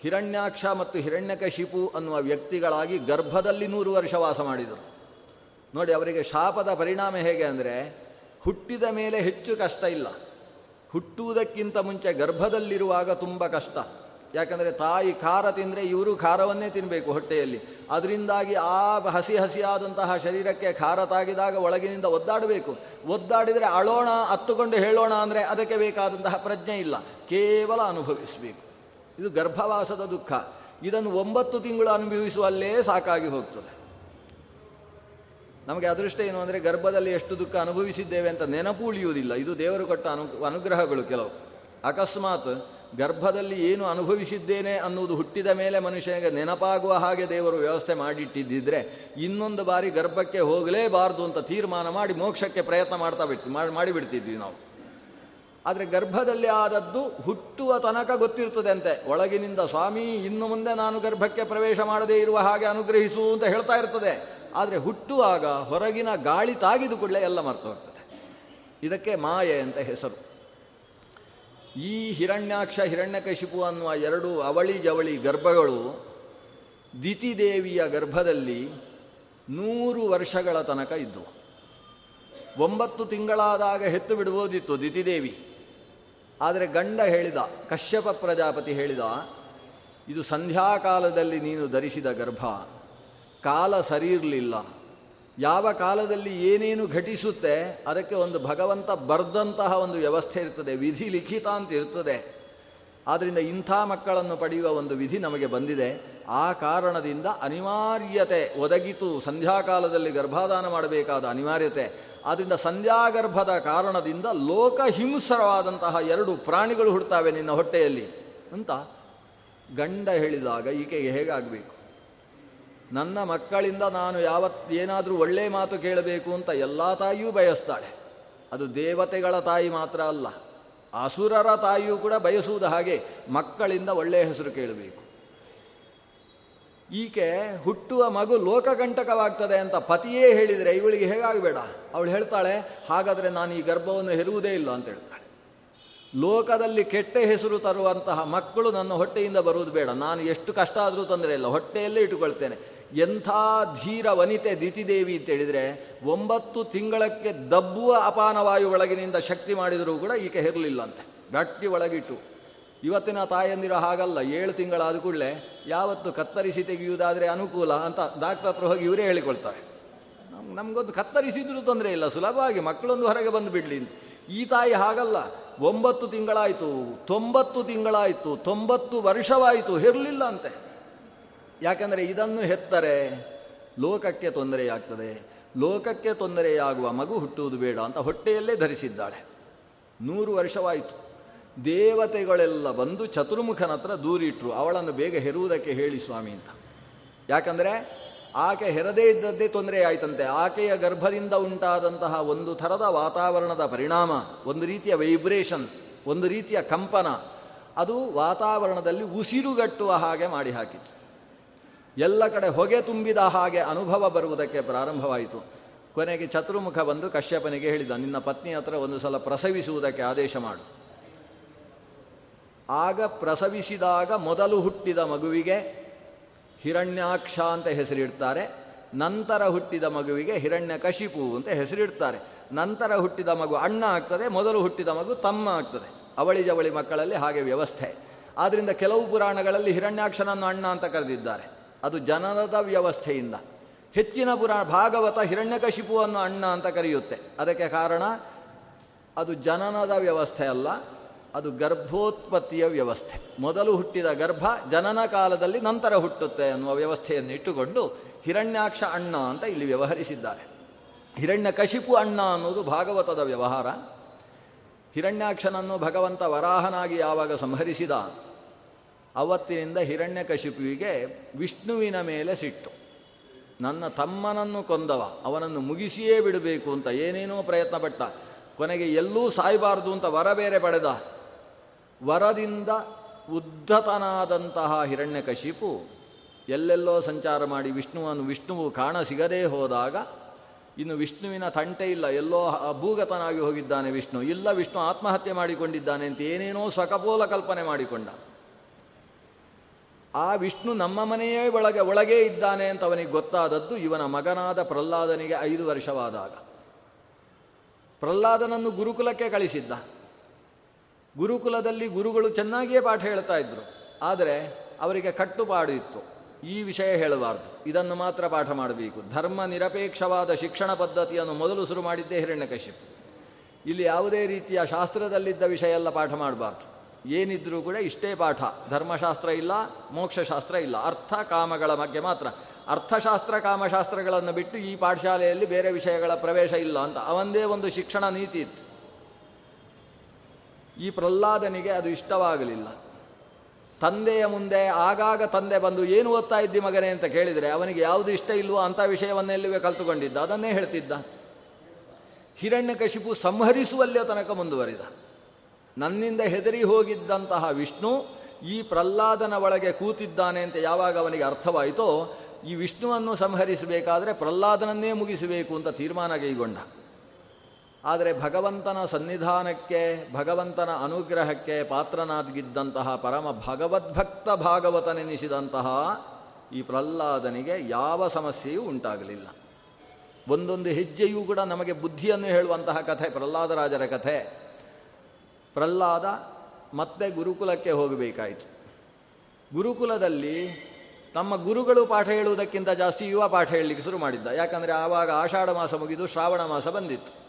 ಹಿರಣ್ಯಾಕ್ಷ ಮತ್ತು ಹಿರಣ್ಯಕಶಿಪು ಅನ್ನುವ ವ್ಯಕ್ತಿಗಳಾಗಿ ಗರ್ಭದಲ್ಲಿ ನೂರು ವರ್ಷ ವಾಸ ಮಾಡಿದರು. ನೋಡಿ, ಅವರಿಗೆ ಶಾಪದ ಪರಿಣಾಮ ಹೇಗೆ ಅಂದರೆ ಹುಟ್ಟಿದ ಮೇಲೆ ಹೆಚ್ಚು ಕಷ್ಟ ಇಲ್ಲ. ಹುಟ್ಟುವುದಕ್ಕಿಂತ ಮುಂಚೆ ಗರ್ಭದಲ್ಲಿರುವಾಗ ತುಂಬ ಕಷ್ಟ. ಯಾಕಂದರೆ ತಾಯಿ ಖಾರ ತಿಂದರೆ ಇವರು ಖಾರವನ್ನೇ ತಿನ್ನಬೇಕು ಹೊಟ್ಟೆಯಲ್ಲಿ. ಅದರಿಂದಾಗಿ ಆ ಹಸಿ ಹಸಿಯಾದಂತಹ ಶರೀರಕ್ಕೆ ಖಾರ ತಾಗಿದಾಗ ಒಳಗಿನಿಂದ ಒದ್ದಾಡಬೇಕು. ಒದ್ದಾಡಿದರೆ ಅಳೋಣ ಹತ್ತುಕೊಂಡು ಹೇಳೋಣ ಅಂದರೆ ಅದಕ್ಕೆ ಬೇಕಾದಂತಹ ಪ್ರಜ್ಞೆ ಇಲ್ಲ. ಕೇವಲ ಅನುಭವಿಸಬೇಕು. ಇದು ಗರ್ಭವಾಸದ ದುಃಖ. ಇದನ್ನು ಒಂಬತ್ತು ತಿಂಗಳು ಅನುಭವಿಸುವಲ್ಲೇ ಸಾಕಾಗಿ ಹೋಗ್ತದೆ. ನಮಗೆ ಅದೃಷ್ಟ ಏನು ಅಂದರೆ ಗರ್ಭದಲ್ಲಿ ಎಷ್ಟು ದುಃಖ ಅನುಭವಿಸಿದ್ದೇವೆ ಅಂತ ನೆನಪು ಉಳಿಯುವುದಿಲ್ಲ. ಇದು ದೇವರು ಕೊಟ್ಟ ಅನು, ಅನುಗ್ರಹಗಳು ಕೆಲವು. ಅಕಸ್ಮಾತ್ ಗರ್ಭದಲ್ಲಿ ಏನು ಅನುಭವಿಸಿದ್ದೇನೆ ಅನ್ನುವುದು ಹುಟ್ಟಿದ ಮೇಲೆ ಮನುಷ್ಯನಿಗೆ ನೆನಪಾಗುವ ಹಾಗೆ ದೇವರು ವ್ಯವಸ್ಥೆ ಮಾಡಿಟ್ಟಿದ್ದಿದ್ರೆ ಇನ್ನೊಂದು ಬಾರಿ ಗರ್ಭಕ್ಕೆ ಹೋಗಲೇಬಾರ್ದು ಅಂತ ತೀರ್ಮಾನ ಮಾಡಿ ಮೋಕ್ಷಕ್ಕೆ ಪ್ರಯತ್ನ ಮಾಡ್ತಾ ಬಿಟ್ಟು ಮಾಡಿಬಿಡ್ತಿದ್ವಿ ನಾವು. ಆದರೆ ಗರ್ಭದಲ್ಲಿ ಆದದ್ದು ಹುಟ್ಟುವ ತನಕ ಗೊತ್ತಿರ್ತದೆ ಅಂತೆ ಒಳಗಿನಿಂದ ಸ್ವಾಮಿ, ಇನ್ನು ಮುಂದೆ ನಾನು ಗರ್ಭಕ್ಕೆ ಪ್ರವೇಶ ಮಾಡದೇ ಇರುವ ಹಾಗೆ ಅನುಗ್ರಹಿಸು ಅಂತ ಹೇಳ್ತಾ ಇರ್ತದೆ. ಆದರೆ ಹುಟ್ಟುವಾಗ ಹೊರಗಿನ ಗಾಳಿ ತಾಗಿದು ಕೂಡಲೇ ಎಲ್ಲ ಮರ್ತು ಹೋಗ್ತದೆ ಇದಕ್ಕೆ ಮಾಯೆ ಅಂತ ಹೆಸರು. ಈ ಹಿರಣ್ಯಾಕ್ಷ, ಹಿರಣ್ಯಕಶಿಪು ಅನ್ನುವ ಎರಡು ಅವಳಿ ಜವಳಿ ಗರ್ಭಗಳು ದಿತಿದೇವಿಯ ಗರ್ಭದಲ್ಲಿ ನೂರು ವರ್ಷಗಳ ತನಕ ಇದ್ದವು ಒಂಬತ್ತು ತಿಂಗಳಾದಾಗ ಹೆತ್ತು ಬಿಡ್ಬೋದಿತ್ತು ದಿತಿದೇವಿ. ಆದರೆ ಗಂಡ ಹೇಳಿದ, ಕಶ್ಯಪ ಪ್ರಜಾಪತಿ ಹೇಳಿದ, ಇದು ಸಂಧ್ಯಾಕಾಲದಲ್ಲಿ ನೀನು ಧರಿಸಿದ ಗರ್ಭ. ಕಾಲ ಸರಿ ಇರಲಿಲ್ಲ ಯಾವ ಕಾಲದಲ್ಲಿ ಏನೇನು ಘಟಿಸುತ್ತೆ, ಅದಕ್ಕೆ ಒಂದು ಭಗವಂತ ಬರೆದಂತಹ ಒಂದು ವ್ಯವಸ್ಥೆ ಇರ್ತದೆ, ವಿಧಿ ಲಿಖಿತ ಅಂತ ಇರ್ತದೆ. ಆದ್ದರಿಂದ ಇಂಥ ಮಕ್ಕಳನ್ನು ಪಡೆಯುವ ಒಂದು ವಿಧಿ ನಮಗೆ ಬಂದಿದೆ. ಆ ಕಾರಣದಿಂದ ಅನಿವಾರ್ಯತೆ ಒದಗಿತು. ಸಂಧ್ಯಾಕಾಲದಲ್ಲಿ ಗರ್ಭಾಧಾನ ಮಾಡಬೇಕಾದ ಅನಿವಾರ್ಯತೆ. ಆದ್ದರಿಂದ ಸಂಧ್ಯಾಗರ್ಭದ ಕಾರಣದಿಂದ ಲೋಕಹಿಂಸರವಾದಂತಹ ಎರಡು ಪ್ರಾಣಿಗಳು ಹುಡ್ತಾವೆ ನಿನ್ನ ಹೊಟ್ಟೆಯಲ್ಲಿ ಅಂತ ಗಂಡ ಹೇಳಿದಾಗ ಈಕೆಗೆ ಹೇಗಾಗಬೇಕು? ನನ್ನ ಮಕ್ಕಳಿಂದ ನಾನು ಯಾವತ್ ಏನಾದರೂ ಒಳ್ಳೆಯ ಮಾತು ಕೇಳಬೇಕು ಅಂತ ಎಲ್ಲ ತಾಯಿಯೂ ಬಯಸ್ತಾಳೆ. ಅದು ದೇವತೆಗಳ ತಾಯಿ ಮಾತ್ರ ಅಲ್ಲ, ಅಸುರರ ತಾಯಿಯೂ ಕೂಡ ಬಯಸುವುದು ಹಾಗೆ ಮಕ್ಕಳಿಂದ ಒಳ್ಳೆಯ ಹೆಸರು ಕೇಳಬೇಕು. ಈಕೆ ಹುಟ್ಟುವ ಮಗು ಲೋಕಕಂಟಕವಾಗ್ತದೆ ಅಂತ ಪತಿಯೇ ಹೇಳಿದರೆ ಇವಳಿಗೆ ಹೇಗಾಗಬೇಡ? ಅವಳು ಹೇಳ್ತಾಳೆ, ಹಾಗಾದರೆ ನಾನು ಈ ಗರ್ಭವನ್ನು ಹೆರುವುದೇ ಇಲ್ಲ ಅಂತ ಹೇಳ್ತಾಳೆ. ಲೋಕದಲ್ಲಿ ಕೆಟ್ಟ ಹೆಸರು ತರುವಂತಹ ಮಕ್ಕಳು ನನ್ನ ಹೊಟ್ಟೆಯಿಂದ ಬರುವುದು ಬೇಡ. ನಾನು ಎಷ್ಟು ಕಷ್ಟ ಆದರೂ ತೊಂದರೆ ಇಲ್ಲ, ಹೊಟ್ಟೆಯಲ್ಲೇ ಇಟ್ಟುಕೊಳ್ತೇನೆ. ಎಂಥ ಧೀರ ವನಿತೆ ದಿತಿದೇವಿ ಅಂತ ಹೇಳಿದರೆ ಒಂಬತ್ತು ತಿಂಗಳಕ್ಕೆ ದಬ್ಬುವ ಅಪಾನವಾಯು ಒಳಗಿನಿಂದ ಶಕ್ತಿ ಮಾಡಿದರೂ ಕೂಡ ಈಕೆ ಹೆರಲಿಲ್ಲ ಅಂತೆ. ಗಟ್ಟಿ ಒಳಗಿಟ್ಟು. ಇವತ್ತಿನ ತಾಯಂದಿರ ಹಾಗಲ್ಲ, ಏಳು ತಿಂಗಳಾದ ಕೂಡಲೇ ಯಾವತ್ತು ಕತ್ತರಿಸಿ ತೆಗೆಯುವುದಾದರೆ ಅನುಕೂಲ ಅಂತ ಡಾಕ್ಟರ್ ಹತ್ರ ಹೋಗಿ ಇವರೇ ಹೇಳಿಕೊಳ್ತಾರೆ. ನಮ್, ನಮಗೊಂದು ಕತ್ತರಿಸಿದ್ರೂ ತೊಂದರೆ ಇಲ್ಲ, ಸುಲಭವಾಗಿ ಮಕ್ಕಳೊಂದು ಹೊರಗೆ ಬಂದು ಬಿಡಲಿ ಈ ತಾಯಿ ಹಾಗಲ್ಲ, ಒಂಬತ್ತು ತಿಂಗಳಾಯಿತು, ತೊಂಬತ್ತು ತಿಂಗಳಾಯಿತು, ತೊಂಬತ್ತು ವರ್ಷವಾಯಿತು ಇರಲಿಲ್ಲ ಅಂತೆ. ಯಾಕೆಂದರೆ ಇದನ್ನು ಹೆತ್ತರೆ ಲೋಕಕ್ಕೆ ತೊಂದರೆಯಾಗ್ತದೆ. ಲೋಕಕ್ಕೆ ತೊಂದರೆಯಾಗುವ ಮಗು ಹುಟ್ಟುವುದು ಬೇಡ ಅಂತ ಹೊಟ್ಟೆಯಲ್ಲೇ ಧರಿಸಿದ್ದಾಳೆ. ನೂರು ವರ್ಷವಾಯಿತು. ದೇವತೆಗಳೆಲ್ಲ ಬಂದು ಚತುರ್ಮುಖನ ಹತ್ರ ದೂರಿಟ್ರು. ಅವಳನ್ನು ಬೇಗ ಹೆರುವುದಕ್ಕೆ ಹೇಳಿ ಸ್ವಾಮಿ ಅಂತ. ಯಾಕಂದರೆ ಆಕೆ ಹೆರದೇ ಇದ್ದದ್ದೇ ತೊಂದರೆ ಆಯ್ತಂತೆ. ಆಕೆಯ ಗರ್ಭದಿಂದ ಉಂಟಾದಂತಹ ಒಂದು ಥರದ ವಾತಾವರಣದ ಪರಿಣಾಮ, ಒಂದು ರೀತಿಯ ವೈಬ್ರೇಷನ್ ಒಂದು ರೀತಿಯ ಕಂಪನ, ಅದು ವಾತಾವರಣದಲ್ಲಿ ಉಸಿರುಗಟ್ಟುವ ಹಾಗೆ ಮಾಡಿ ಹಾಕಿತು ಎಲ್ಲ ಕಡೆ ಹೊಗೆ ತುಂಬಿದ ಹಾಗೆ ಅನುಭವ ಬರುವುದಕ್ಕೆ ಪ್ರಾರಂಭವಾಯಿತು. ಕೊನೆಗೆ ಚತುರ್ಮುಖ ಬಂದು ಕಶ್ಯಪನಿಗೆ ಹೇಳಿದ, ನಿನ್ನ ಪತ್ನಿ ಹತ್ರ ಒಂದು ಸಲ ಪ್ರಸವಿಸುವುದಕ್ಕೆ ಆದೇಶ ಮಾಡು. ಆಗ ಪ್ರಸವಿಸಿದಾಗ ಮೊದಲು ಹುಟ್ಟಿದ ಮಗುವಿಗೆ ಹಿರಣ್ಯಾಕ್ಷ ಅಂತ ಹೆಸರಿಡ್ತಾರೆ, ನಂತರ ಹುಟ್ಟಿದ ಮಗುವಿಗೆ ಹಿರಣ್ಯ ಕಶಿಪು ಅಂತ ಹೆಸರಿಡ್ತಾರೆ. ನಂತರ ಹುಟ್ಟಿದ ಮಗು ಅಣ್ಣ ಆಗ್ತದೆ, ಮೊದಲು ಹುಟ್ಟಿದ ಮಗು ತಮ್ಮ ಆಗ್ತದೆ. ಅವಳಿ ಜವಳಿ ಮಕ್ಕಳಲ್ಲಿ ಹಾಗೆ ವ್ಯವಸ್ಥೆ. ಆದ್ದರಿಂದ ಕೆಲವು ಪುರಾಣಗಳಲ್ಲಿ ಹಿರಣ್ಯಾಕ್ಷನನ್ನು ಅಣ್ಣ ಅಂತ ಕರೆದಿದ್ದಾರೆ. ಅದು ಜನನದ ವ್ಯವಸ್ಥೆಯಿಂದ. ಹೆಚ್ಚಿನ ಪುರಾಣ ಭಾಗವತ ಹಿರಣ್ಯಕಶಿಪುವನ್ನು ಅಣ್ಣ ಅಂತ ಕರೆಯುತ್ತೆ. ಅದಕ್ಕೆ ಕಾರಣ, ಅದು ಜನನದ ವ್ಯವಸ್ಥೆ ಅಲ್ಲ, ಅದು ಗರ್ಭೋತ್ಪತ್ತಿಯ ವ್ಯವಸ್ಥೆ. ಮೊದಲು ಹುಟ್ಟಿದ ಗರ್ಭ ಜನನ ಕಾಲದಲ್ಲಿ ನಂತರ ಹುಟ್ಟುತ್ತೆ ಅನ್ನುವ ವ್ಯವಸ್ಥೆಯನ್ನು ಇಟ್ಟುಕೊಂಡು ಹಿರಣ್ಯಾಕ್ಷ ಅಣ್ಣ ಅಂತ ಇಲ್ಲಿ ವ್ಯವಹರಿಸಿದ್ದಾರೆ. ಹಿರಣ್ಯಕಶಿಪು ಅಣ್ಣ ಅನ್ನೋದು ಭಾಗವತದ ವ್ಯವಹಾರ. ಹಿರಣ್ಯಾಕ್ಷನನ್ನು ಭಗವಂತ ವರಾಹನಾಗಿ ಯಾವಾಗ ಸಂಹರಿಸಿದ ಅವತ್ತಿನಿಂದ ಹಿರಣ್ಯಕಶಿಪುವಿಗೆ ವಿಷ್ಣುವಿನ ಮೇಲೆ ಸಿಟ್ಟು. ನನ್ನ ತಮ್ಮನನ್ನು ಕೊಂದವ, ಅವನನ್ನು ಮುಗಿಸಿಯೇ ಬಿಡಬೇಕು ಅಂತ ಏನೇನೋ ಪ್ರಯತ್ನ ಪಟ್ಟ ಕೊನೆಗೆ ಎಲ್ಲೂ ಸಾಯಬಾರ್ದು ಅಂತ ವರ ಬೇರೆ ಪಡೆದ. ವರದಿಂದ ಉದ್ಧತನಾದಂತಹ ಹಿರಣ್ಯಕಶಿಪು ಎಲ್ಲೆಲ್ಲೋ ಸಂಚಾರ ಮಾಡಿ ವಿಷ್ಣುವನ್ನು ವಿಷ್ಣುವು ಕಾಣ ಸಿಗದೇ ಹೋದಾಗ, ಇನ್ನು ವಿಷ್ಣುವಿನ ತಂಟೆ ಇಲ್ಲ, ಎಲ್ಲೋ ಭೂಗತನಾಗಿ ಹೋಗಿದ್ದಾನೆ ವಿಷ್ಣು. ಇಲ್ಲ ವಿಷ್ಣು ಆತ್ಮಹತ್ಯೆ ಮಾಡಿಕೊಂಡಿದ್ದಾನೆ ಅಂತ ಏನೇನೋ ಸಕಪೋಲ ಕಲ್ಪನೆ ಮಾಡಿಕೊಂಡ. ಆ ವಿಷ್ಣು ನಮ್ಮ ಮನೆಯೇ ಒಳಗೆ, ಒಳಗೇ ಇದ್ದಾನೆ ಅಂತ ಅವನಿಗೆ ಗೊತ್ತಾದದ್ದು ಇವನ ಮಗನಾದ ಪ್ರಹ್ಲಾದನಿಗೆ ಐದು ವರ್ಷವಾದಾಗ. ಪ್ರಹ್ಲಾದನನ್ನು ಗುರುಕುಲಕ್ಕೆ ಕಳಿಸಿದ್ದ. ಗುರುಕುಲದಲ್ಲಿ ಗುರುಗಳು ಚೆನ್ನಾಗಿಯೇ ಪಾಠ ಹೇಳ್ತಾ ಇದ್ರು. ಆದರೆ ಅವರಿಗೆ ಕಟ್ಟುಪಾಡು ಇತ್ತು. ಈ ವಿಷಯ ಹೇಳಬಾರ್ದು. ಇದನ್ನು ಮಾತ್ರ ಪಾಠ ಮಾಡಬೇಕು. ಧರ್ಮ ನಿರಪೇಕ್ಷವಾದ ಶಿಕ್ಷಣ ಪದ್ಧತಿಯನ್ನು ಮೊದಲು ಶುರು ಮಾಡಿದ್ದೇ ಹಿರಣ್ಯಕಶ್ಯಪ್. ಇಲ್ಲಿ ಯಾವುದೇ ರೀತಿಯ ಶಾಸ್ತ್ರದಲ್ಲಿದ್ದ ವಿಷಯ ಎಲ್ಲ ಪಾಠ ಮಾಡಬಾರ್ದು. ಏನಿದ್ರೂ ಕೂಡ ಇಷ್ಟೇ ಪಾಠ. ಧರ್ಮಶಾಸ್ತ್ರ ಇಲ್ಲ, ಮೋಕ್ಷಶಾಸ್ತ್ರ ಇಲ್ಲ. ಅರ್ಥ ಕಾಮಗಳ ಬಗ್ಗೆ ಮಾತ್ರ. ಅರ್ಥಶಾಸ್ತ್ರ, ಕಾಮಶಾಸ್ತ್ರಗಳನ್ನು ಬಿಟ್ಟು ಈ ಪಾಠಶಾಲೆಯಲ್ಲಿ ಬೇರೆ ವಿಷಯಗಳ ಪ್ರವೇಶ ಇಲ್ಲ ಅಂತ. ಅವಂದೇ ಒಂದು ಶಿಕ್ಷಣ ನೀತಿ ಇತ್ತು. ಈ ಪ್ರಹ್ಲಾದನಿಗೆ ಅದು ಇಷ್ಟವಾಗಲಿಲ್ಲ. ತಂದೆಯ ಮುಂದೆ ಆಗಾಗ ತಂದೆ ಬಂದು, ಏನು ಓದ್ತಾ ಇದ್ದಿ ಮಗನೇ? ಅಂತ ಕೇಳಿದರೆ, ಅವನಿಗೆ ಯಾವುದು ಇಷ್ಟ ಇಲ್ವೋ ಅಂಥ ವಿಷಯವನ್ನೆಲ್ಲವೇ ಕಲ್ತುಕೊಂಡಿದ್ದ. ಅದನ್ನೇ ಹೇಳ್ತಿದ್ದ. ಹಿರಣ್ಯಕಶಿಪು ಸಂಹರಿಸುವಲ್ಲೇ ತನಕ ಮುಂದುವರಿದ. ನನ್ನಿಂದ ಹೆದರಿ ಹೋಗಿದ್ದಂತಹ ವಿಷ್ಣು ಈ ಪ್ರಹ್ಲಾದನ ಒಳಗೆ ಕೂತಿದ್ದಾನೆ ಅಂತ ಯಾವಾಗ ಅವನಿಗೆ ಅರ್ಥವಾಯಿತೋ, ಈ ವಿಷ್ಣುವನ್ನು ಸಂಹರಿಸಬೇಕಾದರೆ ಪ್ರಹ್ಲಾದನನ್ನೇ ಮುಗಿಸಬೇಕು ಅಂತ ತೀರ್ಮಾನ ಕೈಗೊಂಡ. ಆದರೆ ಭಗವಂತನ ಸನ್ನಿಧಾನಕ್ಕೆ, ಭಗವಂತನ ಅನುಗ್ರಹಕ್ಕೆ ಪಾತ್ರನಾಗಿದ್ದಂತಹ ಪರಮ ಭಗವದ್ಭಕ್ತ ಭಾಗವತನೆನಿಸಿದಂತಹ ಈ ಪ್ರಹ್ಲಾದನಿಗೆ ಯಾವ ಸಮಸ್ಯೆಯೂ ಉಂಟಾಗಲಿಲ್ಲ. ಒಂದೊಂದು ಹೆಜ್ಜೆಯೂ ಕೂಡ ನಮಗೆ ಬುದ್ಧಿಯನ್ನು ಹೇಳುವಂತಹ ಕಥೆ, ಪ್ರಹ್ಲಾದರಾಜರ ಕಥೆ. ಪ್ರಹ್ಲಾದ ಮತ್ತೆ ಗುರುಕುಲಕ್ಕೆ ಹೋಗಬೇಕಾಯಿತು. ಗುರುಕುಲದಲ್ಲಿ ತಮ್ಮ ಗುರುಗಳು ಪಾಠ ಹೇಳುವುದಕ್ಕಿಂತ ಜಾಸ್ತಿ ಯುವ ಪಾಠ ಹೇಳಲಿಕ್ಕೆ ಶುರು ಮಾಡಿದ್ದ. ಯಾಕಂದರೆ ಆವಾಗ ಆಷಾಢ ಮಾಸ ಮುಗಿದು ಶ್ರಾವಣ ಮಾಸ ಬಂದಿತ್ತು.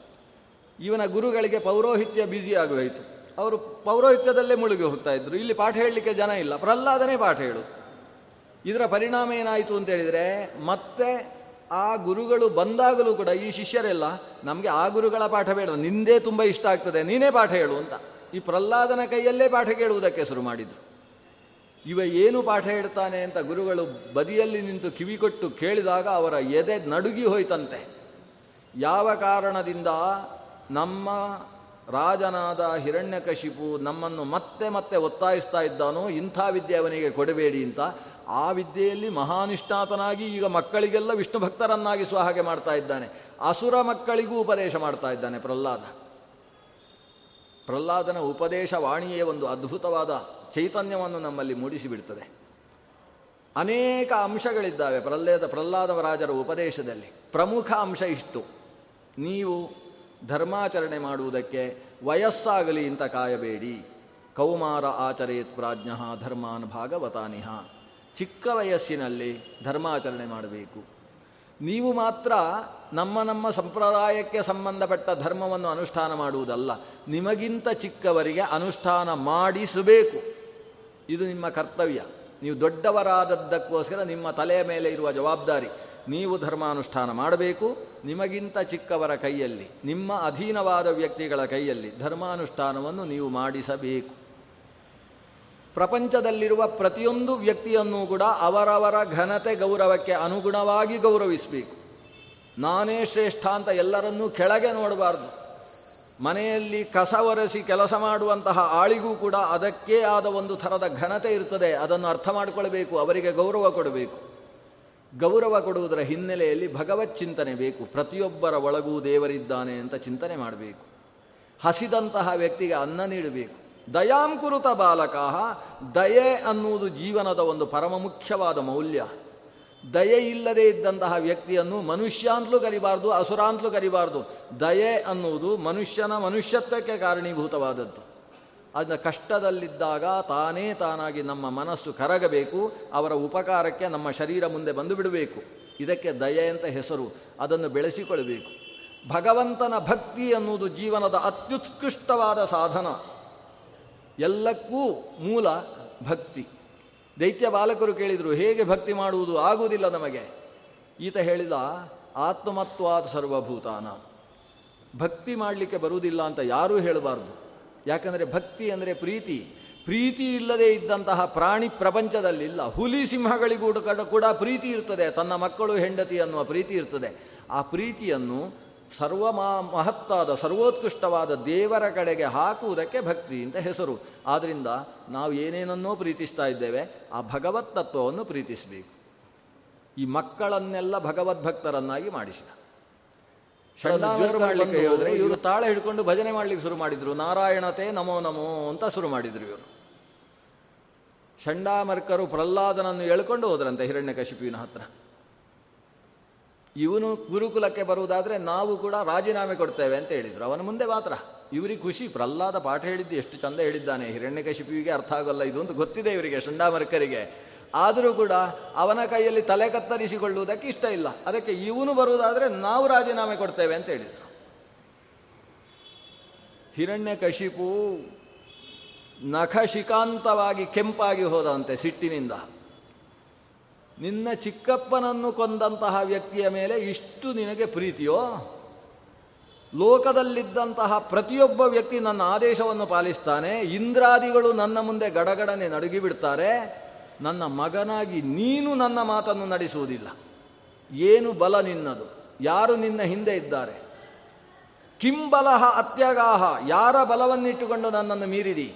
ಇವನ ಗುರುಗಳಿಗೆ ಪೌರೋಹಿತ್ಯ ಬ್ಯುಸಿ ಆಗೋಯಿತು. ಅವರು ಪೌರೋಹಿತ್ಯದಲ್ಲೇ ಮುಳುಗಿ ಹೋಗ್ತಾ ಇದ್ರು. ಇಲ್ಲಿ ಪಾಠ ಹೇಳಲಿಕ್ಕೆ ಜನ ಇಲ್ಲ. ಪ್ರಹ್ಲಾದನೇ ಪಾಠ ಹೇಳು. ಇದರ ಪರಿಣಾಮ ಏನಾಯಿತು ಅಂತ ಹೇಳಿದರೆ, ಮತ್ತೆ ಆ ಗುರುಗಳು ಬಂದಾಗಲೂ ಕೂಡ ಈ ಶಿಷ್ಯರೆಲ್ಲ, ನಮಗೆ ಆ ಗುರುಗಳ ಪಾಠ ಬೇಡ. ನಿಂದೇ ತುಂಬ ಇಷ್ಟ ಆಗ್ತದೆ. ನೀನೇ ಪಾಠ ಹೇಳು ಅಂತ. ಈ ಪ್ರಹ್ಲಾದನ ಕೈಯಲ್ಲೇ ಪಾಠ ಕೇಳುವುದಕ್ಕೆ ಶುರು ಮಾಡಿದ್ರು. ಇವ ಏನು ಪಾಠ ಹೇಳ್ತಾನೆ ಅಂತ ಗುರುಗಳು ಬದಿಯಲ್ಲಿ ನಿಂತು ಕಿವಿಕೊಟ್ಟು ಕೇಳಿದಾಗ ಅವರ ಎದೆ ನಡುಗಿ ಹೋಯ್ತಂತೆ. ಯಾವ ಕಾರಣದಿಂದ ನಮ್ಮ ರಾಜನಾದ ಹಿರಣ್ಯಕಶಿಪು ನಮ್ಮನ್ನು ಮತ್ತೆ ಮತ್ತೆ ಒತ್ತಾಯಿಸ್ತಾ ಇದ್ದಾನೋ ಇಂಥ ವಿದ್ಯೆ ಅವನಿಗೆ ಕೊಡಬೇಡಿ ಅಂತ ಆ ವಿದ್ಯೆಯಲ್ಲಿ ಮಹಾನಿಷ್ಠಾತನಾಗಿ ಈಗ ಮಕ್ಕಳಿಗೆಲ್ಲ ವಿಷ್ಣು ಭಕ್ತರನ್ನಾಗಿಸುವ ಹಾಗೆ ಮಾಡ್ತಾ ಇದ್ದಾನೆ. ಅಸುರ ಮಕ್ಕಳಿಗೂ ಉಪದೇಶ ಮಾಡ್ತಾ ಇದ್ದಾನೆ ಪ್ರಹ್ಲಾದ. ಪ್ರಹ್ಲಾದನ ಉಪದೇಶ ವಾಣಿಯೇ ಒಂದು ಅದ್ಭುತವಾದ ಚೈತನ್ಯವನ್ನು ನಮ್ಮಲ್ಲಿ ಮೂಡಿಸಿಬಿಡ್ತದೆ. ಅನೇಕ ಅಂಶಗಳಿದ್ದಾವೆ ಪ್ರಹ್ಲಾದ ಪ್ರಹ್ಲಾದವರಾಜರ ಉಪದೇಶದಲ್ಲಿ. ಪ್ರಮುಖ ಅಂಶ ಇಷ್ಟು. ನೀವು ಧರ್ಮಾಚರಣೆ ಮಾಡುವುದಕ್ಕೆ ವಯಸ್ಸಾಗಲಿ ಅಂತ ಕಾಯಬೇಡಿ. ಕೌಮಾರ ಆಚರೇತ್ ಪ್ರಾಜ್ಞಃ ಧರ್ಮಾನ್ ಭಾಗವತಾನಿಹ ಚಿಕ್ಕ ವಯಸ್ಸಿನಲ್ಲಿ ಧರ್ಮಾಚರಣೆ ಮಾಡಬೇಕು. ನೀವು ಮಾತ್ರ ನಮ್ಮ ನಮ್ಮ ಸಂಪ್ರದಾಯಕ್ಕೆ ಸಂಬಂಧಪಟ್ಟ ಧರ್ಮವನ್ನು ಅನುಷ್ಠಾನ ಮಾಡುವುದಲ್ಲ, ನಿಮಗಿಂತ ಚಿಕ್ಕವರಿಗೆ ಅನುಷ್ಠಾನ ಮಾಡಿಸಬೇಕು. ಇದು ನಿಮ್ಮ ಕರ್ತವ್ಯ. ನೀವು ದೊಡ್ಡವರಾದದ್ದಕ್ಕೋಸ್ಕರ ನಿಮ್ಮ ತಲೆಯ ಮೇಲೆ ಇರುವ ಜವಾಬ್ದಾರಿ. ನೀವು ಧರ್ಮಾನುಷ್ಠಾನ ಮಾಡಬೇಕು, ನಿಮಗಿಂತ ಚಿಕ್ಕವರ ಕೈಯಲ್ಲಿ, ನಿಮ್ಮ ಅಧೀನವಾದ ವ್ಯಕ್ತಿಗಳ ಕೈಯಲ್ಲಿ ಧರ್ಮಾನುಷ್ಠಾನವನ್ನು ನೀವು ಮಾಡಿಸಬೇಕು. ಪ್ರಪಂಚದಲ್ಲಿರುವ ಪ್ರತಿಯೊಂದು ವ್ಯಕ್ತಿಯನ್ನೂ ಕೂಡ ಅವರವರ ಘನತೆ ಗೌರವಕ್ಕೆ ಅನುಗುಣವಾಗಿ ಗೌರವಿಸಬೇಕು. ನಾನೇ ಶ್ರೇಷ್ಠ ಅಂತ ಎಲ್ಲರನ್ನೂ ಕೆಳಗೆ ನೋಡಬಾರ್ದು. ಮನೆಯಲ್ಲಿ ಕಸ ಒರೆಸಿ ಕೆಲಸ ಮಾಡುವಂತಹ ಆಳಿಗೂ ಕೂಡ ಅದಕ್ಕೇ ಆದ ಒಂದು ಥರದ ಘನತೆ ಇರ್ತದೆ. ಅದನ್ನು ಅರ್ಥ ಮಾಡಿಕೊಳ್ಬೇಕು, ಅವರಿಗೆ ಗೌರವ ಕೊಡಬೇಕು. ಗೌರವ ಕೊಡುವುದರ ಹಿನ್ನೆಲೆಯಲ್ಲಿ ಭಗವತ್ ಚಿಂತನೆ ಬೇಕು. ಪ್ರತಿಯೊಬ್ಬರ ಒಳಗೂ ದೇವರಿದ್ದಾನೆ ಅಂತ ಚಿಂತನೆ ಮಾಡಬೇಕು. ಹಸಿದಂತಹ ವ್ಯಕ್ತಿಗೆ ಅನ್ನ ನೀಡಬೇಕು. ದಯಾಂ ಕುರುತ ಬಾಲಕ. ದಯೆ ಅನ್ನುವುದು ಜೀವನದ ಒಂದು ಪರಮ ಮುಖ್ಯವಾದ ಮೌಲ್ಯ. ದಯೆ ಇಲ್ಲದೆ ಇದ್ದಂತಹ ವ್ಯಕ್ತಿಯನ್ನು ಮನುಷ್ಯ ಅಂತಲೂ ಕರಿಬಾರ್ದು ಅಸುರ ಅಂತಲೂ ಕರಿಬಾರ್ದು. ದಯೆ ಅನ್ನುವುದು ಮನುಷ್ಯನ ಮನುಷ್ಯತ್ವಕ್ಕೆ ಕಾರಣೀಭೂತವಾದದ್ದು. ಅದನ್ನ ಕಷ್ಟದಲ್ಲಿದ್ದಾಗ ತಾನೇ ತಾನಾಗಿ ನಮ್ಮ ಮನಸ್ಸು ಕರಗಬೇಕು, ಅವರ ಉಪಕಾರಕ್ಕೆ ನಮ್ಮ ಶರೀರ ಮುಂದೆ ಬಂದು ಬಿಡಬೇಕು. ಇದಕ್ಕೆ ದಯೆ ಅಂತ ಹೆಸರು, ಅದನ್ನು ಬೆಳೆಸಿಕೊಳ್ಳಬೇಕು. ಭಗವಂತನ ಭಕ್ತಿ ಅನ್ನುವುದು ಜೀವನದ ಅತ್ಯುತ್ಕೃಷ್ಟವಾದ ಸಾಧನ. ಎಲ್ಲಕ್ಕೂ ಮೂಲ ಭಕ್ತಿ. ದೈತ್ಯ ಬಾಲಕರು ಕೇಳಿದರು, ಹೇಗೆ ಭಕ್ತಿ ಮಾಡುವುದು? ಆಗುವುದಿಲ್ಲ ನಮಗೆ. ಈತ ಹೇಳಿದ ಆತ್ಮತ್ವಾದ ಸರ್ವಭೂತಾನ. ಭಕ್ತಿ ಮಾಡಲಿಕ್ಕೆ ಬರುವುದಿಲ್ಲ ಅಂತ ಯಾರೂ ಹೇಳಬಾರ್ದು. ಯಾಕಂದರೆ ಭಕ್ತಿ ಅಂದರೆ ಪ್ರೀತಿ. ಪ್ರೀತಿ ಇಲ್ಲದೆ ಇದ್ದಂತಹ ಪ್ರಾಣಿ ಪ್ರಪಂಚದಲ್ಲಿಲ್ಲ ಹುಲಿ ಸಿಂಹಗಳಿಗೂ ಕೂಡ ಪ್ರೀತಿ ಇರ್ತದೆ. ತನ್ನ ಮಕ್ಕಳು ಹೆಂಡತಿ ಅನ್ನುವ ಪ್ರೀತಿ ಇರ್ತದೆ. ಆ ಪ್ರೀತಿಯನ್ನು ಸರ್ವ ಮಹತ್ತಾದ ಸರ್ವೋತ್ಕೃಷ್ಟವಾದ ದೇವರ ಕಡೆಗೆ ಹಾಕುವುದಕ್ಕೆ ಭಕ್ತಿ ಅಂತ ಹೆಸರು. ಆದ್ದರಿಂದ ನಾವು ಏನೇನನ್ನೋ ಪ್ರೀತಿಸ್ತಾ ಇದ್ದೇವೆ ಆ ಭಗವತ್ ತತ್ವವನ್ನು ಪ್ರೀತಿಸಬೇಕು. ಈ ಮಕ್ಕಳನ್ನೆಲ್ಲ ಭಗವದ್ಭಕ್ತರನ್ನಾಗಿ ಮಾಡಿಸಿದ. ಮಾಡಲಿಕ್ಕೆ ಹೇಳಿದ್ರೆ ಇವರು ತಾಳೆ ಹಿಡ್ಕೊಂಡು ಭಜನೆ ಮಾಡಲಿಕ್ಕೆ ಶುರು ಮಾಡಿದ್ರು. ನಾರಾಯಣತೆ ನಮೋ ನಮೋ ಅಂತ ಶುರು ಮಾಡಿದ್ರು ಇವರು. ಚಂಡಾಮರ್ಕರು ಪ್ರಹ್ಲಾದನನ್ನು ಎಳ್ಕೊಂಡು ಹೋದ್ರಂತೆ ಹಿರಣ್ಯಕಶಿಪುವಿನ ಹತ್ರ. ಇವನು ಗುರುಕುಲಕ್ಕೆ ಬರುವುದಾದರೆ ನಾವು ಕೂಡ ರಾಜೀನಾಮೆ ಕೊಡ್ತೇವೆ ಅಂತ ಹೇಳಿದರು. ಅವನ ಮುಂದೆ ಮಾತ್ರ. ಇವರಿಗೆ ಖುಷಿ. ಪ್ರಹ್ಲಾದ ಪಾಠ ಹೇಳಿದ್ದು ಎಷ್ಟು ಚಂದ ಹೇಳಿದ್ದಾನೆ. ಹಿರಣ್ಯಕಶಿಪಿಗೆ ಅರ್ಥ ಆಗೋಲ್ಲ ಇದು ಅಂತ ಗೊತ್ತಿದೆ ಇವರಿಗೆ ಶಂಡಾಮರ್ಕರಿಗೆ ಆದರೂ ಕೂಡ ಅವನ ಕೈಯಲ್ಲಿ ತಲೆ ಕತ್ತರಿಸಿಕೊಳ್ಳುವುದಕ್ಕೆ ಇಷ್ಟ ಇಲ್ಲ. ಅದಕ್ಕೆ ಇವನು ಬರುವುದಾದರೆ ನಾವು ರಾಜೀನಾಮೆ ಕೊಡ್ತೇವೆ ಅಂತ ಹೇಳಿದರು. ಹಿರಣ್ಯಕಶಿಪು ನಖಶಿಕಾಂತವಾಗಿ ಕೆಂಪಾಗಿ ಹೋದಂತೆ ಸಿಟ್ಟಿನಿಂದ. ನಿನ್ನ ಚಿಕ್ಕಪ್ಪನನ್ನು ಕೊಂದಂತಹ ವ್ಯಕ್ತಿಯ ಮೇಲೆ ಇಷ್ಟು ನಿನಗೆ ಪ್ರೀತಿಯೋ? ಲೋಕದಲ್ಲಿದ್ದಂತಹ ಪ್ರತಿಯೊಬ್ಬ ವ್ಯಕ್ತಿ ನನ್ನ ಆದೇಶವನ್ನು ಪಾಲಿಸ್ತಾನೆ, ಇಂದ್ರಾದಿಗಳು ನನ್ನ ಮುಂದೆ ಗಡಗಡನೆ ನಡುಗಿಬಿಡ್ತಾರೆ, ನನ್ನ ಮಗನಾಗಿ ನೀನು ನನ್ನ ಮಾತನ್ನು ನಡೆಸುವುದಿಲ್ಲ. ಏನು ಬಲ ನಿನ್ನದು? ಯಾರು ನಿನ್ನ ಹಿಂದೆ ಇದ್ದಾರೆ? ಕಿಂಬಲಹ ಅತ್ಯಗಾಹ, ಯಾರ ಬಲವನ್ನಿಟ್ಟುಕೊಂಡು ನನ್ನನ್ನು ಮೀರಿದಿ?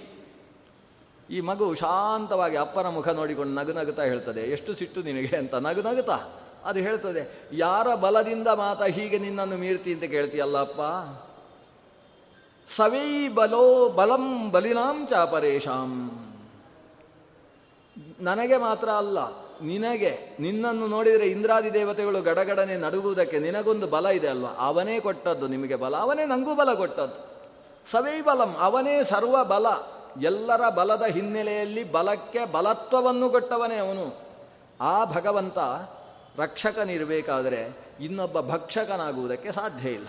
ಈ ಮಗು ಶಾಂತವಾಗಿ ಅಪ್ಪನ ಮುಖ ನೋಡಿಕೊಂಡು ನಗು ನಗುತ್ತಾ ಹೇಳ್ತದೆ, ಎಷ್ಟು ಸಿಟ್ಟು ನಿನಗೆ? ಅಂತ ನಗು ನಗುತ್ತಾ ಅದು ಹೇಳ್ತದೆ, ಯಾರ ಬಲದಿಂದ ಮಾತ ಹೀಗೆ ನಿನ್ನನ್ನು ಮೀರ್ತಿ? ಅಂತ ಕೇಳ್ತೀಯಲ್ಲ ಅಪ್ಪ ಸವೈ ಬಲೋ ಬಲಂ ಬಲಿನಾಂ ಚಾಪರೇಶಾಂ ನನಗೆ ಮಾತ್ರ ಅಲ್ಲ, ನಿನಗೆ, ನಿನ್ನನ್ನು ನೋಡಿದರೆ ಇಂದ್ರಾದಿ ದೇವತೆಗಳು ಗಡಗಡನೆ ನಡುಗುವುದಕ್ಕೆ ನಿನಗೊಂದು ಬಲ ಇದೆ ಅಲ್ವಾ? ಅವನೇ ಕೊಟ್ಟದ್ದು ನಿಮಗೆ ಬಲ, ಅವನೇ ನಂಗೂ ಬಲ ಕೊಟ್ಟದ್ದು. ಸವೈ ಬಲಂ, ಅವನೇ ಸರ್ವ ಬಲ. ಎಲ್ಲರ ಬಲದ ಹಿನ್ನೆಲೆಯಲ್ಲಿ ಬಲಕ್ಕೆ ಬಲತ್ವವನ್ನು ಕೊಟ್ಟವನೇ ಅವನು. ಆ ಭಗವಂತ ರಕ್ಷಕನಿರಬೇಕಾದರೆ ಇನ್ನೊಬ್ಬ ಭಕ್ಷಕನಾಗುವುದಕ್ಕೆ ಸಾಧ್ಯ ಇಲ್ಲ.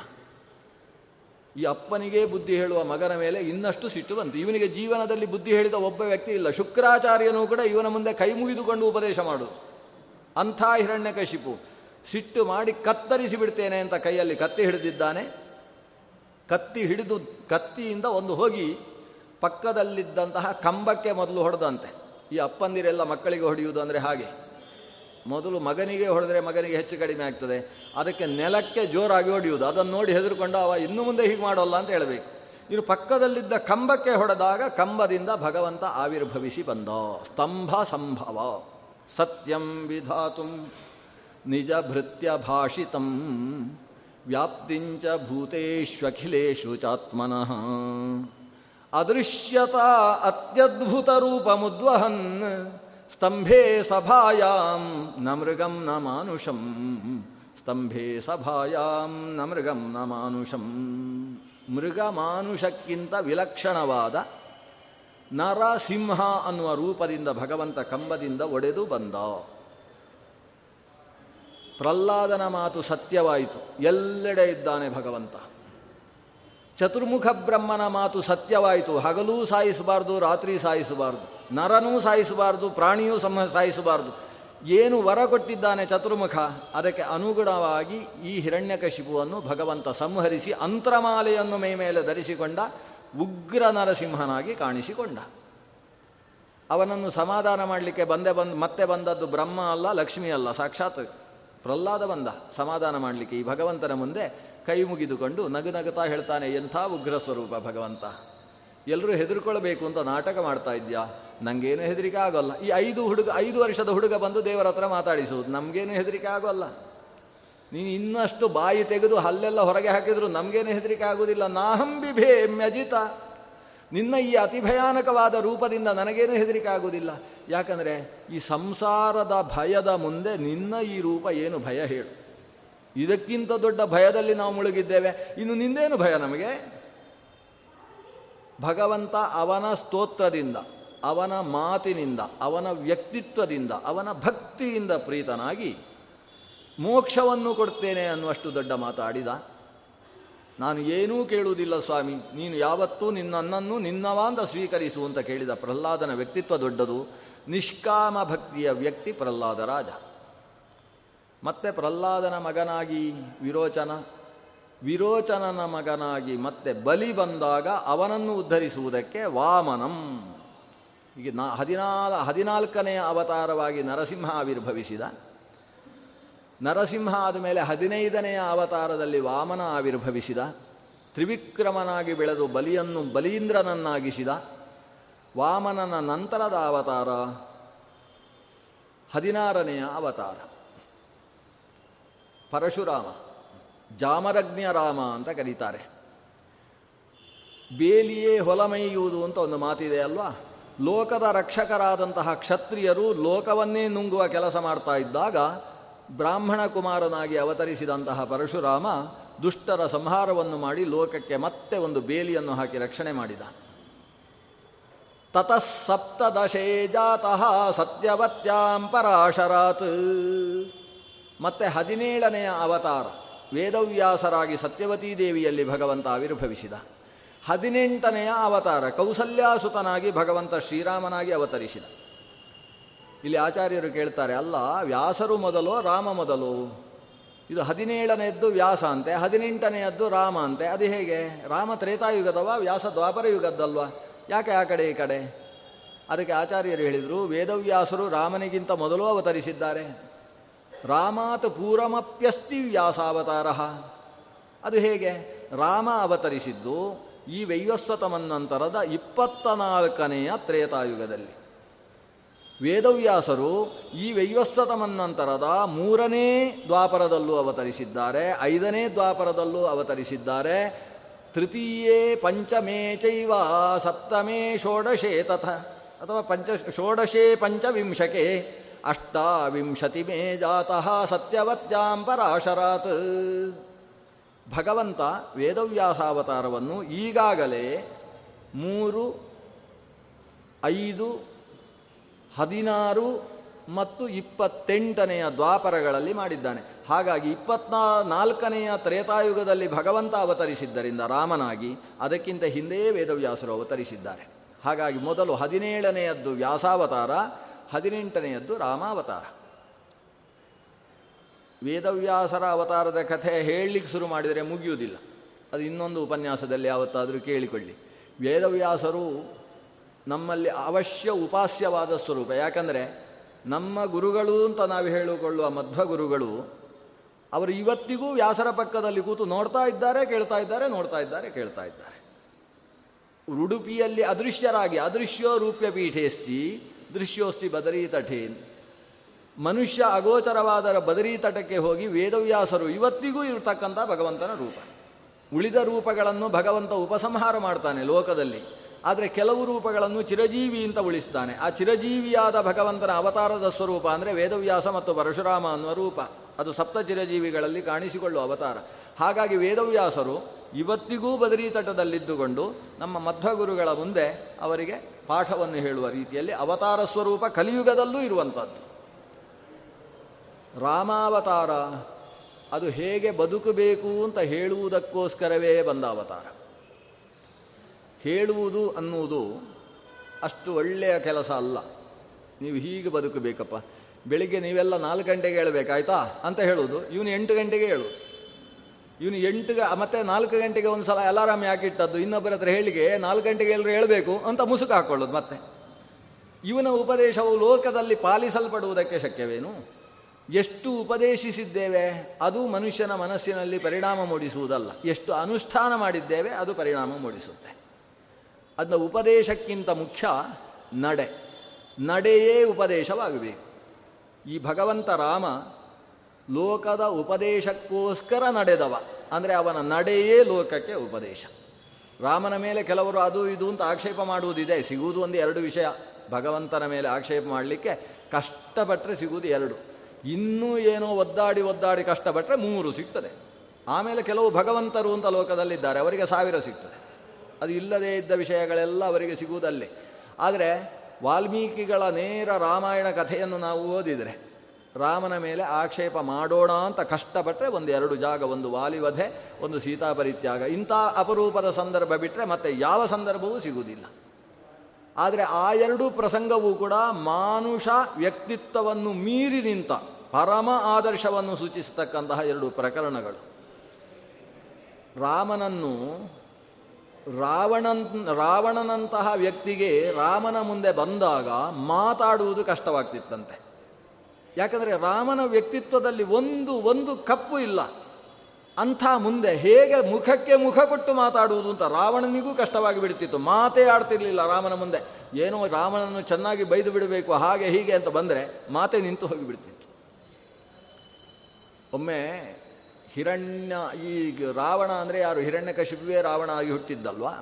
ಈ ಅಪ್ಪನಿಗೆ ಬುದ್ಧಿ ಹೇಳುವ ಮಗನ ಮೇಲೆ ಇನ್ನಷ್ಟು ಸಿಟ್ಟು ಬಂತು. ಇವನಿಗೆ ಜೀವನದಲ್ಲಿ ಬುದ್ಧಿ ಹೇಳಿದ ಒಬ್ಬ ವ್ಯಕ್ತಿ ಇಲ್ಲ. ಶುಕ್ರಾಚಾರ್ಯನೂ ಕೂಡ ಇವನ ಮುಂದೆ ಕೈ ಮುಗಿದುಕೊಂಡು ಉಪದೇಶ ಮಾಡು ಅಂಥ ಹಿರಣ್ಯಕಶಿಪು ಸಿಟ್ಟು ಮಾಡಿ ಕತ್ತರಿಸಿ ಬಿಡ್ತೇನೆ ಅಂತ ಕೈಯಲ್ಲಿ ಕತ್ತಿ ಹಿಡಿದಿದ್ದಾನೆ. ಕತ್ತಿ ಹಿಡಿದು ಕತ್ತಿಯಿಂದ ಒಂದು ಹೋಗಿ ಪಕ್ಕದಲ್ಲಿದ್ದಂತಹ ಕಂಬಕ್ಕೆ ಮೊದಲು ಹೊಡೆದಂತೆ. ಈ ಅಪ್ಪಂದಿರೆಲ್ಲ ಮಕ್ಕಳಿಗೆ ಹೊಡೆಯುವುದು ಅಂದರೆ ಹಾಗೆ. ಮೊದಲು ಮಗನಿಗೆ ಹೊಡೆದ್ರೆ ಮಗನಿಗೆ ಹೆಚ್ಚು ಕಡಿಮೆ ಆಗ್ತದೆ. ಅದಕ್ಕೆ ನೆಲಕ್ಕೆ ಜೋರಾಗಿ ಹೊಡೆಯುವುದು. ಅದನ್ನು ನೋಡಿ ಹೆದರ್ಕೊಂಡು, ಅವ ಇನ್ನು ಮುಂದೆ ಹೀಗೆ ಮಾಡೋಲ್ಲ ಅಂತ ಹೇಳಬೇಕು. ಇನ್ನು ಪಕ್ಕದಲ್ಲಿದ್ದ ಕಂಬಕ್ಕೆ ಹೊಡೆದಾಗ ಕಂಬದಿಂದ ಭಗವಂತ ಆವಿರ್ಭವಿಸಿ ಬಂದ. ಸ್ತಂಭ ಸಂಭವ. ಸತ್ಯಂ ವಿಧಾತು ನಿಜ ಭೃತ್ಯ ಭಾಷಿತಂ ವ್ಯಾಪ್ತಿಂಚ ಭೂತೇಶ್ವಖಿಲೇಶು ಚಾತ್ಮನಃ. ಅದೃಶ್ಯತಾ ಅತ್ಯದ್ಭುತ ರೂಪಮುದ್ವಹನ್ ಸ್ತಂಭೆ ಸಭಾಯಾಂ ನ ಮೃಗಂ ನ ಮಾನುಷಂ ಸ್ತಂಭೆ ಸಭಾಯಾಂ ನ ಮೃಗಂ ನ ಮಾನುಷಂ ಮೃಗ ಮಾನುಷಕ್ಕಿಂತ ವಿಲಕ್ಷಣವಾದ ನರಸಿಂಹ ಅನ್ನುವ ರೂಪದಿಂದ ಭಗವಂತ ಕಂಬದಿಂದ ಒಡೆದು ಬಂದ. ಪ್ರಹ್ಲಾದನ ಮಾತು ಸತ್ಯವಾಯಿತು. ಎಲ್ಲೆಡೆ ಇದ್ದಾನೆ ಭಗವಂತ. ಚತುರ್ಮುಖ ಬ್ರಹ್ಮನ ಮಾತು ಸತ್ಯವಾಯಿತು. ಹಗಲೂ ಸಾಯಿಸಬಾರ್ದು, ರಾತ್ರಿ ಸಾಯಿಸಬಾರ್ದು. ನರನೂ ಸಾಯಿಸಬಾರ್ದು, ಪ್ರಾಣಿಯೂ ಸಮ ಸಾಯಿಸಬಾರ್ದು. ಏನು ವರ ಕೊಟ್ಟಿದ್ದಾನೆ ಚತುರ್ಮುಖ? ಅದಕ್ಕೆ ಅನುಗುಣವಾಗಿ ಈ ಹಿರಣ್ಯಕಶಿಪುವನ್ನು ಭಗವಂತ ಸಂಹರಿಸಿ ಅಂತರಮಾಲೆಯನ್ನು ಮೈ ಮೇಲೆ ಧರಿಸಿಕೊಂಡ ಉಗ್ರ ನರಸಿಂಹನಾಗಿ ಕಾಣಿಸಿಕೊಂಡ. ಅವನನ್ನು ಸಮಾಧಾನ ಮಾಡಲಿಕ್ಕೆ ಬಂದೆ ಬಂದು, ಮತ್ತೆ ಬಂದದ್ದು ಬ್ರಹ್ಮ ಅಲ್ಲ, ಲಕ್ಷ್ಮಿ ಅಲ್ಲ, ಸಾಕ್ಷಾತ್ ಪ್ರಹ್ಲಾದ ಬಂದ. ಸಮಾಧಾನ ಮಾಡಲಿಕ್ಕೆ ಈ ಭಗವಂತನ ಮುಂದೆ ಕೈ ಮುಗಿದುಕೊಂಡು ನಗು ನಗುತ್ತಾ ಹೇಳ್ತಾನೆ, ಎಂಥ ಉಗ್ರ ಸ್ವರೂಪ ಭಗವಂತ. ಎಲ್ಲರೂ ಹೆದರ್ಕೊಳ್ಬೇಕು ಅಂತ ನಾಟಕ ಮಾಡ್ತಾ ಇದ್ಯಾ? ನನಗೇನು ಹೆದರಿಕೆ ಆಗೋಲ್ಲ. ಈ ಐದು ಹುಡುಗ, ಐದು ವರ್ಷದ ಹುಡುಗ ಬಂದು ದೇವರ ಹತ್ರ ಮಾತಾಡಿಸುವುದು ನಮಗೇನು ಹೆದರಿಕೆ ಆಗೋಲ್ಲ. ನೀನು ಇನ್ನಷ್ಟು ಬಾಯಿ ತೆಗೆದು ಹಲ್ಲೆಲ್ಲ ಹೊರಗೆ ಹಾಕಿದ್ರು ನಮಗೇನು ಹೆದರಿಕೆ ಆಗುವುದಿಲ್ಲ. ನಾಹಂಬಿಭೇ ಮ್ಯಜಿತ. ನಿನ್ನ ಈ ಅತಿ ಭಯಾನಕವಾದ ರೂಪದಿಂದ ನನಗೇನು ಹೆದರಿಕೆ ಆಗುವುದಿಲ್ಲ. ಯಾಕಂದರೆ ಈ ಸಂಸಾರದ ಭಯದ ಮುಂದೆ ನಿನ್ನ ಈ ರೂಪ ಏನು ಭಯ ಹೇಳು. ಇದಕ್ಕಿಂತ ದೊಡ್ಡ ಭಯದಲ್ಲಿ ನಾವು ಮುಳುಗಿದ್ದೇವೆ. ಇನ್ನು ನಿಂದೇನು ಭಯ ನಮಗೆ? ಭಗವಂತ ಅವನ ಸ್ತೋತ್ರದಿಂದ, ಅವನ ಮಾತಿನಿಂದ, ಅವನ ವ್ಯಕ್ತಿತ್ವದಿಂದ, ಅವನ ಭಕ್ತಿಯಿಂದ ಪ್ರೀತನಾಗಿ ಮೋಕ್ಷವನ್ನು ಕೊಡ್ತೇನೆ ಅನ್ನುವಷ್ಟು ದೊಡ್ಡ ಮಾತಾಡಿದ. ನಾನು ಏನೂ ಕೇಳುವುದಿಲ್ಲ ಸ್ವಾಮಿ. ನೀನು ಯಾವತ್ತೂ ನಿನ್ನನ್ನು ನಿನ್ನವಾಂದ ಸ್ವೀಕರಿಸು ಅಂತ ಕೇಳಿದ ಪ್ರಹ್ಲಾದನ ವ್ಯಕ್ತಿತ್ವ ದೊಡ್ಡದು. ನಿಷ್ಕಾಮ ಭಕ್ತಿಯ ವ್ಯಕ್ತಿ ಪ್ರಹ್ಲಾದ ರಾಜ. ಮತ್ತೆ ಪ್ರಹ್ಲಾದನ ಮಗನಾಗಿ ವಿರೋಚನ, ವಿರೋಚನನ ಮಗನಾಗಿ ಮತ್ತೆ ಬಲಿ ಬಂದಾಗ ಅವನನ್ನು ಉದ್ಧರಿಸುವುದಕ್ಕೆ ವಾಮನಂ. ಈಗ ನಾ, ಹದಿನಾಲ್ ಹದಿನಾಲ್ಕನೆಯ ಅವತಾರವಾಗಿ ನರಸಿಂಹ ಆವಿರ್ಭವಿಸಿದ. ನರಸಿಂಹ ಆದಮೇಲೆ ಹದಿನೈದನೆಯ ಅವತಾರದಲ್ಲಿ ವಾಮನ ಆವಿರ್ಭವಿಸಿದ. ತ್ರಿವಿಕ್ರಮನಾಗಿ ಬೆಳೆದು ಬಲಿಯನ್ನು ಬಲೀಂದ್ರನನ್ನಾಗಿಸಿದ. ವಾಮನನ ನಂತರದ ಅವತಾರ ಹದಿನಾರನೆಯ ಅವತಾರ. ಪರಶುರಾಮ, ಜಾಮರಜ್ಞ ರಾಮ ಅಂತ ಕರೀತಾರೆ. ಬೇಲಿಯೇ ಹೊಲಮೈಯುವುದು ಅಂತ ಒಂದು ಮಾತಿದೆ ಅಲ್ವಾ? ಲೋಕದ ರಕ್ಷಕರಾದಂತಹ ಕ್ಷತ್ರಿಯರು ಲೋಕವನ್ನೇ ನುಂಗುವ ಕೆಲಸ ಮಾಡ್ತಾ ಇದ್ದಾಗ ಬ್ರಾಹ್ಮಣ ಕುಮಾರನಾಗಿ ಅವತರಿಸಿದಂತಹ ಪರಶುರಾಮ ದುಷ್ಟರ ಸಂಹಾರವನ್ನು ಮಾಡಿ ಲೋಕಕ್ಕೆ ಮತ್ತೆ ಒಂದು ಬೇಲಿಯನ್ನು ಹಾಕಿ ರಕ್ಷಣೆ ಮಾಡಿದ. ತತಃ ಸಪ್ತದಶೇ ಜಾತಃ ಸತ್ಯವತ್ಯಾಂ ಪರಾಶರಾತ್. ಮತ್ತೆ ಹದಿನೇಳನೆಯ ಅವತಾರ ವೇದವ್ಯಾಸರಾಗಿ ಸತ್ಯವತೀ ದೇವಿಯಲ್ಲಿ ಭಗವಂತ ಆವಿರ್ಭವಿಸಿದ. ಹದಿನೆಂಟನೆಯ ಅವತಾರ ಕೌಸಲ್ಯಾಸುತನಾಗಿ ಭಗವಂತ ಶ್ರೀರಾಮನಾಗಿ ಅವತರಿಸಿದ. ಇಲ್ಲಿ ಆಚಾರ್ಯರು ಕೇಳ್ತಾರೆ, ಅಲ್ಲ, ವ್ಯಾಸರು ಮೊದಲು, ರಾಮ ಮೊದಲು? ಇದು ಹದಿನೇಳನೆಯದ್ದು ವ್ಯಾಸ ಅಂತೆ, ಹದಿನೆಂಟನೆಯದ್ದು ರಾಮ ಅಂತೆ, ಅದು ಹೇಗೆ? ರಾಮ ತ್ರೇತಾಯುಗದವ, ವ್ಯಾಸ ದ್ವಾಪರ ಯುಗದ್ದಲ್ವ ಯಾಕೆ ಆ ಕಡೆ ಈ ಕಡೆ? ಅದಕ್ಕೆ ಆಚಾರ್ಯರು ಹೇಳಿದರು, ವೇದವ್ಯಾಸರು ರಾಮನಿಗಿಂತ ಮೊದಲು ಅವತರಿಸಿದ್ದಾರೆ. ರಾಮಾತ್ ಪೂರಮಪ್ಯಸ್ತಿ ವ್ಯಾಸಾವತಾರ. ಅದು ಹೇಗೆ? ರಾಮ ಅವತರಿಸಿದ್ದು ಈ ವೈವಸ್ವತಮನ್ನಂತರದ ಇಪ್ಪತ್ತ ನಾಲ್ಕನೆಯ ತ್ರೇತಾಯುಗದಲ್ಲಿ. ವೇದವ್ಯಾಸರು ಈ ವೈವಸ್ವತಮನ್ನಂತರದ ಮೂರನೇ ದ್ವಾಪರದಲ್ಲೂ ಅವತರಿಸಿದ್ದಾರೆ, ಐದನೇ ದ್ವಾಪರದಲ್ಲೂ ಅವತರಿಸಿದ್ದಾರೆ. ತೃತೀಯೇ ಪಂಚಮೇ ಚೈವ ಸಪ್ತಮೇ ಷೋಡಶೇ ತಥ ಅಥವಾ ಪಂಚ, ಷೋಡಶೇ ಪಂಚವಿಂಶಕೆ. ಅಷ್ಟಾವಿಂಶತಿ ಮೇ ಜಾತಃ ಸತ್ಯವತ್ಯಾಂ ಪರಾಶರಾತ್. ಭಗವಂತ ವೇದವ್ಯಾಸಾವತಾರವನ್ನು ಈಗಾಗಲೇ ಮೂರು, ಐದು, ಹದಿನಾರು ಮತ್ತು ಇಪ್ಪತ್ತೆಂಟನೆಯ ದ್ವಾಪರಗಳಲ್ಲಿ ಮಾಡಿದ್ದಾನೆ. ಹಾಗಾಗಿ ಇಪ್ಪತ್ನಾ, ನಾಲ್ಕನೆಯ ತ್ರೇತಾಯುಗದಲ್ಲಿ ಭಗವಂತ ಅವತರಿಸಿದ್ದರಿಂದ ರಾಮನಾಗಿ ಅದಕ್ಕಿಂತ ಹಿಂದೆಯೇ ವೇದವ್ಯಾಸರು ಅವತರಿಸಿದ್ದಾರೆ. ಹಾಗಾಗಿ ಮೊದಲು ಹದಿನೇಳನೆಯದ್ದು ವ್ಯಾಸಾವತಾರ ಹದಿನೆಂಟನೆಯದ್ದು ರಾಮಾವತಾರ. ವೇದವ್ಯಾಸರ ಅವತಾರದ ಕಥೆ ಹೇಳಲಿಕ್ಕೆ ಶುರು ಮಾಡಿದರೆ ಮುಗಿಯುವುದಿಲ್ಲ. ಅದು ಇನ್ನೊಂದು ಉಪನ್ಯಾಸದಲ್ಲಿ ಯಾವತ್ತಾದರೂ ಕೇಳಿಕೊಳ್ಳಿ. ವೇದವ್ಯಾಸರು ನಮ್ಮಲ್ಲಿ ಅವಶ್ಯ ಉಪಾಸ್ಯವಾದ ಸ್ವರೂಪ. ಯಾಕಂದರೆ ನಮ್ಮ ಗುರುಗಳು ಅಂತ ನಾವು ಹೇಳಿಕೊಳ್ಳುವ ಮಧ್ವ ಗುರುಗಳು ಅವರು ಇವತ್ತಿಗೂ ವ್ಯಾಸರ ಪಕ್ಕದಲ್ಲಿ ಕೂತು ನೋಡ್ತಾ ಇದ್ದಾರೆ, ಕೇಳ್ತಾ ಇದ್ದಾರೆ, ನೋಡ್ತಾ ಇದ್ದಾರೆ, ಕೇಳ್ತಾ ಇದ್ದಾರೆ. ಉಡುಪಿಯಲ್ಲಿ ಅದೃಶ್ಯರಾಗಿ, ಅದೃಶ್ಯ ರೂಪ್ಯ ಪೀಠೇಸ್ತಿ ದೃಶ್ಯೋಸ್ತಿ ಬದರಿ ತಟೇನ್ ಮನುಷ್ಯ ಅಗೋಚರವಾದರ ಬದರಿ ತಟಕ್ಕೆ ಹೋಗಿ ವೇದವ್ಯಾಸರು ಇವತ್ತಿಗೂ ಇರತಕ್ಕಂಥ ಭಗವಂತನ ರೂಪ. ಉಳಿದ ರೂಪಗಳನ್ನು ಭಗವಂತ ಉಪಸಂಹಾರ ಮಾಡ್ತಾನೆ ಲೋಕದಲ್ಲಿ. ಆದರೆ ಕೆಲವು ರೂಪಗಳನ್ನು ಚಿರಜೀವಿ ಅಂತ ಉಳಿಸ್ತಾನೆ. ಆ ಚಿರಜೀವಿಯಾದ ಭಗವಂತನ ಅವತಾರದ ಸ್ವರೂಪ ಅಂದರೆ ವೇದವ್ಯಾಸ ಮತ್ತು ಪರಶುರಾಮ ಅನ್ನುವ ರೂಪ. ಅದು ಸಪ್ತ ಚಿರಜೀವಿಗಳಲ್ಲಿ ಕಾಣಿಸಿಕೊಳ್ಳುವ ಅವತಾರ. ಹಾಗಾಗಿ ವೇದವ್ಯಾಸರು ಇವತ್ತಿಗೂ ಬದರಿ ತಟದಲ್ಲಿದ್ದುಕೊಂಡು ನಮ್ಮ ಮಧ್ವಗುರುಗಳ ಮುಂದೆ ಅವರಿಗೆ ಪಾಠವನ್ನು ಹೇಳುವ ರೀತಿಯಲ್ಲಿ ಅವತಾರ ಸ್ವರೂಪ ಕಲಿಯುಗದಲ್ಲೂ ಇರುವಂಥದ್ದು. ರಾಮಾವತಾರ, ಅದು ಹೇಗೆ ಬದುಕಬೇಕು ಅಂತ ಹೇಳುವುದಕ್ಕೋಸ್ಕರವೇ ಬಂದ ಅವತಾರ. ಹೇಳುವುದು ಅನ್ನುವುದು ಅಷ್ಟು ಒಳ್ಳೆಯ ಕೆಲಸ ಅಲ್ಲ. ನೀವು ಹೀಗೆ ಬದುಕಬೇಕಪ್ಪ. ಬೆಳಿಗ್ಗೆ ನೀವೆಲ್ಲ ನಾಲ್ಕು ಗಂಟೆಗೆ ಹೇಳಬೇಕಾಯ್ತಾ ಅಂತ ಹೇಳುವುದು. ಇವನು ಎಂಟು ಗಂಟೆಗೆ ಹೇಳುವುದು ಇವನು ಎಂಟು ಮತ್ತೆ ನಾಲ್ಕು ಗಂಟೆಗೆ ಒಂದು ಸಲ ಅಲಾರಾಮ್ ಯಾಕೆ ಇಟ್ಟದ್ದು ಇನ್ನೊಬ್ಬರ ಹತ್ರ ಹೇಳಿಗೆ, ನಾಲ್ಕು ಗಂಟೆಗೆ ಎಲ್ಲರೂ ಹೇಳಬೇಕು ಅಂತ ಮುಸುಕು ಹಾಕ್ಕೊಳ್ಳೋದು ಮತ್ತೆ. ಇವನ ಉಪದೇಶವು ಲೋಕದಲ್ಲಿ ಪಾಲಿಸಲ್ಪಡುವುದಕ್ಕೆ ಶಕ್ಯವೇನು? ಎಷ್ಟು ಉಪದೇಶಿಸಿದ್ದೇವೆ, ಅದು ಮನುಷ್ಯನ ಮನಸ್ಸಿನಲ್ಲಿ ಪರಿಣಾಮ ಮೂಡಿಸುವುದಲ್ಲ. ಎಷ್ಟು ಅನುಷ್ಠಾನ ಮಾಡಿದ್ದೇವೆ, ಅದು ಪರಿಣಾಮ ಮೂಡಿಸುತ್ತೆ. ಅದನ್ನ ಉಪದೇಶಕ್ಕಿಂತ ಮುಖ್ಯ ನಡೆ. ನಡೆಯೇ ಉಪದೇಶವಾಗಬೇಕು. ಈ ಭಗವಂತ ರಾಮ ಲೋಕದ ಉಪದೇಶಕ್ಕೋಸ್ಕರ ನಡೆದವ. ಅಂದರೆ ಅವನ ನಡೆಯೇ ಲೋಕಕ್ಕೆ ಉಪದೇಶ. ರಾಮನ ಮೇಲೆ ಕೆಲವರು ಅದು ಇದು ಅಂತ ಆಕ್ಷೇಪ ಮಾಡುವುದಿದೆ. ಸಿಗುವುದು ಒಂದು ಎರಡು ವಿಷಯ. ಭಗವಂತನ ಮೇಲೆ ಆಕ್ಷೇಪ ಮಾಡಲಿಕ್ಕೆ ಕಷ್ಟಪಟ್ಟರೆ ಸಿಗುವುದು ಎರಡು. ಇನ್ನೂ ಏನೋ ಒದ್ದಾಡಿ ಒದ್ದಾಡಿ ಕಷ್ಟಪಟ್ಟರೆ ಮೂರು ಸಿಗ್ತದೆ. ಆಮೇಲೆ ಕೆಲವು ಭಗವಂತರು ಅಂತ ಲೋಕದಲ್ಲಿದ್ದಾರೆ. ಅವರಿಗೆ ಸಾವಿರ ಸಿಗ್ತದೆ. ಅದು ಇಲ್ಲದೇ ಇದ್ದ ವಿಷಯಗಳೆಲ್ಲ ಅವರಿಗೆ ಸಿಗುವುದಲ್ಲೇ. ಆದರೆ ವಾಲ್ಮೀಕಿಗಳ ನೇರ ರಾಮಾಯಣ ಕಥೆಯನ್ನು ನಾವು ಓದಿದರೆ ರಾಮನ ಮೇಲೆ ಆಕ್ಷೇಪ ಮಾಡೋಣ ಅಂತ ಕಷ್ಟಪಟ್ಟರೆ ಒಂದು ಎರಡು ಜಾಗ, ಒಂದು ವಾಲಿವಧೆ, ಒಂದು ಸೀತಾಪರಿತ್ಯಾಗ. ಇಂಥ ಅಪರೂಪದ ಸಂದರ್ಭ ಬಿಟ್ಟರೆ ಮತ್ತೆ ಯಾವ ಸಂದರ್ಭವೂ ಸಿಗುವುದಿಲ್ಲ. ಆದರೆ ಆ ಎರಡೂ ಪ್ರಸಂಗವೂ ಕೂಡ ಮಾನುಷ ವ್ಯಕ್ತಿತ್ವವನ್ನು ಮೀರಿ ನಿಂತ, ಪರಮ ಆದರ್ಶವನ್ನು ಸೂಚಿಸತಕ್ಕಂತಹ ಎರಡು ಪ್ರಕರಣಗಳು. ರಾಮನನ್ನು ರಾವಣನ್, ರಾವಣನಂತಹ ವ್ಯಕ್ತಿಗೆ ರಾಮನ ಮುಂದೆ ಬಂದಾಗ ಮಾತಾಡುವುದು ಕಷ್ಟವಾಗ್ತಿತ್ತಂತೆ. ಯಾಕಂದರೆ ರಾಮನ ವ್ಯಕ್ತಿತ್ವದಲ್ಲಿ ಒಂದು ಒಂದು ಕಪ್ಪು ಇಲ್ಲ. ಅಂಥ ಮುಂದೆ ಹೇಗೆ ಮುಖಕ್ಕೆ ಮುಖ ಕೊಟ್ಟು ಮಾತಾಡುವುದು ಅಂತ ರಾವಣನಿಗೂ ಕಷ್ಟವಾಗಿ ಬಿಡ್ತಿತ್ತು. ಮಾತೇ ಆಡ್ತಿರ್ಲಿಲ್ಲ ರಾಮನ ಮುಂದೆ. ಏನೋ ರಾಮನನ್ನು ಚೆನ್ನಾಗಿ ಬೈದು ಬಿಡಬೇಕು, ಹಾಗೆ ಹೀಗೆ ಅಂತ ಬಂದರೆ ಮಾತೆ ನಿಂತು ಹೋಗಿಬಿಡ್ತಿತ್ತು ಒಮ್ಮೆ ಹಿರಣ್ಯ, ಈ ರಾವಣ ಅಂದರೆ ಯಾರು? ಹಿರಣ್ಯ ಕಶಿಪುವೇ ರಾವಣ ಆಗಿ ಹುಟ್ಟಿದ್ದಲ್ವಾ?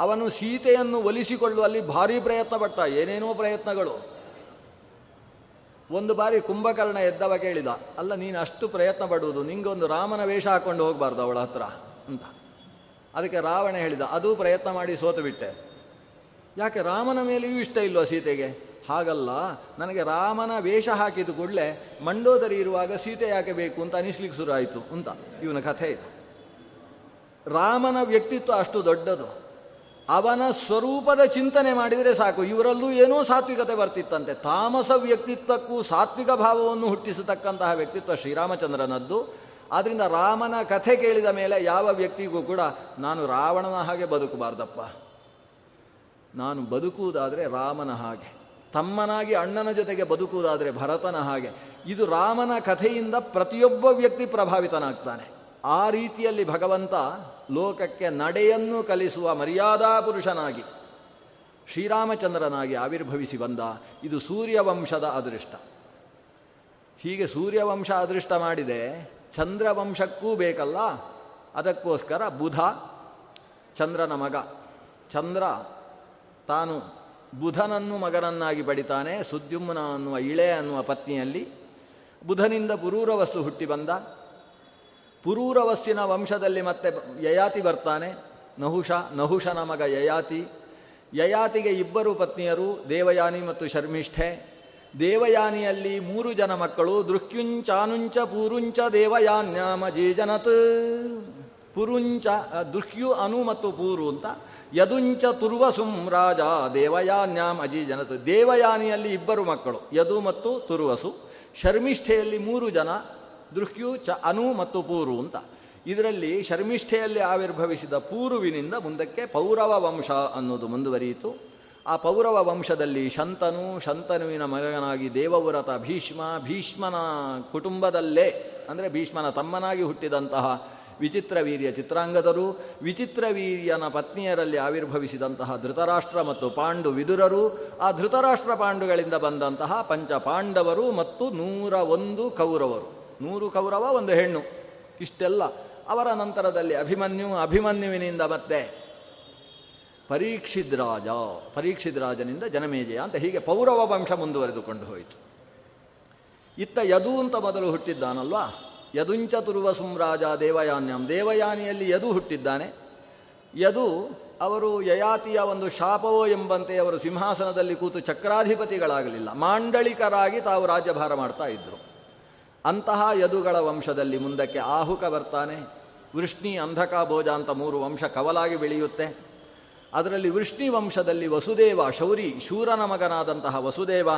ಅವನು ಸೀತೆಯನ್ನು ಒಲಿಸಿಕೊಳ್ಳುವಲ್ಲಿ ಭಾರಿ ಪ್ರಯತ್ನ ಪಟ್ಟ ಏನೇನೋ ಪ್ರಯತ್ನಗಳು. ಒಂದು ಬಾರಿ ಕುಂಭಕರ್ಣ ಎದ್ದವ ಕೇಳಿದ, ಅಲ್ಲ, ನೀನು ಅಷ್ಟು ಪ್ರಯತ್ನ ಪಡುವುದು, ನಿಂಗೊಂದು ರಾಮನ ವೇಷ ಹಾಕೊಂಡು ಹೋಗಬಾರ್ದು ಅವಳ ಹತ್ರ, ಅಂತ. ಅದಕ್ಕೆ ರಾವಣ ಹೇಳಿದ, ಅದು ಪ್ರಯತ್ನ ಮಾಡಿ ಸೋತು ಬಿಟ್ಟೆ. ಯಾಕೆ, ರಾಮನ ಮೇಲೆಯೂ ಇಷ್ಟ ಇಲ್ವ ಸೀತೆಗೆ? ಹಾಗಲ್ಲ, ನನಗೆ ರಾಮನ ವೇಷ ಹಾಕಿದ ಕೂಡಲೇ ಮಂಡೋದರಿ ಇರುವಾಗ ಸೀತೆ ಯಾಕೆ ಬೇಕು ಅಂತ ಅನಿಸ್ಲಿಕ್ಕೆ ಶುರು ಆಯಿತು, ಅಂತ ಇವನ ಕಥೆ ಇದು. ರಾಮನ ವ್ಯಕ್ತಿತ್ವ ಅಷ್ಟು ದೊಡ್ಡದು. ಅವನ ಸ್ವರೂಪದ ಚಿಂತನೆ ಮಾಡಿದರೆ ಸಾಕು. ಇವರಲ್ಲೂ ಏನೋ ಸಾತ್ವಿಕತೆ ಬರ್ತಿತ್ತಂತೆ. ತಾಮಸ ವ್ಯಕ್ತಿತ್ವಕ್ಕೂ ಸಾತ್ವಿಕ ಭಾವವನ್ನು ಹುಟ್ಟಿಸತಕ್ಕಂತಹ ವ್ಯಕ್ತಿತ್ವ ಶ್ರೀರಾಮಚಂದ್ರನದ್ದು. ಆದ್ದರಿಂದ ರಾಮನ ಕಥೆ ಕೇಳಿದ ಮೇಲೆ ಯಾವ ವ್ಯಕ್ತಿಗೂ ಕೂಡ ನಾನು ರಾವಣನ ಹಾಗೆ ಬದುಕಬಾರ್ದಪ್ಪ. ನಾನು ಬದುಕುವುದಾದರೆ ರಾಮನ ಹಾಗೆ. ತಮ್ಮನಾಗಿ ಅಣ್ಣನ ಜೊತೆಗೆ ಬದುಕುವುದಾದರೆ ಭರತನ ಹಾಗೆ. ಇದು ರಾಮನ ಕಥೆಯಿಂದ ಪ್ರತಿಯೊಬ್ಬ ವ್ಯಕ್ತಿ ಪ್ರಭಾವಿತನಾಗ್ತಾನೆ. ಆ ರೀತಿಯಲ್ಲಿ ಭಗವಂತ ಲೋಕಕ್ಕೆ ನಡೆಯನ್ನು ಕಲಿಸುವ ಮರ್ಯಾದಾ ಪುರುಷನಾಗಿ, ಶ್ರೀರಾಮಚಂದ್ರನಾಗಿ ಆವಿರ್ಭವಿಸಿ ಬಂದ ಇದು ಸೂರ್ಯವಂಶದ ಅದೃಷ್ಟ. ಹೀಗೆ ಸೂರ್ಯವಂಶ ಅದೃಷ್ಟ ಮಾಡಿದೆ, ಚಂದ್ರವಂಶಕ್ಕೂ ಬೇಕಲ್ಲ, ಅದಕ್ಕೋಸ್ಕರ ಬುಧ ಚಂದ್ರನ ಮಗ. ಚಂದ್ರ ತಾನು ಬುಧನನ್ನು ಮಗನನ್ನಾಗಿ ಪಡಿತಾನೆ ಸುದ್ಯುಮ್ನ ಅನ್ನುವ ಇಳೆ ಅನ್ನುವ ಪತ್ನಿಯಲ್ಲಿ ಬುಧನಿಂದ ಪುರೂರವಸ್ಸು ಹುಟ್ಟಿ ಬಂದ. ಪುರೂರವಸ್ಸಿನ ವಂಶದಲ್ಲಿ ಮತ್ತೆ ಯಯಾತಿ ಬರ್ತಾನೆ. ನಹುಷ ನಹುಷನ ಮಗ ಯಯಾತಿ. ಯಯಾತಿಗೆ ಇಬ್ಬರು ಪತ್ನಿಯರು, ದೇವಯಾನಿ ಮತ್ತು ಶರ್ಮಿಷ್ಠೆ. ದೇವಯಾನಿಯಲ್ಲಿ ಮೂರು ಜನ ಮಕ್ಕಳು ದೃಕ್ಯುಂಚಾನುಂಚ ಪೂರುಂಚ ದೇವಯಾನ್ಯಾಮ ಜೀಜನತ್. ಪುರುಂಚ ದೃಕ್ಯು ಅನು ಮತ್ತು ಪೂರು ಅಂತ. ಯದುಂಚ ತುರ್ವಸುಂ ರಾಜ ದೇವಯಾನ್ಯಾಮ್ ಜನತ ದೇವಯಾನಿಯಲ್ಲಿ ಇಬ್ಬರು ಮಕ್ಕಳು, ಯದು ಮತ್ತು ತುರ್ವಸು. ಶರ್ಮಿಷ್ಠೆಯಲ್ಲಿ ಮೂರು ಜನ ದೃಕ್ಯು ಚ ಅನು ಮತ್ತು ಪೂರು ಅಂತ. ಇದರಲ್ಲಿ ಶರ್ಮಿಷ್ಠೆಯಲ್ಲಿ ಆವಿರ್ಭವಿಸಿದ ಪೂರುವಿನಿಂದ ಮುಂದಕ್ಕೆ ಪೌರವ ವಂಶ ಅನ್ನೋದು ಮುಂದುವರಿಯಿತು. ಆ ಪೌರವ ವಂಶದಲ್ಲಿ ಶಂತನು, ಶಂತನುವಿನ ಮಗನಾಗಿ ದೇವವ್ರತ ಭೀಷ್ಮ, ಭೀಷ್ಮನ ಕುಟುಂಬದಲ್ಲೇ, ಅಂದರೆ ಭೀಷ್ಮನ ತಮ್ಮನಾಗಿ ಹುಟ್ಟಿದಂತಹ ವಿಚಿತ್ರವೀರ್ಯ ಚಿತ್ರಾಂಗದರು ವಿಚಿತ್ರವೀರ್ಯನ ಪತ್ನಿಯರಲ್ಲಿ ಆವಿರ್ಭವಿಸಿದಂತಹ ಧೃತರಾಷ್ಟ್ರ ಮತ್ತು ಪಾಂಡು ವಿದುರರು, ಆ ಧೃತರಾಷ್ಟ್ರ ಪಾಂಡುಗಳಿಂದ ಬಂದಂತಹ ಪಂಚ ಪಾಂಡವರು ಮತ್ತು ನೂರ ಒಂದು ಕೌರವರು. ನೂರು ಕೌರವ, ಒಂದು ಹೆಣ್ಣು. ಇಷ್ಟೆಲ್ಲ. ಅವರ ನಂತರದಲ್ಲಿ ಅಭಿಮನ್ಯು, ಅಭಿಮನ್ಯುವಿನಿಂದ ಮತ್ತೆ ಪರೀಕ್ಷಿದ್ ರಾಜ ಪರೀಕ್ಷಿದ್ ರಾಜನಿಂದ ಜನಮೇಜಯ ಅಂತ ಹೀಗೆ ಪೌರವ ವಂಶ ಮುಂದುವರೆದುಕೊಂಡು ಹೋಯಿತು. ಇತ್ತ ಯದು ಅಂತ ಮೊದಲು ಹುಟ್ಟಿದ್ದಾನಲ್ವಾ? ಯದುಂಚ ತುರುವ ಸುಮ್ರಾಜ ದೇವಯಾನ್ಯಂ. ದೇವಯಾನಿಯಲ್ಲಿ ಯದು ಹುಟ್ಟಿದ್ದಾನೆ. ಯದು ಅವರು ಯಯಾತಿಯ ಒಂದು ಶಾಪವೋ ಎಂಬಂತೆ ಅವರು ಸಿಂಹಾಸನದಲ್ಲಿ ಕೂತು ಚಕ್ರಾಧಿಪತಿಗಳಾಗಲಿಲ್ಲ. ಮಾಂಡಳಿಕರಾಗಿ ತಾವು ರಾಜ್ಯಭಾರ ಮಾಡ್ತಾ ಇದ್ದರು ಅಂತಹ ಯದುಗಳ ವಂಶದಲ್ಲಿ ಮುಂದಕ್ಕೆ ಆಹುಕ ಬರ್ತಾನೆ. ವೃಷ್ಣಿ ಅಂಧಕ ಭೋಜ ಅಂತ ಮೂರು ವಂಶ ಕವಲಾಗಿ ಬೆಳೆಯುತ್ತೆ. ಅದರಲ್ಲಿ ವೃಷ್ಣಿ ವಂಶದಲ್ಲಿ ವಸುದೇವ ಶೌರಿ, ಶೂರನ ಮಗನಾದಂತಹ ವಸುದೇವ.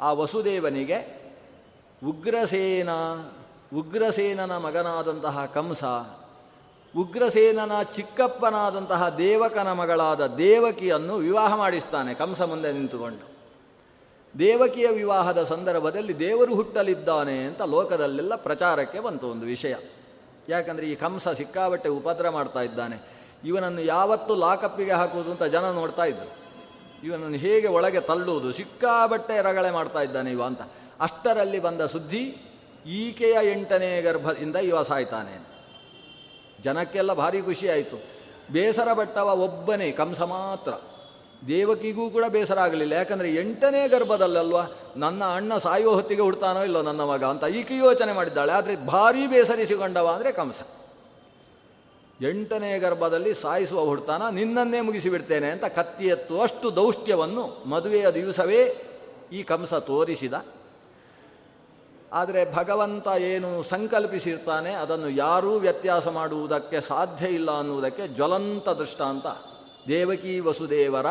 ಆ ವಸುದೇವನಿಗೆ ಉಗ್ರಸೇನ, ಉಗ್ರಸೇನನ ಮಗನಾದಂತಹ ಕಂಸ, ಉಗ್ರಸೇನನ ಚಿಕ್ಕಪ್ಪನಾದಂತಹ ದೇವಕನ ಮಗಳಾದ ದೇವಕಿಯನ್ನು ವಿವಾಹ ಮಾಡಿಸ್ತಾನೆ ಕಂಸ ಮುಂದೆ ನಿಂತುಕೊಂಡು. ದೇವಕಿಯ ವಿವಾಹದ ಸಂದರ್ಭದಲ್ಲಿ ದೇವರು ಹುಟ್ಟಲಿದ್ದಾನೆ ಅಂತ ಲೋಕದಲ್ಲೆಲ್ಲ ಪ್ರಚಾರಕ್ಕೆ ಬಂತು ಒಂದು ವಿಷಯ. ಯಾಕಂದರೆ ಈ ಕಂಸ ಸಿಕ್ಕಾಬಟ್ಟೆ ಉಪದ್ರ ಮಾಡ್ತಾ ಇದ್ದಾನೆ. ಇವನನ್ನು ಯಾವತ್ತೂ ಲಾಕಪ್ಪಿಗೆ ಹಾಕುವುದು ಅಂತ ಜನ ನೋಡ್ತಾ ಇದ್ದರು ಇವನನ್ನು ಹೇಗೆ ಒಳಗೆ ತಳ್ಳುವುದು? ಸಿಕ್ಕಾಬಟ್ಟೆ ರಗಳೆ ಮಾಡ್ತಾ ಇದ್ದಾನೆ ಇವ ಅಂತ. ಅಷ್ಟರಲ್ಲಿ ಬಂದ ಸುದ್ದಿ, ಈಕೆಯ ಎಂಟನೇ ಗರ್ಭದಿಂದ ಇವ ಸಾಯ್ತಾನೆ ಅಂತ. ಜನಕ್ಕೆಲ್ಲ ಭಾರಿ ಖುಷಿಯಾಯಿತು ಬೇಸರ ಬಟ್ಟವ ಒಬ್ಬನೇ ಕಂಸ ಮಾತ್ರ. ದೇವಕಿಗೂ ಕೂಡ ಬೇಸರ ಆಗಲಿಲ್ಲ. ಯಾಕಂದರೆ ಎಂಟನೇ ಗರ್ಭದಲ್ಲಲ್ವಾ ನನ್ನ ಅಣ್ಣ ಸಾಯೋ ಹೊತ್ತಿಗೆ ಹುಡ್ತಾನೋ ಇಲ್ಲೋ ನನ್ನ ಮಗ ಅಂತ ಈಕೆ ಯೋಚನೆ ಮಾಡಿದ್ದಾಳೆ. ಆದರೆ ಭಾರೀ ಬೇಸರಿಸಿಕೊಂಡವ ಅಂದರೆ ಕಂಸ. ಎಂಟನೇ ಗರ್ಭದಲ್ಲಿ ಸಾಯಿಸುವ ಹುಡ್ತಾನ ನಿನ್ನನ್ನೇ ಮುಗಿಸಿಬಿಡ್ತೇನೆ ಅಂತ ಕತ್ತಿ ಎತ್ತುವಷ್ಟು ದೌಷ್ಟ್ಯವನ್ನು ಮದುವೆಯ ದಿವಸವೇ ಈ ಕಂಸ ತೋರಿಸಿದ. ಆದರೆ ಭಗವಂತ ಏನು ಸಂಕಲ್ಪಿಸಿರ್ತಾನೆ ಅದನ್ನು ಯಾರೂ ವ್ಯತ್ಯಾಸ ಮಾಡುವುದಕ್ಕೆ ಸಾಧ್ಯ ಇಲ್ಲ ಅನ್ನುವುದಕ್ಕೆ ಜ್ವಲಂತ ದೃಷ್ಟಾಂತ. ದೇವಕಿ ವಸುದೇವರ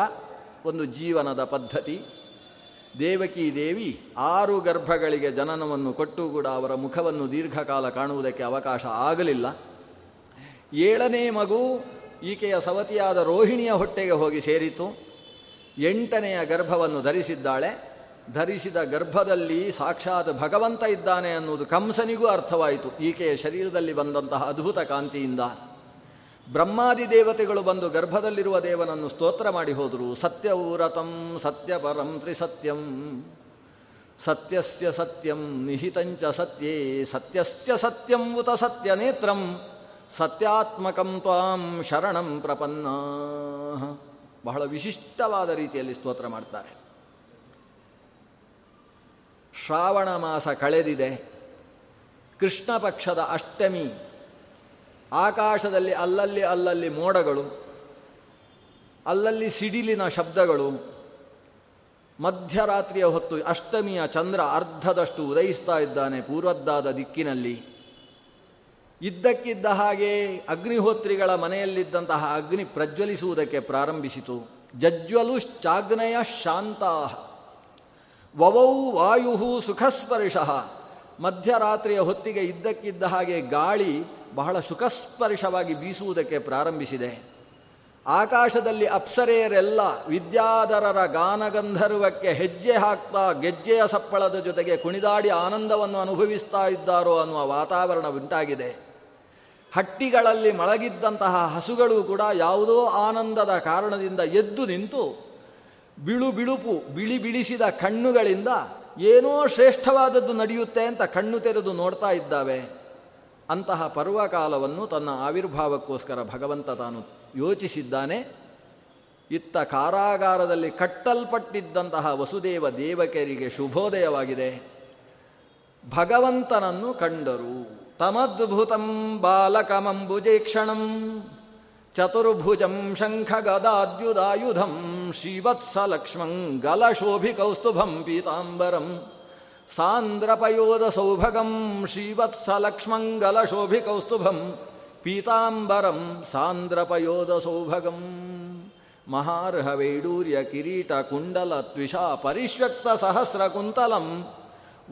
ಒಂದು ಜೀವನದ ಪದ್ಧತಿ. ದೇವಕಿ ದೇವಿ ಆರು ಗರ್ಭಗಳಿಗೆ ಜನನವನ್ನು ಕೊಟ್ಟು ಕೂಡ ಅವರ ಮುಖವನ್ನು ದೀರ್ಘಕಾಲ ಕಾಣುವುದಕ್ಕೆ ಅವಕಾಶ ಆಗಲಿಲ್ಲ. ಏಳನೇ ಮಗು ಈಕೆಯ ಸವತಿಯಾದ ರೋಹಿಣಿಯ ಹೊಟ್ಟೆಗೆ ಹೋಗಿ ಸೇರಿತು. ಎಂಟನೆಯ ಗರ್ಭವನ್ನು ಧರಿಸಿದ್ದಾಳೆ. ಧರಿಸಿದ ಗರ್ಭದಲ್ಲಿ ಸಾಕ್ಷಾತ್ ಭಗವಂತ ಇದ್ದಾನೆ ಅನ್ನುವುದು ಕಂಸನಿಗೂ ಅರ್ಥವಾಯಿತು. ಈಕೆಯ ಶರೀರದಲ್ಲಿ ಬಂದಂತಹ ಅದ್ಭುತ ಕಾಂತಿಯಿಂದ. ಬ್ರಹ್ಮಾದಿ ದೇವತೆಗಳು ಬಂದು ಗರ್ಭದಲ್ಲಿರುವ ದೇವನನ್ನು ಸ್ತೋತ್ರ ಮಾಡಿ ಹೋದರು. ಸತ್ಯವ್ರತಂ, ಸತ್ಯಪರಂ ತ್ರಿಸತ್ಯಂ. ಸತ್ಯಸ್ಯ ಸತ್ಯಂ, ನಿಹಿತಂಚ ಸತ್ಯೇ, ಸತ್ಯಸ್ಯ ಸತ್ಯಂ ಉತ ಸತ್ಯನೇತ್ರಂ, ಸತ್ಯಾತ್ಮಕಂ ತ್ವಾಂ ಶರಣಂ ಪ್ರಪನ್ನ. ಬಹಳ ವಿಶಿಷ್ಟವಾದ ರೀತಿಯಲ್ಲಿ ಸ್ತೋತ್ರ ಮಾಡ್ತಾರೆ. ಶ್ರಾವಣ ಮಾಸ ಕಳೆದಿದೆ. ಕೃಷ್ಣ ಪಕ್ಷದ ಅಷ್ಟಮಿ ಆಕಾಶದಲ್ಲಿ ಅಲ್ಲಲ್ಲಿ ಅಲ್ಲಲ್ಲಿ ಮೋಡಗಳು, ಅಲ್ಲಲ್ಲಿ ಸಿಡಿಲಿನ ಶಬ್ದಗಳು, ಮಧ್ಯರಾತ್ರಿಯ ಹೊತ್ತು ಅಷ್ಟಮಿಯ ಚಂದ್ರ ಅರ್ಧದಷ್ಟು ಉದಯಿಸ್ತಾ ಇದ್ದಾನೆ ಪೂರ್ವದ್ದಾದ ದಿಕ್ಕಿನಲ್ಲಿ. ಇದ್ದಕ್ಕಿದ್ದ ಹಾಗೆ ಅಗ್ನಿಹೋತ್ರಿಗಳ ಮನೆಯಲ್ಲಿದ್ದಂತಹ ಅಗ್ನಿ ಪ್ರಜ್ವಲಿಸುವುದಕ್ಕೆ ಪ್ರಾರಂಭಿಸಿತು. ಜಜ್ವಲುಶ್ಚಾಗ್ನಯ ಶಾಂತಾ ವವೌ ವಾಯು ಸುಖಸ್ಪರ್ಶ. ಮಧ್ಯರಾತ್ರಿಯ ಹೊತ್ತಿಗೆ ಇದ್ದಕ್ಕಿದ್ದ ಹಾಗೆ ಗಾಳಿ ಬಹಳ ಸುಖಸ್ಪರ್ಶವಾಗಿ ಬೀಸುವುದಕ್ಕೆ ಪ್ರಾರಂಭಿಸಿದೆ. ಆಕಾಶದಲ್ಲಿ ಅಪ್ಸರೆಯರೆಲ್ಲ ವಿದ್ಯಾಧರರ ಗಾನಗಂಧರ್ವಕ್ಕೆ ಹೆಜ್ಜೆ ಹಾಕ್ತಾ ಗೆಜ್ಜೆಯ ಸಪ್ಪಳದ ಜೊತೆಗೆ ಕುಣಿದಾಡಿ ಆನಂದವನ್ನು ಅನುಭವಿಸ್ತಾ ಇದ್ದಾರೋ ಅನ್ನುವ ವಾತಾವರಣ ಉಂಟಾಗಿದೆ. ಹಟ್ಟಿಗಳಲ್ಲಿ ಮಳಗಿದ್ದಂತಹ ಹಸುಗಳು ಕೂಡ ಯಾವುದೋ ಆನಂದದ ಕಾರಣದಿಂದ ಎದ್ದು ನಿಂತು ಬಿಳು ಬಿಳುಪು ಬಿಳಿ ಬಿಳಿಸಿದ ಕಣ್ಣುಗಳಿಂದ ಏನೋ ಶ್ರೇಷ್ಠವಾದದ್ದು ನಡೆಯುತ್ತೆ ಅಂತ ಕಣ್ಣು ತೆರೆದು ನೋಡ್ತಾ ಇದ್ದಾವೆ. ಅಂತಹ ಪರ್ವಕಾಲವನ್ನು ತನ್ನ ಆವಿರ್ಭಾವಕ್ಕೋಸ್ಕರ ಭಗವಂತ ತಾನು ಯೋಚಿಸಿದ್ದಾನೆ. ಇತ್ತ ಕಾರಾಗಾರದಲ್ಲಿ ಕಟ್ಟಲ್ಪಟ್ಟಿದ್ದಂತಹ ವಸುದೇವ ದೇವಕರಿಗೆ ಶುಭೋದಯವಾಗಿದೆ. ಭಗವಂತನನ್ನು ಕಂಡರು. ತಮದ್ಭುತಂ ಬಾಲಕಮಂಬುಜೇಕ್ಷಣಂ ಚತುರ್ಭುಜಂ ಶಂಖಗದಾದ್ಯುದಾಯುಧಂ ಶ್ರೀವತ್ಸಲಕ್ಷ್ಮಂ ಗಲಶೋಭಿಕೌಸ್ತುಭಂ ಪೀತಾಂಬರಂ ಸಾಂದ್ರಪಯೋದ ಸೌಭಗಂ ಶ್ರೀವತ್ಸಲಕ್ಷ್ಮಂ ಗಲಶೋಭಿಕೌಸ್ತುಭಂ ಪೀತಾಂಬರಂ ಸಾಂದ್ರಪಯೋದ ಸೌಭಗಂ ಮಹಾರ್ಹ ವೈಡೂರ್ಯ ಕಿರೀಟ ಕುಂಡಲ ತ್ವಿಷಾ ಪರಿಶ್ವಕ್ತ ಸಹಸ್ರ ಕುಂತಲಂ.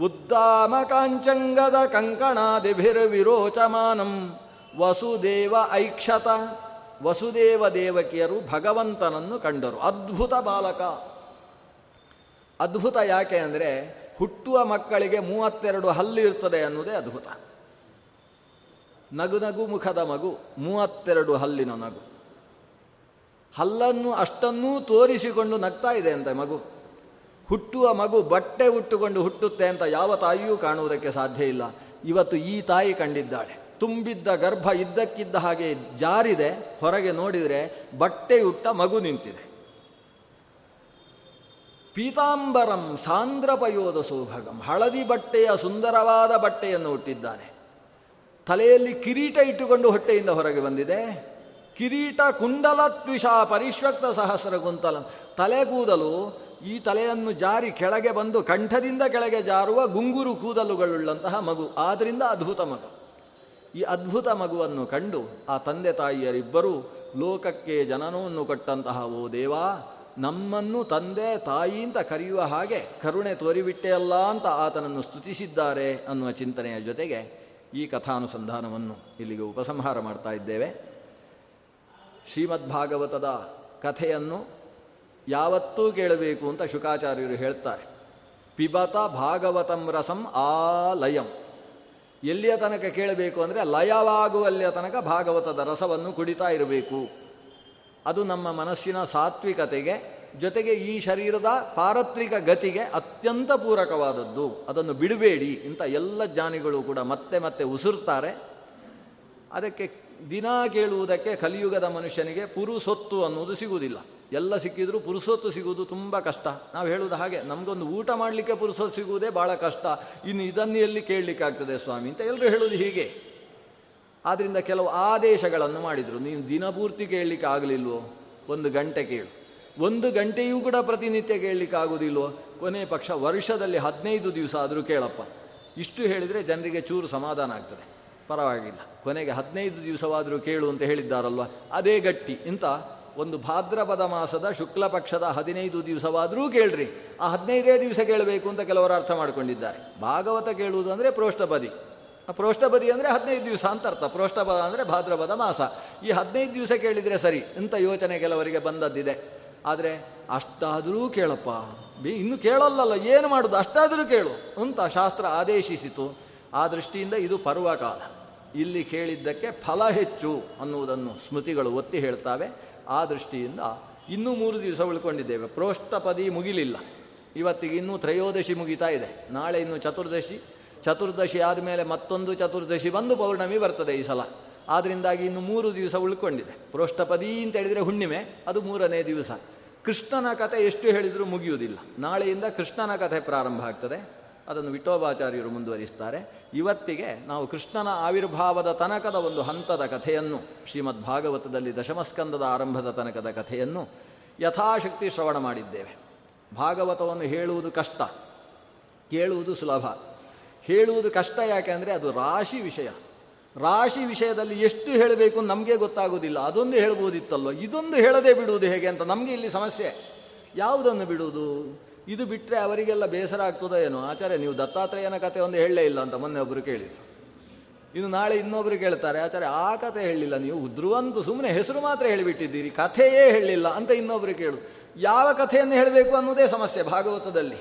ಉದ್ದಾಮ ಕಾಂಚಂಗದ ಕಂಕಣಾದಿಭಿರ್ವಿರೋಚಮಾನಂ. ವಸುದೇವ ಐಕ್ಷತ. ವಸುದೇವ ದೇವಕಿಯರು ಭಗವಂತನನ್ನು ಕಂಡರು. ಅದ್ಭುತ ಬಾಲಕ. ಅದ್ಭುತ ಯಾಕೆ ಅಂದರೆ ಹುಟ್ಟುವ ಮಕ್ಕಳಿಗೆ ಮೂವತ್ತೆರಡು ಹಲ್ಲು ಇರ್ತದೆ ಅನ್ನೋದೇ ಅದ್ಭುತ. ನಗು ನಗು ಮುಖದ ಮಗು, ಮೂವತ್ತೆರಡು ಹಲ್ಲಿನ ನಗು. ಹಲ್ಲನ್ನು ಅಷ್ಟನ್ನೂ ತೋರಿಸಿಕೊಂಡು ನಗ್ತಾ ಇದೆ ಅಂತ ಮಗು. ಹುಟ್ಟುವ ಮಗು ಬಟ್ಟೆ ಉಟ್ಟುಕೊಂಡು ಹುಟ್ಟುತ್ತೆ ಅಂತ ಯಾವ ತಾಯಿಯೂ ಕಾಣುವುದಕ್ಕೆ ಸಾಧ್ಯ ಇಲ್ಲ. ಇವತ್ತು ಈ ತಾಯಿ ಕಂಡಿದ್ದಾಳೆ. ತುಂಬಿದ್ದ ಗರ್ಭ ಇದ್ದಕ್ಕಿದ್ದ ಹಾಗೆ ಜಾರಿದೆ, ಹೊರಗೆ ನೋಡಿದರೆ ಬಟ್ಟೆಯುಟ್ಟ ಮಗು ನಿಂತಿದೆ. ಪೀತಾಂಬರಂ ಸಾಂದ್ರಪಯೋದ ಸೌಭಗಂ. ಹಳದಿ ಬಟ್ಟೆಯ ಸುಂದರವಾದ ಬಟ್ಟೆಯನ್ನು ಹುಟ್ಟಿದ್ದಾನೆ ತಲೆಯಲ್ಲಿ ಕಿರೀಟ ಇಟ್ಟುಕೊಂಡು ಹೊಟ್ಟೆಯಿಂದ ಹೊರಗೆ ಬಂದಿದೆ. ಕಿರೀಟ ಕುಂಡಲ ತ್ವಿಷ ಪರಿಶ್ವಕ್ತ ಸಹಸ್ರ ಗುಂತಲಂ ತಲೆ ಕೂದಲು ಈ ತಲೆಯನ್ನು ಜಾರಿ ಕೆಳಗೆ ಬಂದು ಕಂಠದಿಂದ ಕೆಳಗೆ ಜಾರುವ ಗುಂಗುರು ಕೂದಲುಗಳುಳ್ಳಂತಹ ಮಗು. ಆದ್ದರಿಂದ ಅದ್ಭುತ ಮಗು. ಈ ಅದ್ಭುತ ಮಗುವನ್ನು ಕಂಡು ಆ ತಂದೆ ತಾಯಿಯರಿಬ್ಬರೂ ಲೋಕಕ್ಕೆ ಜನನವನ್ನು ಕೊಟ್ಟಂತಹ ಓ ದೇವಾ, ನಮ್ಮನ್ನು ತಂದೆ ತಾಯಿ ಅಂತ ಕರೆಯುವ ಹಾಗೆ ಕರುಣೆ ತೋರಿಬಿಟ್ಟೆಯಲ್ಲ ಅಂತ ಆತನನ್ನು ಸ್ತುತಿಸಿದ್ದಾರೆ ಅನ್ನುವ ಚಿಂತನೆಯ ಜೊತೆಗೆ ಈ ಕಥಾನುಸಂಧಾನವನ್ನು ಇಲ್ಲಿಗೆ ಉಪಸಂಹಾರ ಮಾಡ್ತಾ ಇದ್ದೇವೆ. ಶ್ರೀಮದ್ಭಾಗವತದ ಕಥೆಯನ್ನು ಯಾವತ್ತೂ ಕೇಳಬೇಕು ಅಂತ ಶುಕಾಚಾರ್ಯರು ಹೇಳ್ತಾರೆ. ಪಿಬತ ಭಾಗವತಂ ರಸಂ ಆಲಯಂ. ಎಲ್ಲಿಯ ತನಕ ಕೇಳಬೇಕು ಅಂದರೆ ಲಯವಾಗುವಲ್ಲಿಯ ತನಕ ಭಾಗವತದ ರಸವನ್ನು ಕುಡಿತಾ ಇರಬೇಕು. ಅದು ನಮ್ಮ ಮನಸ್ಸಿನ ಸಾತ್ವಿಕತೆಗೆ, ಜೊತೆಗೆ ಈ ಶರೀರದ ಪಾರತ್ರಿಕ ಗತಿಗೆ ಅತ್ಯಂತ ಪೂರಕವಾದದ್ದು. ಅದನ್ನು ಬಿಡಬೇಡಿ ಇಂಥ ಎಲ್ಲ ಜ್ಞಾನಿಗಳು ಕೂಡ ಮತ್ತೆ ಮತ್ತೆ ಉಸಿರ್ತಾರೆ. ಅದಕ್ಕೆ ದಿನ ಕೇಳುವುದಕ್ಕೆ ಕಲಿಯುಗದ ಮನುಷ್ಯನಿಗೆ ಪುರುಸೊತ್ತು ಅನ್ನುವುದು ಸಿಗುವುದಿಲ್ಲ. ಎಲ್ಲ ಸಿಕ್ಕಿದ್ರೂ ಪುರುಸೊತ್ತು ಸಿಗುವುದು ತುಂಬ ಕಷ್ಟ. ನಾವು ಹೇಳುವುದು ಹಾಗೆ, ನಮಗೊಂದು ಊಟ ಮಾಡಲಿಕ್ಕೆ ಪುರುಸೊತ್ತು ಸಿಗುವುದೇ ಭಾಳ ಕಷ್ಟ. ಇನ್ನು ಇದನ್ನು ಎಲ್ಲಿ ಕೇಳಲಿಕ್ಕಾಗ್ತದೆ ಸ್ವಾಮಿ ಅಂತ ಎಲ್ಲರೂ ಹೇಳೋದು ಹೀಗೆ. ಆದ್ದರಿಂದ ಕೆಲವು ಆದೇಶಗಳನ್ನು ಮಾಡಿದರು. ನೀನು ದಿನಪೂರ್ತಿ ಕೇಳಲಿಕ್ಕೆ ಆಗಲಿಲ್ವೋ? ಒಂದು ಗಂಟೆ ಕೇಳು. ಒಂದು ಗಂಟೆಯೂ ಕೂಡ ಪ್ರತಿನಿತ್ಯ ಕೇಳಲಿಕ್ಕೆ ಆಗೋದಿಲ್ವೋ ಕೊನೆ ಪಕ್ಷ ವರ್ಷದಲ್ಲಿ ಹದಿನೈದು ದಿವಸ ಆದರೂ ಕೇಳಪ್ಪ. ಇಷ್ಟು ಹೇಳಿದರೆ ಜನರಿಗೆ ಚೂರು ಸಮಾಧಾನ ಆಗ್ತದೆ. ಪರವಾಗಿಲ್ಲ. ಕೊನೆಗೆ ಹದಿನೈದು ದಿವಸವಾದರೂ ಕೇಳು ಅಂತ ಹೇಳಿದ್ದಾರಲ್ವ? ಅದೇ ಗಟ್ಟಿ. ಇಂಥ ಒಂದು ಭಾದ್ರಪದ ಮಾಸದ ಶುಕ್ಲ ಪಕ್ಷದ ಹದಿನೈದು ದಿವಸವಾದರೂ ಕೇಳ್ರಿ. ಆ ಹದಿನೈದೇ ದಿವಸ ಕೇಳಬೇಕು ಅಂತ ಕೆಲವರು ಅರ್ಥ ಮಾಡಿಕೊಂಡಿದ್ದಾರೆ. ಭಾಗವತ ಕೇಳುವುದು ಅಂದರೆ ಪ್ರೋಷ್ಠಪದಿ ಆ ಪ್ರೋಷ್ಠಪದಿ ಅಂದರೆ ಹದಿನೈದು ದಿವಸ ಅಂತ ಅರ್ಥ. ಪ್ರೋಷ್ಠಪದ ಅಂದರೆ ಭಾದ್ರಪದ ಮಾಸ. ಈ ಹದಿನೈದು ದಿವಸ ಕೇಳಿದರೆ ಸರಿ ಅಂತ ಯೋಚನೆ ಕೆಲವರಿಗೆ ಬಂದದ್ದಿದೆ. ಆದರೆ ಅಷ್ಟಾದರೂ ಕೇಳಪ್ಪ. ಬಿ, ಇನ್ನು ಕೇಳಲ್ಲಲ್ಲ, ಏನು ಮಾಡೋದು? ಅಷ್ಟಾದರೂ ಕೇಳು ಅಂತ ಶಾಸ್ತ್ರ ಆದೇಶಿಸಿತು. ಆ ದೃಷ್ಟಿಯಿಂದ ಇದು ಪರ್ವಕಾಲ. ಇಲ್ಲಿ ಕೇಳಿದ್ದಕ್ಕೆ ಫಲ ಹೆಚ್ಚು ಅನ್ನುವುದನ್ನು ಸ್ಮೃತಿಗಳು ಒತ್ತಿ ಹೇಳ್ತಾವೆ. ಆ ದೃಷ್ಟಿಯಿಂದ ಇನ್ನೂ ಮೂರು ದಿವಸ ಉಳ್ಕೊಂಡಿದ್ದೇವೆ. ಪ್ರೋಷ್ಠಪದಿ ಮುಗಿಲಿಲ್ಲ. ಇವತ್ತಿಗೆ ಇನ್ನೂ ತ್ರಯೋದಶಿ ಮುಗಿತಾ ಇದೆ. ನಾಳೆ ಇನ್ನು ಚತುರ್ದಶಿ. ಚತುರ್ದಶಿ ಆದಮೇಲೆ ಮತ್ತೊಂದು ಚತುರ್ದಶಿ ಬಂದು ಪೌರ್ಣಮಿ ಬರ್ತದೆ ಈ ಸಲ. ಆದ್ದರಿಂದಾಗಿ ಇನ್ನು ಮೂರು ದಿವಸ ಉಳ್ಕೊಂಡಿದೆ. ಪ್ರೋಷ್ಠಪದಿ ಅಂತ ಹೇಳಿದರೆ ಹುಣ್ಣಿಮೆ, ಅದು ಮೂರನೇ ದಿವಸ. ಕೃಷ್ಣನ ಕಥೆ ಎಷ್ಟು ಹೇಳಿದರೂ ಮುಗಿಯುವುದಿಲ್ಲ. ನಾಳೆಯಿಂದ ಕೃಷ್ಣನ ಕಥೆ ಪ್ರಾರಂಭ ಆಗ್ತದೆ. ಅದನ್ನು ವಿಠೋಬಾಚಾರ್ಯರು ಮುಂದುವರಿಸ್ತಾರೆ. ಇವತ್ತಿಗೆ ನಾವು ಕೃಷ್ಣನ ಆವಿರ್ಭಾವದ ತನಕದ ಒಂದು ಹಂತದ ಕಥೆಯನ್ನು ಶ್ರೀಮದ್ ಭಾಗವತದಲ್ಲಿ ದಶಮಸ್ಕಂದದ ಆರಂಭದ ತನಕದ ಕಥೆಯನ್ನು ಯಥಾಶಕ್ತಿ ಶ್ರವಣ ಮಾಡಿದ್ದೇವೆ. ಭಾಗವತವನ್ನು ಹೇಳುವುದು ಕಷ್ಟ, ಕೇಳುವುದು ಸುಲಭ. ಹೇಳುವುದು ಕಷ್ಟ ಯಾಕೆ ಅಂದರೆ ಅದು ರಾಶಿ ವಿಷಯ. ರಾಶಿ ವಿಷಯದಲ್ಲಿ ಎಷ್ಟು ಹೇಳಬೇಕು ನಮಗೆ ಗೊತ್ತಾಗೋದಿಲ್ಲ ಅದೊಂದು ಹೇಳ್ಬೋದಿತ್ತಲ್ವ? ಇದೊಂದು ಹೇಳದೆ ಬಿಡುವುದು ಹೇಗೆ ಅಂತ ನಮಗೆ ಇಲ್ಲಿ ಸಮಸ್ಯೆ. ಯಾವುದನ್ನು ಬಿಡುವುದು? ಇದು ಬಿಟ್ಟರೆ ಅವರಿಗೆಲ್ಲ ಬೇಸರ ಆಗ್ತದೋ ಏನೋ? ಆಚಾರ್ಯ, ನೀವು ದತ್ತಾತ್ರೇಯನ ಕತೆ ಒಂದು ಹೇಳಲೇ ಇಲ್ಲ ಅಂತ ಮೊನ್ನೆ ಒಬ್ಬರು ಕೇಳಿದರು. ಇನ್ನು ನಾಳೆ ಇನ್ನೊಬ್ಬರು ಕೇಳ್ತಾರೆ, ಆಚಾರ್ಯ, ಆ ಕತೆ ಹೇಳಲಿಲ್ಲ ನೀವು? ಧ್ರುವಂತು ಸುಮ್ಮನೆ ಹೆಸರು ಮಾತ್ರ ಹೇಳಿಬಿಟ್ಟಿದ್ದೀರಿ, ಕಥೆಯೇ ಹೇಳಿಲ್ಲ ಅಂತ ಇನ್ನೊಬ್ಬರು ಕೇಳು. ಯಾವ ಕಥೆಯನ್ನು ಹೇಳಬೇಕು ಅನ್ನೋದೇ ಸಮಸ್ಯೆ ಭಾಗವತದಲ್ಲಿ.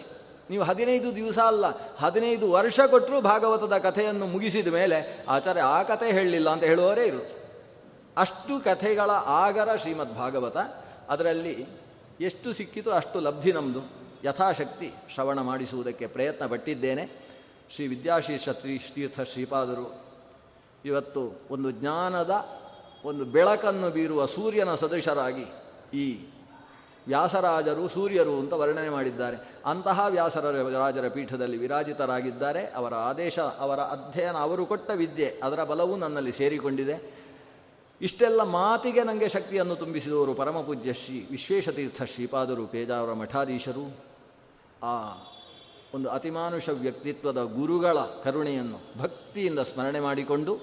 ನೀವು ಹದಿನೈದು ದಿವಸ ಅಲ್ಲ, ಹದಿನೈದು ವರ್ಷ ಕೊಟ್ಟರೂ ಭಾಗವತದ ಕಥೆಯನ್ನು ಮುಗಿಸಿದ ಮೇಲೆ, ಆಚಾರ್ಯ, ಆ ಕಥೆ ಹೇಳಲಿಲ್ಲ ಅಂತ ಹೇಳುವವರೇ ಇರುತ್ತೆ ಅಷ್ಟು ಕಥೆಗಳ ಆಗರ ಶ್ರೀಮದ್ ಭಾಗವತ ಅದರಲ್ಲಿ ಎಷ್ಟು ಸಿಕ್ಕಿತು ಅಷ್ಟು ಲಬ್ಧಿ ನಮ್ಮದು ಯಥಾಶಕ್ತಿ ಶ್ರವಣ ಮಾಡಿಸುವುದಕ್ಕೆ ಪ್ರಯತ್ನ ಪಟ್ಟಿದ್ದೇನೆ ಶ್ರೀ ವಿದ್ಯಾಶೀರ್ಷ ಶ್ರೀ ತೀರ್ಥ ಶ್ರೀಪಾದರು, ಇವತ್ತು ಒಂದು ಜ್ಞಾನದ ಒಂದು ಬೆಳಕನ್ನು ಬೀರುವ ಸೂರ್ಯನ ಸದೃಶರಾಗಿ ಈ ವ್ಯಾಸರಾಜರು, ಸೂರ್ಯರು ಅಂತ ವರ್ಣನೆ ಮಾಡಿದ್ದಾರೆ. ಅಂತಹ ವ್ಯಾಸರ ರಾಜರ ಪೀಠದಲ್ಲಿ ವಿರಾಜಿತರಾಗಿದ್ದಾರೆ. ಅವರ ಆದೇಶ, ಅವರ ಅಧ್ಯಯನ, ಅವರು ಕೊಟ್ಟ ವಿದ್ಯೆ ಅದರ ಬಲವೂ ನನ್ನಲ್ಲಿ ಸೇರಿಕೊಂಡಿದೆ. ಇಷ್ಟೆಲ್ಲ ಮಾತಿಗೆ ನನಗೆ ಶಕ್ತಿಯನ್ನು ತುಂಬಿಸಿದವರು ಪರಮಪೂಜ್ಯ ಶ್ರೀ ವಿಶ್ವೇಶತೀರ್ಥ ಶ್ರೀಪಾದರು, ಪೇಜಾವರ ಮಠಾಧೀಶರು. ಆ ಒಂದು ಅತಿಮಾನುಷ ವ್ಯಕ್ತಿತ್ವದ ಗುರುಗಳ ಕರುಣೆಯನ್ನು ಭಕ್ತಿಯಿಂದ ಸ್ಮರಣೆ ಮಾಡಿಕೊಂಡು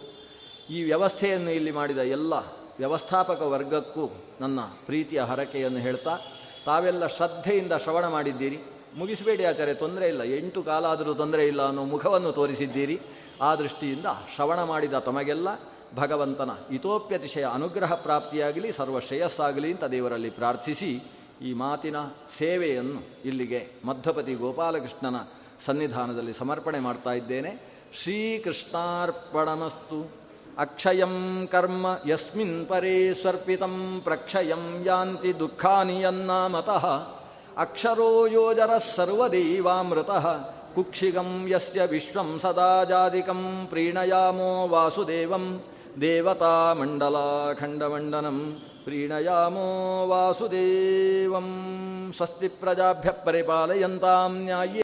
ಈ ವ್ಯವಸ್ಥೆಯನ್ನು ಇಲ್ಲಿ ಮಾಡಿದ ಎಲ್ಲ ವ್ಯವಸ್ಥಾಪಕ ವರ್ಗಕ್ಕೂ ನನ್ನ ಪ್ರೀತಿಯ ಹರಕೆಯನ್ನು ಹೇಳ್ತಾ, ತಾವೆಲ್ಲ ಶ್ರದ್ಧೆಯಿಂದ ಶ್ರವಣ ಮಾಡಿದ್ದೀರಿ. ಮುಗಿಸಬೇಡಿ ಆಚಾರ್ಯ, ತೊಂದರೆ ಇಲ್ಲ. ಎಂಟು ಕಾಲ ಆದರೂ ತೊಂದರೆ ಇಲ್ಲ ಅನ್ನೋ ಮುಖವನ್ನು ತೋರಿಸಿದ್ದೀರಿ. ಆ ದೃಷ್ಟಿಯಿಂದ ಶ್ರವಣ ಮಾಡಿದ ತಮಗೆಲ್ಲ ಭಗವಂತನ ಇತೋಪ್ಯತಿಶಯ ಅನುಗ್ರಹ ಪ್ರಾಪ್ತಿಯಾಗಲಿ ಸರ್ವ ಅಂತ ದೇವರಲ್ಲಿ ಪ್ರಾರ್ಥಿಸಿ ಈ ಮಾತಿನ ಸೇವೆಯನ್ನು ಇಲ್ಲಿಗೆ ಮಧ್ಯಪತಿ ಗೋಪಾಲಕೃಷ್ಣನ ಸನ್ನಿಧಾನದಲ್ಲಿ ಸಮರ್ಪಣೆ ಮಾಡ್ತಾ ಇದ್ದೇನೆ. ಶ್ರೀಕೃಷ್ಣಾರ್ಪಣಮಸ್ತು. ಅಕ್ಷಯಂ ಕರ್ಮ ಯಸ್ಮಿನ್ ಪರೇ ಸ್ವರ್ಪಿತಂ ಪ್ರಕ್ಷಯಂ ಯಾಂತಿ ದುಃಖಾನಿ ಯನ್ನಾಮತಃ. ಅಕ್ಷರೋ ಯೋಜರ ಸರ್ವದೈವಾಮೃತಃ. ಕುಕ್ಷಿಗಂ ಯಸ್ಯ ವಿಶ್ವಂ ಸದಾ ಜಾದಿಕಂ ಪ್ರೀಣಯಾಮೋ ವಾಸುದೇವಂ. ದೇವತಾಮಂಡಲಾಖಂಡಮಂಡನಂ ಪ್ರೀಣಯಾಮೋ ವಾಸುದೇವಂ ಸ್ವಸ್ತಿ ಪ್ರಜಾಭ್ಯ ಪರಿಪಾಲಯಂತಾಂ ನ್ಯಾಯೇ